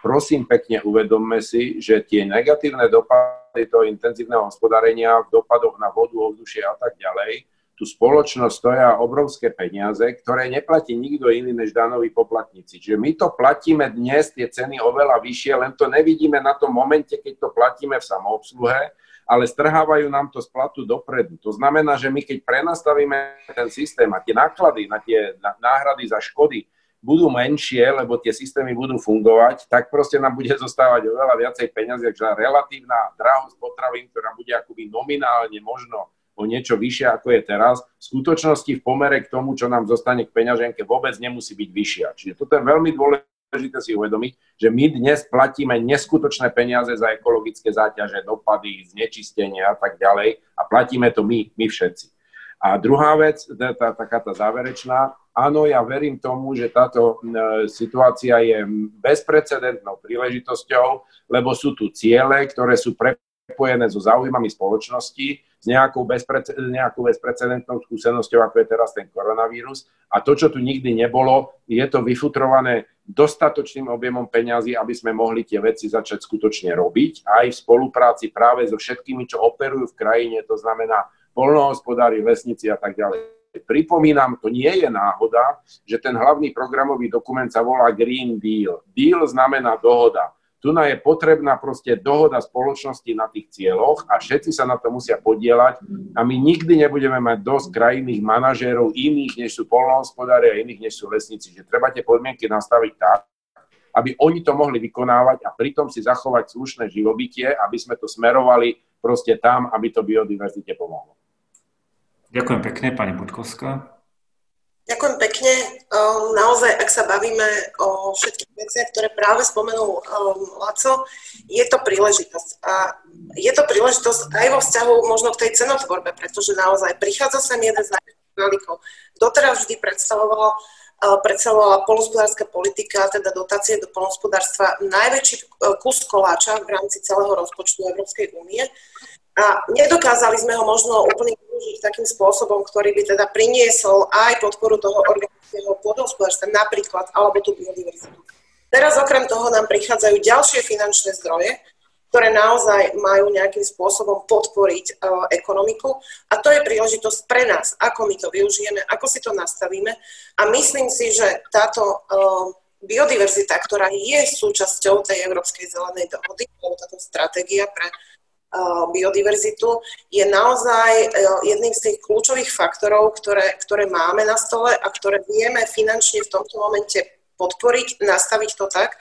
Prosím pekne uvedomme si, že tie negatívne dopady toho intenzívneho hospodárenia v dopadoch na vodu, ovzdušie a tak ďalej tú spoločnosť stoja obrovské peniaze, ktoré neplatí nikto iný než danoví poplatníci. Čiže my to platíme dnes, tie ceny oveľa vyššie, len to nevidíme na tom momente, keď to platíme v samoobsluhe, ale strhávajú nám to z platu dopredu. To znamená, že my keď prenastavíme ten systém a tie náklady na tie náhrady za škody budú menšie, lebo tie systémy budú fungovať, tak proste nám bude zostávať oveľa viacej peniazy, takže relatívna drahosť potravín, ktorá bude akoby nominálne možno o niečo vyššia, ako je teraz, v skutočnosti v pomere k tomu, čo nám zostane k peňaženke, vôbec nemusí byť vyššia. Čiže toto je veľmi dôležité si uvedomiť, že my dnes platíme neskutočné peniaze za ekologické záťaže, dopady, znečistenie a tak ďalej a platíme to my, my všetci. A druhá vec, tá, taká tá záverečná, áno, ja verím tomu, že táto situácia je bezprecedentnou príležitosťou, lebo sú tu ciele, ktoré sú prepojené so záujmami spoločnosti, s nejakou, bezprece- nejakou bezprecedentnou skúsenosťou, ako je teraz ten koronavírus. A to, čo tu nikdy nebolo, je to vyfutrované dostatočným objemom peňazí, aby sme mohli tie veci začať skutočne robiť, aj v spolupráci práve so všetkými, čo operujú v krajine, to znamená polnohospodári, lesníci a tak ďalej. Pripomínam, to nie je náhoda, že ten hlavný programový dokument sa volá Green Deal. Deal znamená dohoda. Tu je potrebná proste dohoda spoločnosti na tých cieľoch a všetci sa na to musia podielať a my nikdy nebudeme mať dosť krajných manažérov iných, než sú polnohospodári a iných, než sú lesníci. Že treba tie podmienky nastaviť tak, aby oni to mohli vykonávať a pritom si zachovať slušné živobytie, aby sme to smerovali proste tam, aby to biodiverzite pomohlo. Ďakujem pekne, pani Budkovská. Ďakujem pekne. Ehm, naozaj, ak sa bavíme o všetkých veciach, ktoré práve spomenul ehm, Laco, je to príležitosť. A je to príležitosť aj vo vzťahu možno k tej cenotvorbe, pretože naozaj prichádza sem jeden z najväčších Doteraz vždy predstavovala, ehm, predstavovala polnospodárska politika, teda dotácie do polnospodárstva, najväčší kus koláča v rámci celého rozpočtu Európskej únie. A nedokázali sme ho možno úplne využiť takým spôsobom, ktorý by teda priniesol aj podporu toho organického pôdohospodárstva napríklad, alebo tú biodiverzitu. Teraz okrem toho nám prichádzajú ďalšie finančné zdroje, ktoré naozaj majú nejakým spôsobom podporiť uh, ekonomiku a to je príležitosť pre nás, ako my to využijeme, ako si to nastavíme a myslím si, že táto uh, biodiverzita, ktorá je súčasťou tej Európskej zelenej dohody, alebo táto stratégia pre biodiverzitu, je naozaj jedným z tých kľúčových faktorov, ktoré, ktoré máme na stole a ktoré vieme finančne v tomto momente podporiť, nastaviť to tak,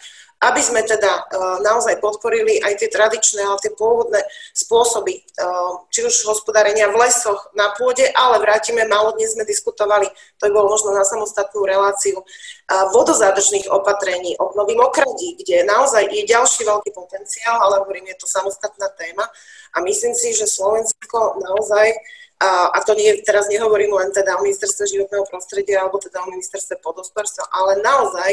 aby sme teda e, naozaj podporili aj tie tradičné, ale tie pôvodné spôsoby, e, či už hospodárenia v lesoch, na pôde, ale vrátime, málo dnes sme diskutovali, to by bolo možno na samostatnú reláciu, e, vodozádržných opatrení, obnovy mokradí, kde naozaj je ďalší veľký potenciál, ale hovorím, je to samostatná téma. A myslím si, že Slovensko naozaj a, a to nie, teraz nehovorím len teda o ministerstve životného prostredia alebo teda o ministerstve podospodárstva, ale naozaj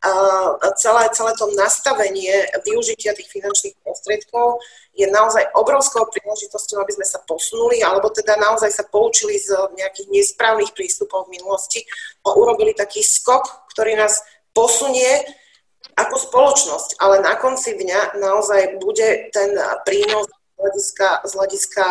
a, celé, celé to nastavenie využitia tých finančných prostriedkov je naozaj obrovskou príležitosťou, aby sme sa posunuli alebo teda naozaj sa poučili z nejakých nesprávnych prístupov v minulosti a urobili taký skok, ktorý nás posunie ako spoločnosť, ale na konci dňa naozaj bude ten prínos z hľadiska, z hľadiska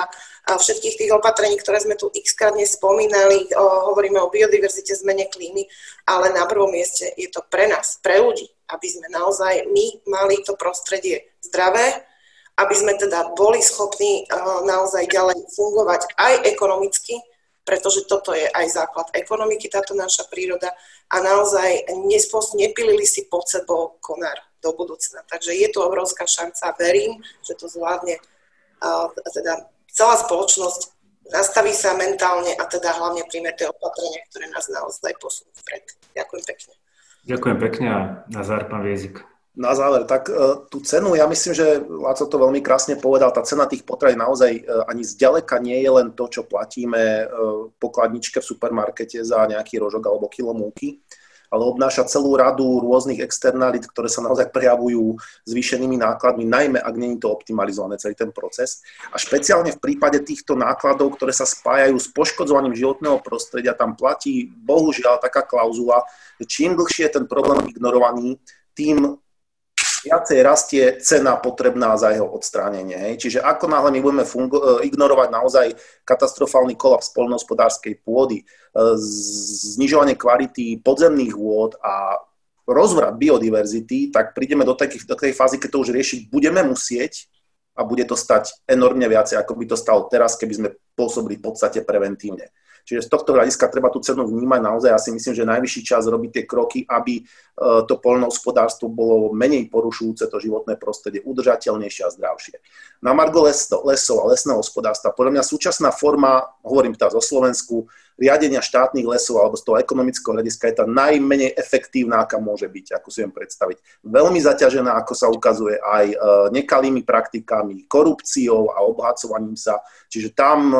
všetkých tých opatrení, ktoré sme tu x krát spomínali, hovoríme o biodiverzite, zmene klímy, ale na prvom mieste je to pre nás, pre ľudí, aby sme naozaj my mali to prostredie zdravé, aby sme teda boli schopní naozaj ďalej fungovať aj ekonomicky, pretože toto je aj základ ekonomiky, táto naša príroda a naozaj nespos, nepilili si pod sebou konár do budúcna. Takže je to obrovská šanca, verím, že to zvládne teda celá spoločnosť nastaví sa mentálne a teda hlavne príjme tie opatrenia, ktoré nás naozaj posunú vpred. Ďakujem pekne. Ďakujem pekne a na záver pán Viezik. Na záver, tak uh, tú cenu, ja myslím, že Láco to veľmi krásne povedal, tá cena tých potravín naozaj uh, ani zďaleka nie je len to, čo platíme uh, pokladničke v supermarkete za nejaký rožok alebo kilo múky ale obnáša celú radu rôznych externalit, ktoré sa naozaj prejavujú zvýšenými nákladmi, najmä ak je to optimalizované celý ten proces. A špeciálne v prípade týchto nákladov, ktoré sa spájajú s poškodzovaním životného prostredia, tam platí bohužiaľ taká klauzula, že čím dlhšie je ten problém ignorovaný, tým viacej rastie cena potrebná za jeho odstránenie. Hej. Čiže ako náhle my budeme fungo- e, ignorovať naozaj katastrofálny kolaps poľnohospodárskej pôdy, e, znižovanie kvality podzemných vôd a rozvrat biodiverzity, tak prídeme do, takých, do tej fázy, keď to už riešiť budeme musieť a bude to stať enormne viacej, ako by to stalo teraz, keby sme pôsobili v podstate preventívne. Čiže z tohto hľadiska treba tú cenu vnímať naozaj. Ja si myslím, že najvyšší čas robiť tie kroky, aby e, to poľnohospodárstvo bolo menej porušujúce to životné prostredie, udržateľnejšie a zdravšie. Na Margo leso, lesov a lesného hospodárstva, podľa mňa súčasná forma, hovorím teraz o Slovensku, riadenia štátnych lesov alebo z toho ekonomického hľadiska je tá najmenej efektívna, aká môže byť, ako si viem predstaviť. Veľmi zaťažená, ako sa ukazuje, aj e, nekalými praktikami, korupciou a obohacovaním sa. Čiže tam e,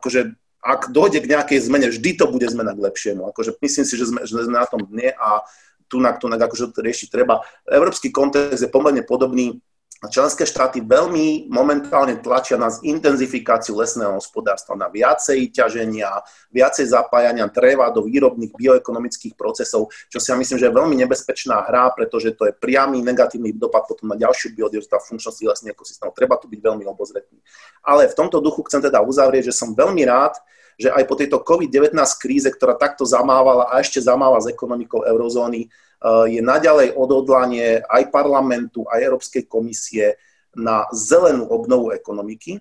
akože ak dojde k nejakej zmene, vždy to bude zmena k lepšiemu. Akože myslím si, že sme, že sme na tom dne a tunak, tunak akože to riešiť treba. Európsky kontext je pomerne podobný Členské štáty veľmi momentálne tlačia na zintenzifikáciu lesného hospodárstva, na viacej ťaženia, viacej zapájania dreva do výrobných bioekonomických procesov, čo si ja myslím, že je veľmi nebezpečná hra, pretože to je priamy negatívny dopad potom na ďalšiu biodiverzitu a funkčnosti lesných ekosystémov. Treba tu byť veľmi obozretný. Ale v tomto duchu chcem teda uzavrieť, že som veľmi rád, že aj po tejto COVID-19 kríze, ktorá takto zamávala a ešte zamáva s ekonomikou eurozóny, je naďalej odhodlanie aj parlamentu, aj Európskej komisie na zelenú obnovu ekonomiky,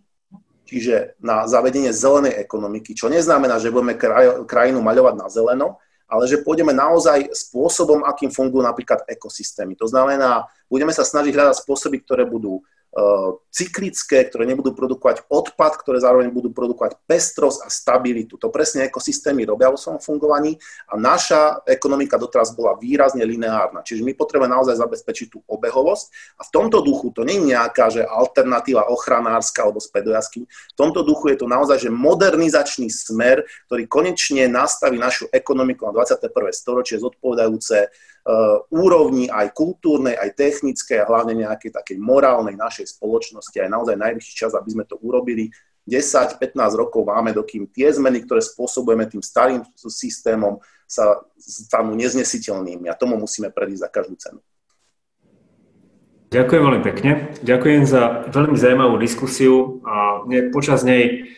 čiže na zavedenie zelenej ekonomiky, čo neznamená, že budeme krajinu maľovať na zeleno, ale že pôjdeme naozaj spôsobom, akým fungujú napríklad ekosystémy. To znamená, budeme sa snažiť hľadať spôsoby, ktoré budú Eh, cyklické, ktoré nebudú produkovať odpad, ktoré zároveň budú produkovať pestrosť a stabilitu. To presne ekosystémy robia vo svojom fungovaní a naša ekonomika doteraz bola výrazne lineárna. Čiže my potrebujeme naozaj zabezpečiť tú obehovosť a v tomto duchu to nie je nejaká že alternatíva ochranárska alebo spedojasky. V tomto duchu je to naozaj že modernizačný smer, ktorý konečne nastaví našu ekonomiku na 21. storočie zodpovedajúce úrovni aj kultúrnej, aj technickej a hlavne nejakej takej morálnej našej spoločnosti. Aj naozaj najvyšší čas, aby sme to urobili. 10-15 rokov máme, dokým tie zmeny, ktoré spôsobujeme tým starým systémom, sa stanú neznesiteľnými a tomu musíme predísť za každú cenu. Ďakujem veľmi pekne. Ďakujem za veľmi zaujímavú diskusiu. A počas nej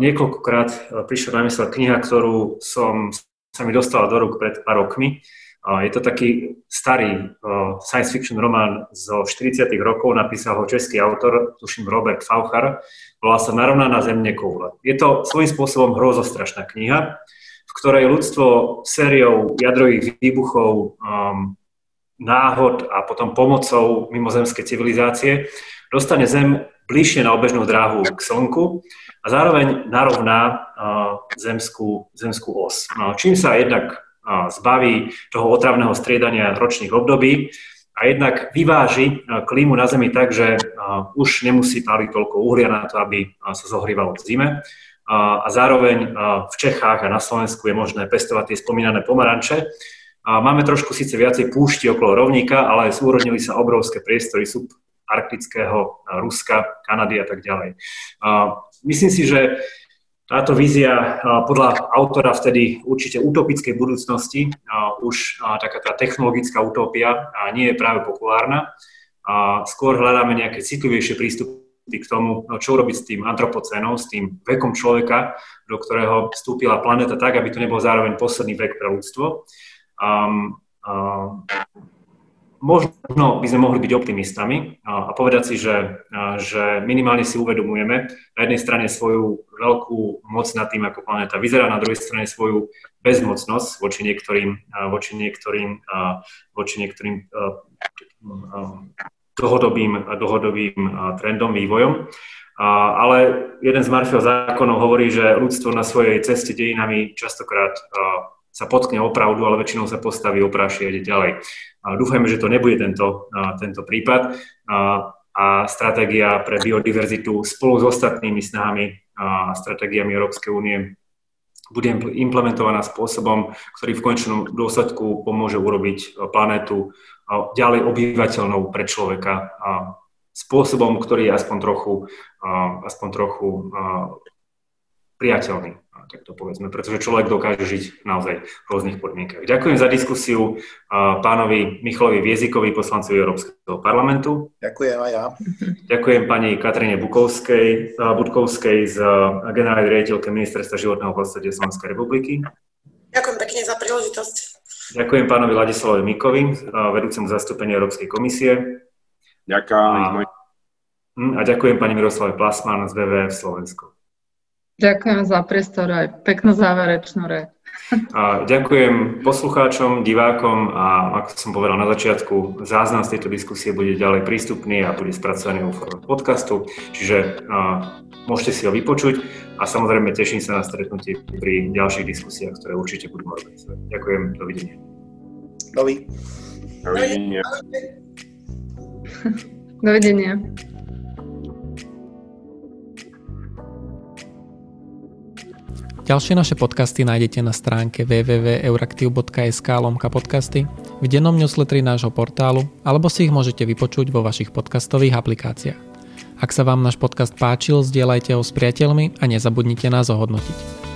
niekoľkokrát prišla na mysle kniha, ktorú som sa mi dostala do rúk pred pár rokmi Je to taký starý science fiction román zo 40. rokov, napísal ho český autor, tuším Robert Fauchar, volá sa Narovnaná zemne koule. Je to svojím spôsobom hrozostrašná kniha, v ktorej ľudstvo sériou jadrových výbuchov, um, náhod a potom pomocou mimozemskej civilizácie dostane Zem bližšie na obežnú dráhu k Slnku a zároveň narovná uh, zemskú, zemskú os. No, čím sa jednak zbaví toho otravného striedania ročných období a jednak vyváži klímu na Zemi tak, že už nemusí páliť toľko uhlia na to, aby sa zohrývalo v zime. A zároveň v Čechách a na Slovensku je možné pestovať tie spomínané pomaranče. Máme trošku síce viacej púšti okolo rovníka, ale zúrodnili sa obrovské priestory subarktického Ruska, Kanady a tak ďalej. Myslím si, že táto vízia podľa autora vtedy určite utopickej budúcnosti, už taká tá technologická utopia nie je práve populárna. Skôr hľadáme nejaké citlivejšie prístupy k tomu, no, čo urobiť s tým antropocénom, s tým vekom človeka, do ktorého vstúpila planéta tak, aby to nebol zároveň posledný vek pre ľudstvo. Možno by sme mohli byť optimistami a povedať si, že, že minimálne si uvedomujeme na jednej strane svoju veľkú moc nad tým, ako planéta vyzerá, na druhej strane svoju bezmocnosť voči niektorým, voči niektorým, voči niektorým dlhodobým, dlhodobým trendom, vývojom. Ale jeden z Marfieho zákonov hovorí, že ľudstvo na svojej ceste dejinami častokrát sa potkne o pravdu, ale väčšinou sa postaví opráši a ide ďalej. Dúfajme, že to nebude tento, tento prípad. A stratégia pre biodiverzitu spolu s ostatnými snahami a stratégiami Európskej únie bude implementovaná spôsobom, ktorý v konečnom dôsledku pomôže urobiť planétu ďalej obyvateľnou pre človeka. Spôsobom, ktorý je aspoň trochu, aspoň trochu priateľný tak to povedzme, pretože človek dokáže žiť naozaj v rôznych podmienkach. Ďakujem za diskusiu pánovi Michalovi Viezikovi, poslancovi Európskeho parlamentu. Ďakujem aj ja. Ďakujem pani Katrine Bukovskej, Budkovskej z generálnej riaditeľke Ministerstva životného prostredia Slovenskej republiky. Ďakujem pekne za príležitosť. Ďakujem pánovi Ladislavovi Mikovi, vedúcemu zastúpenia Európskej komisie. Ďakujem. A, a ďakujem pani Miroslave Plasman z WWF Slovensko. Ďakujem za priestor aj peknú záverečnú reč. A ďakujem poslucháčom, divákom a ako som povedal na začiatku, záznam z tejto diskusie bude ďalej prístupný a bude spracovaný vo forme podcastu, čiže a, môžete si ho vypočuť a samozrejme teším sa na stretnutie pri ďalších diskusiách, ktoré určite budú organizovať. Ďakujem, dovidenia. Dovidenia. Dovidenia. Ďalšie naše podcasty nájdete na stránke www.euraktiv.sk lomka podcasty, v dennom newsletteri nášho portálu alebo si ich môžete vypočuť vo vašich podcastových aplikáciách. Ak sa vám náš podcast páčil, zdieľajte ho s priateľmi a nezabudnite nás ohodnotiť.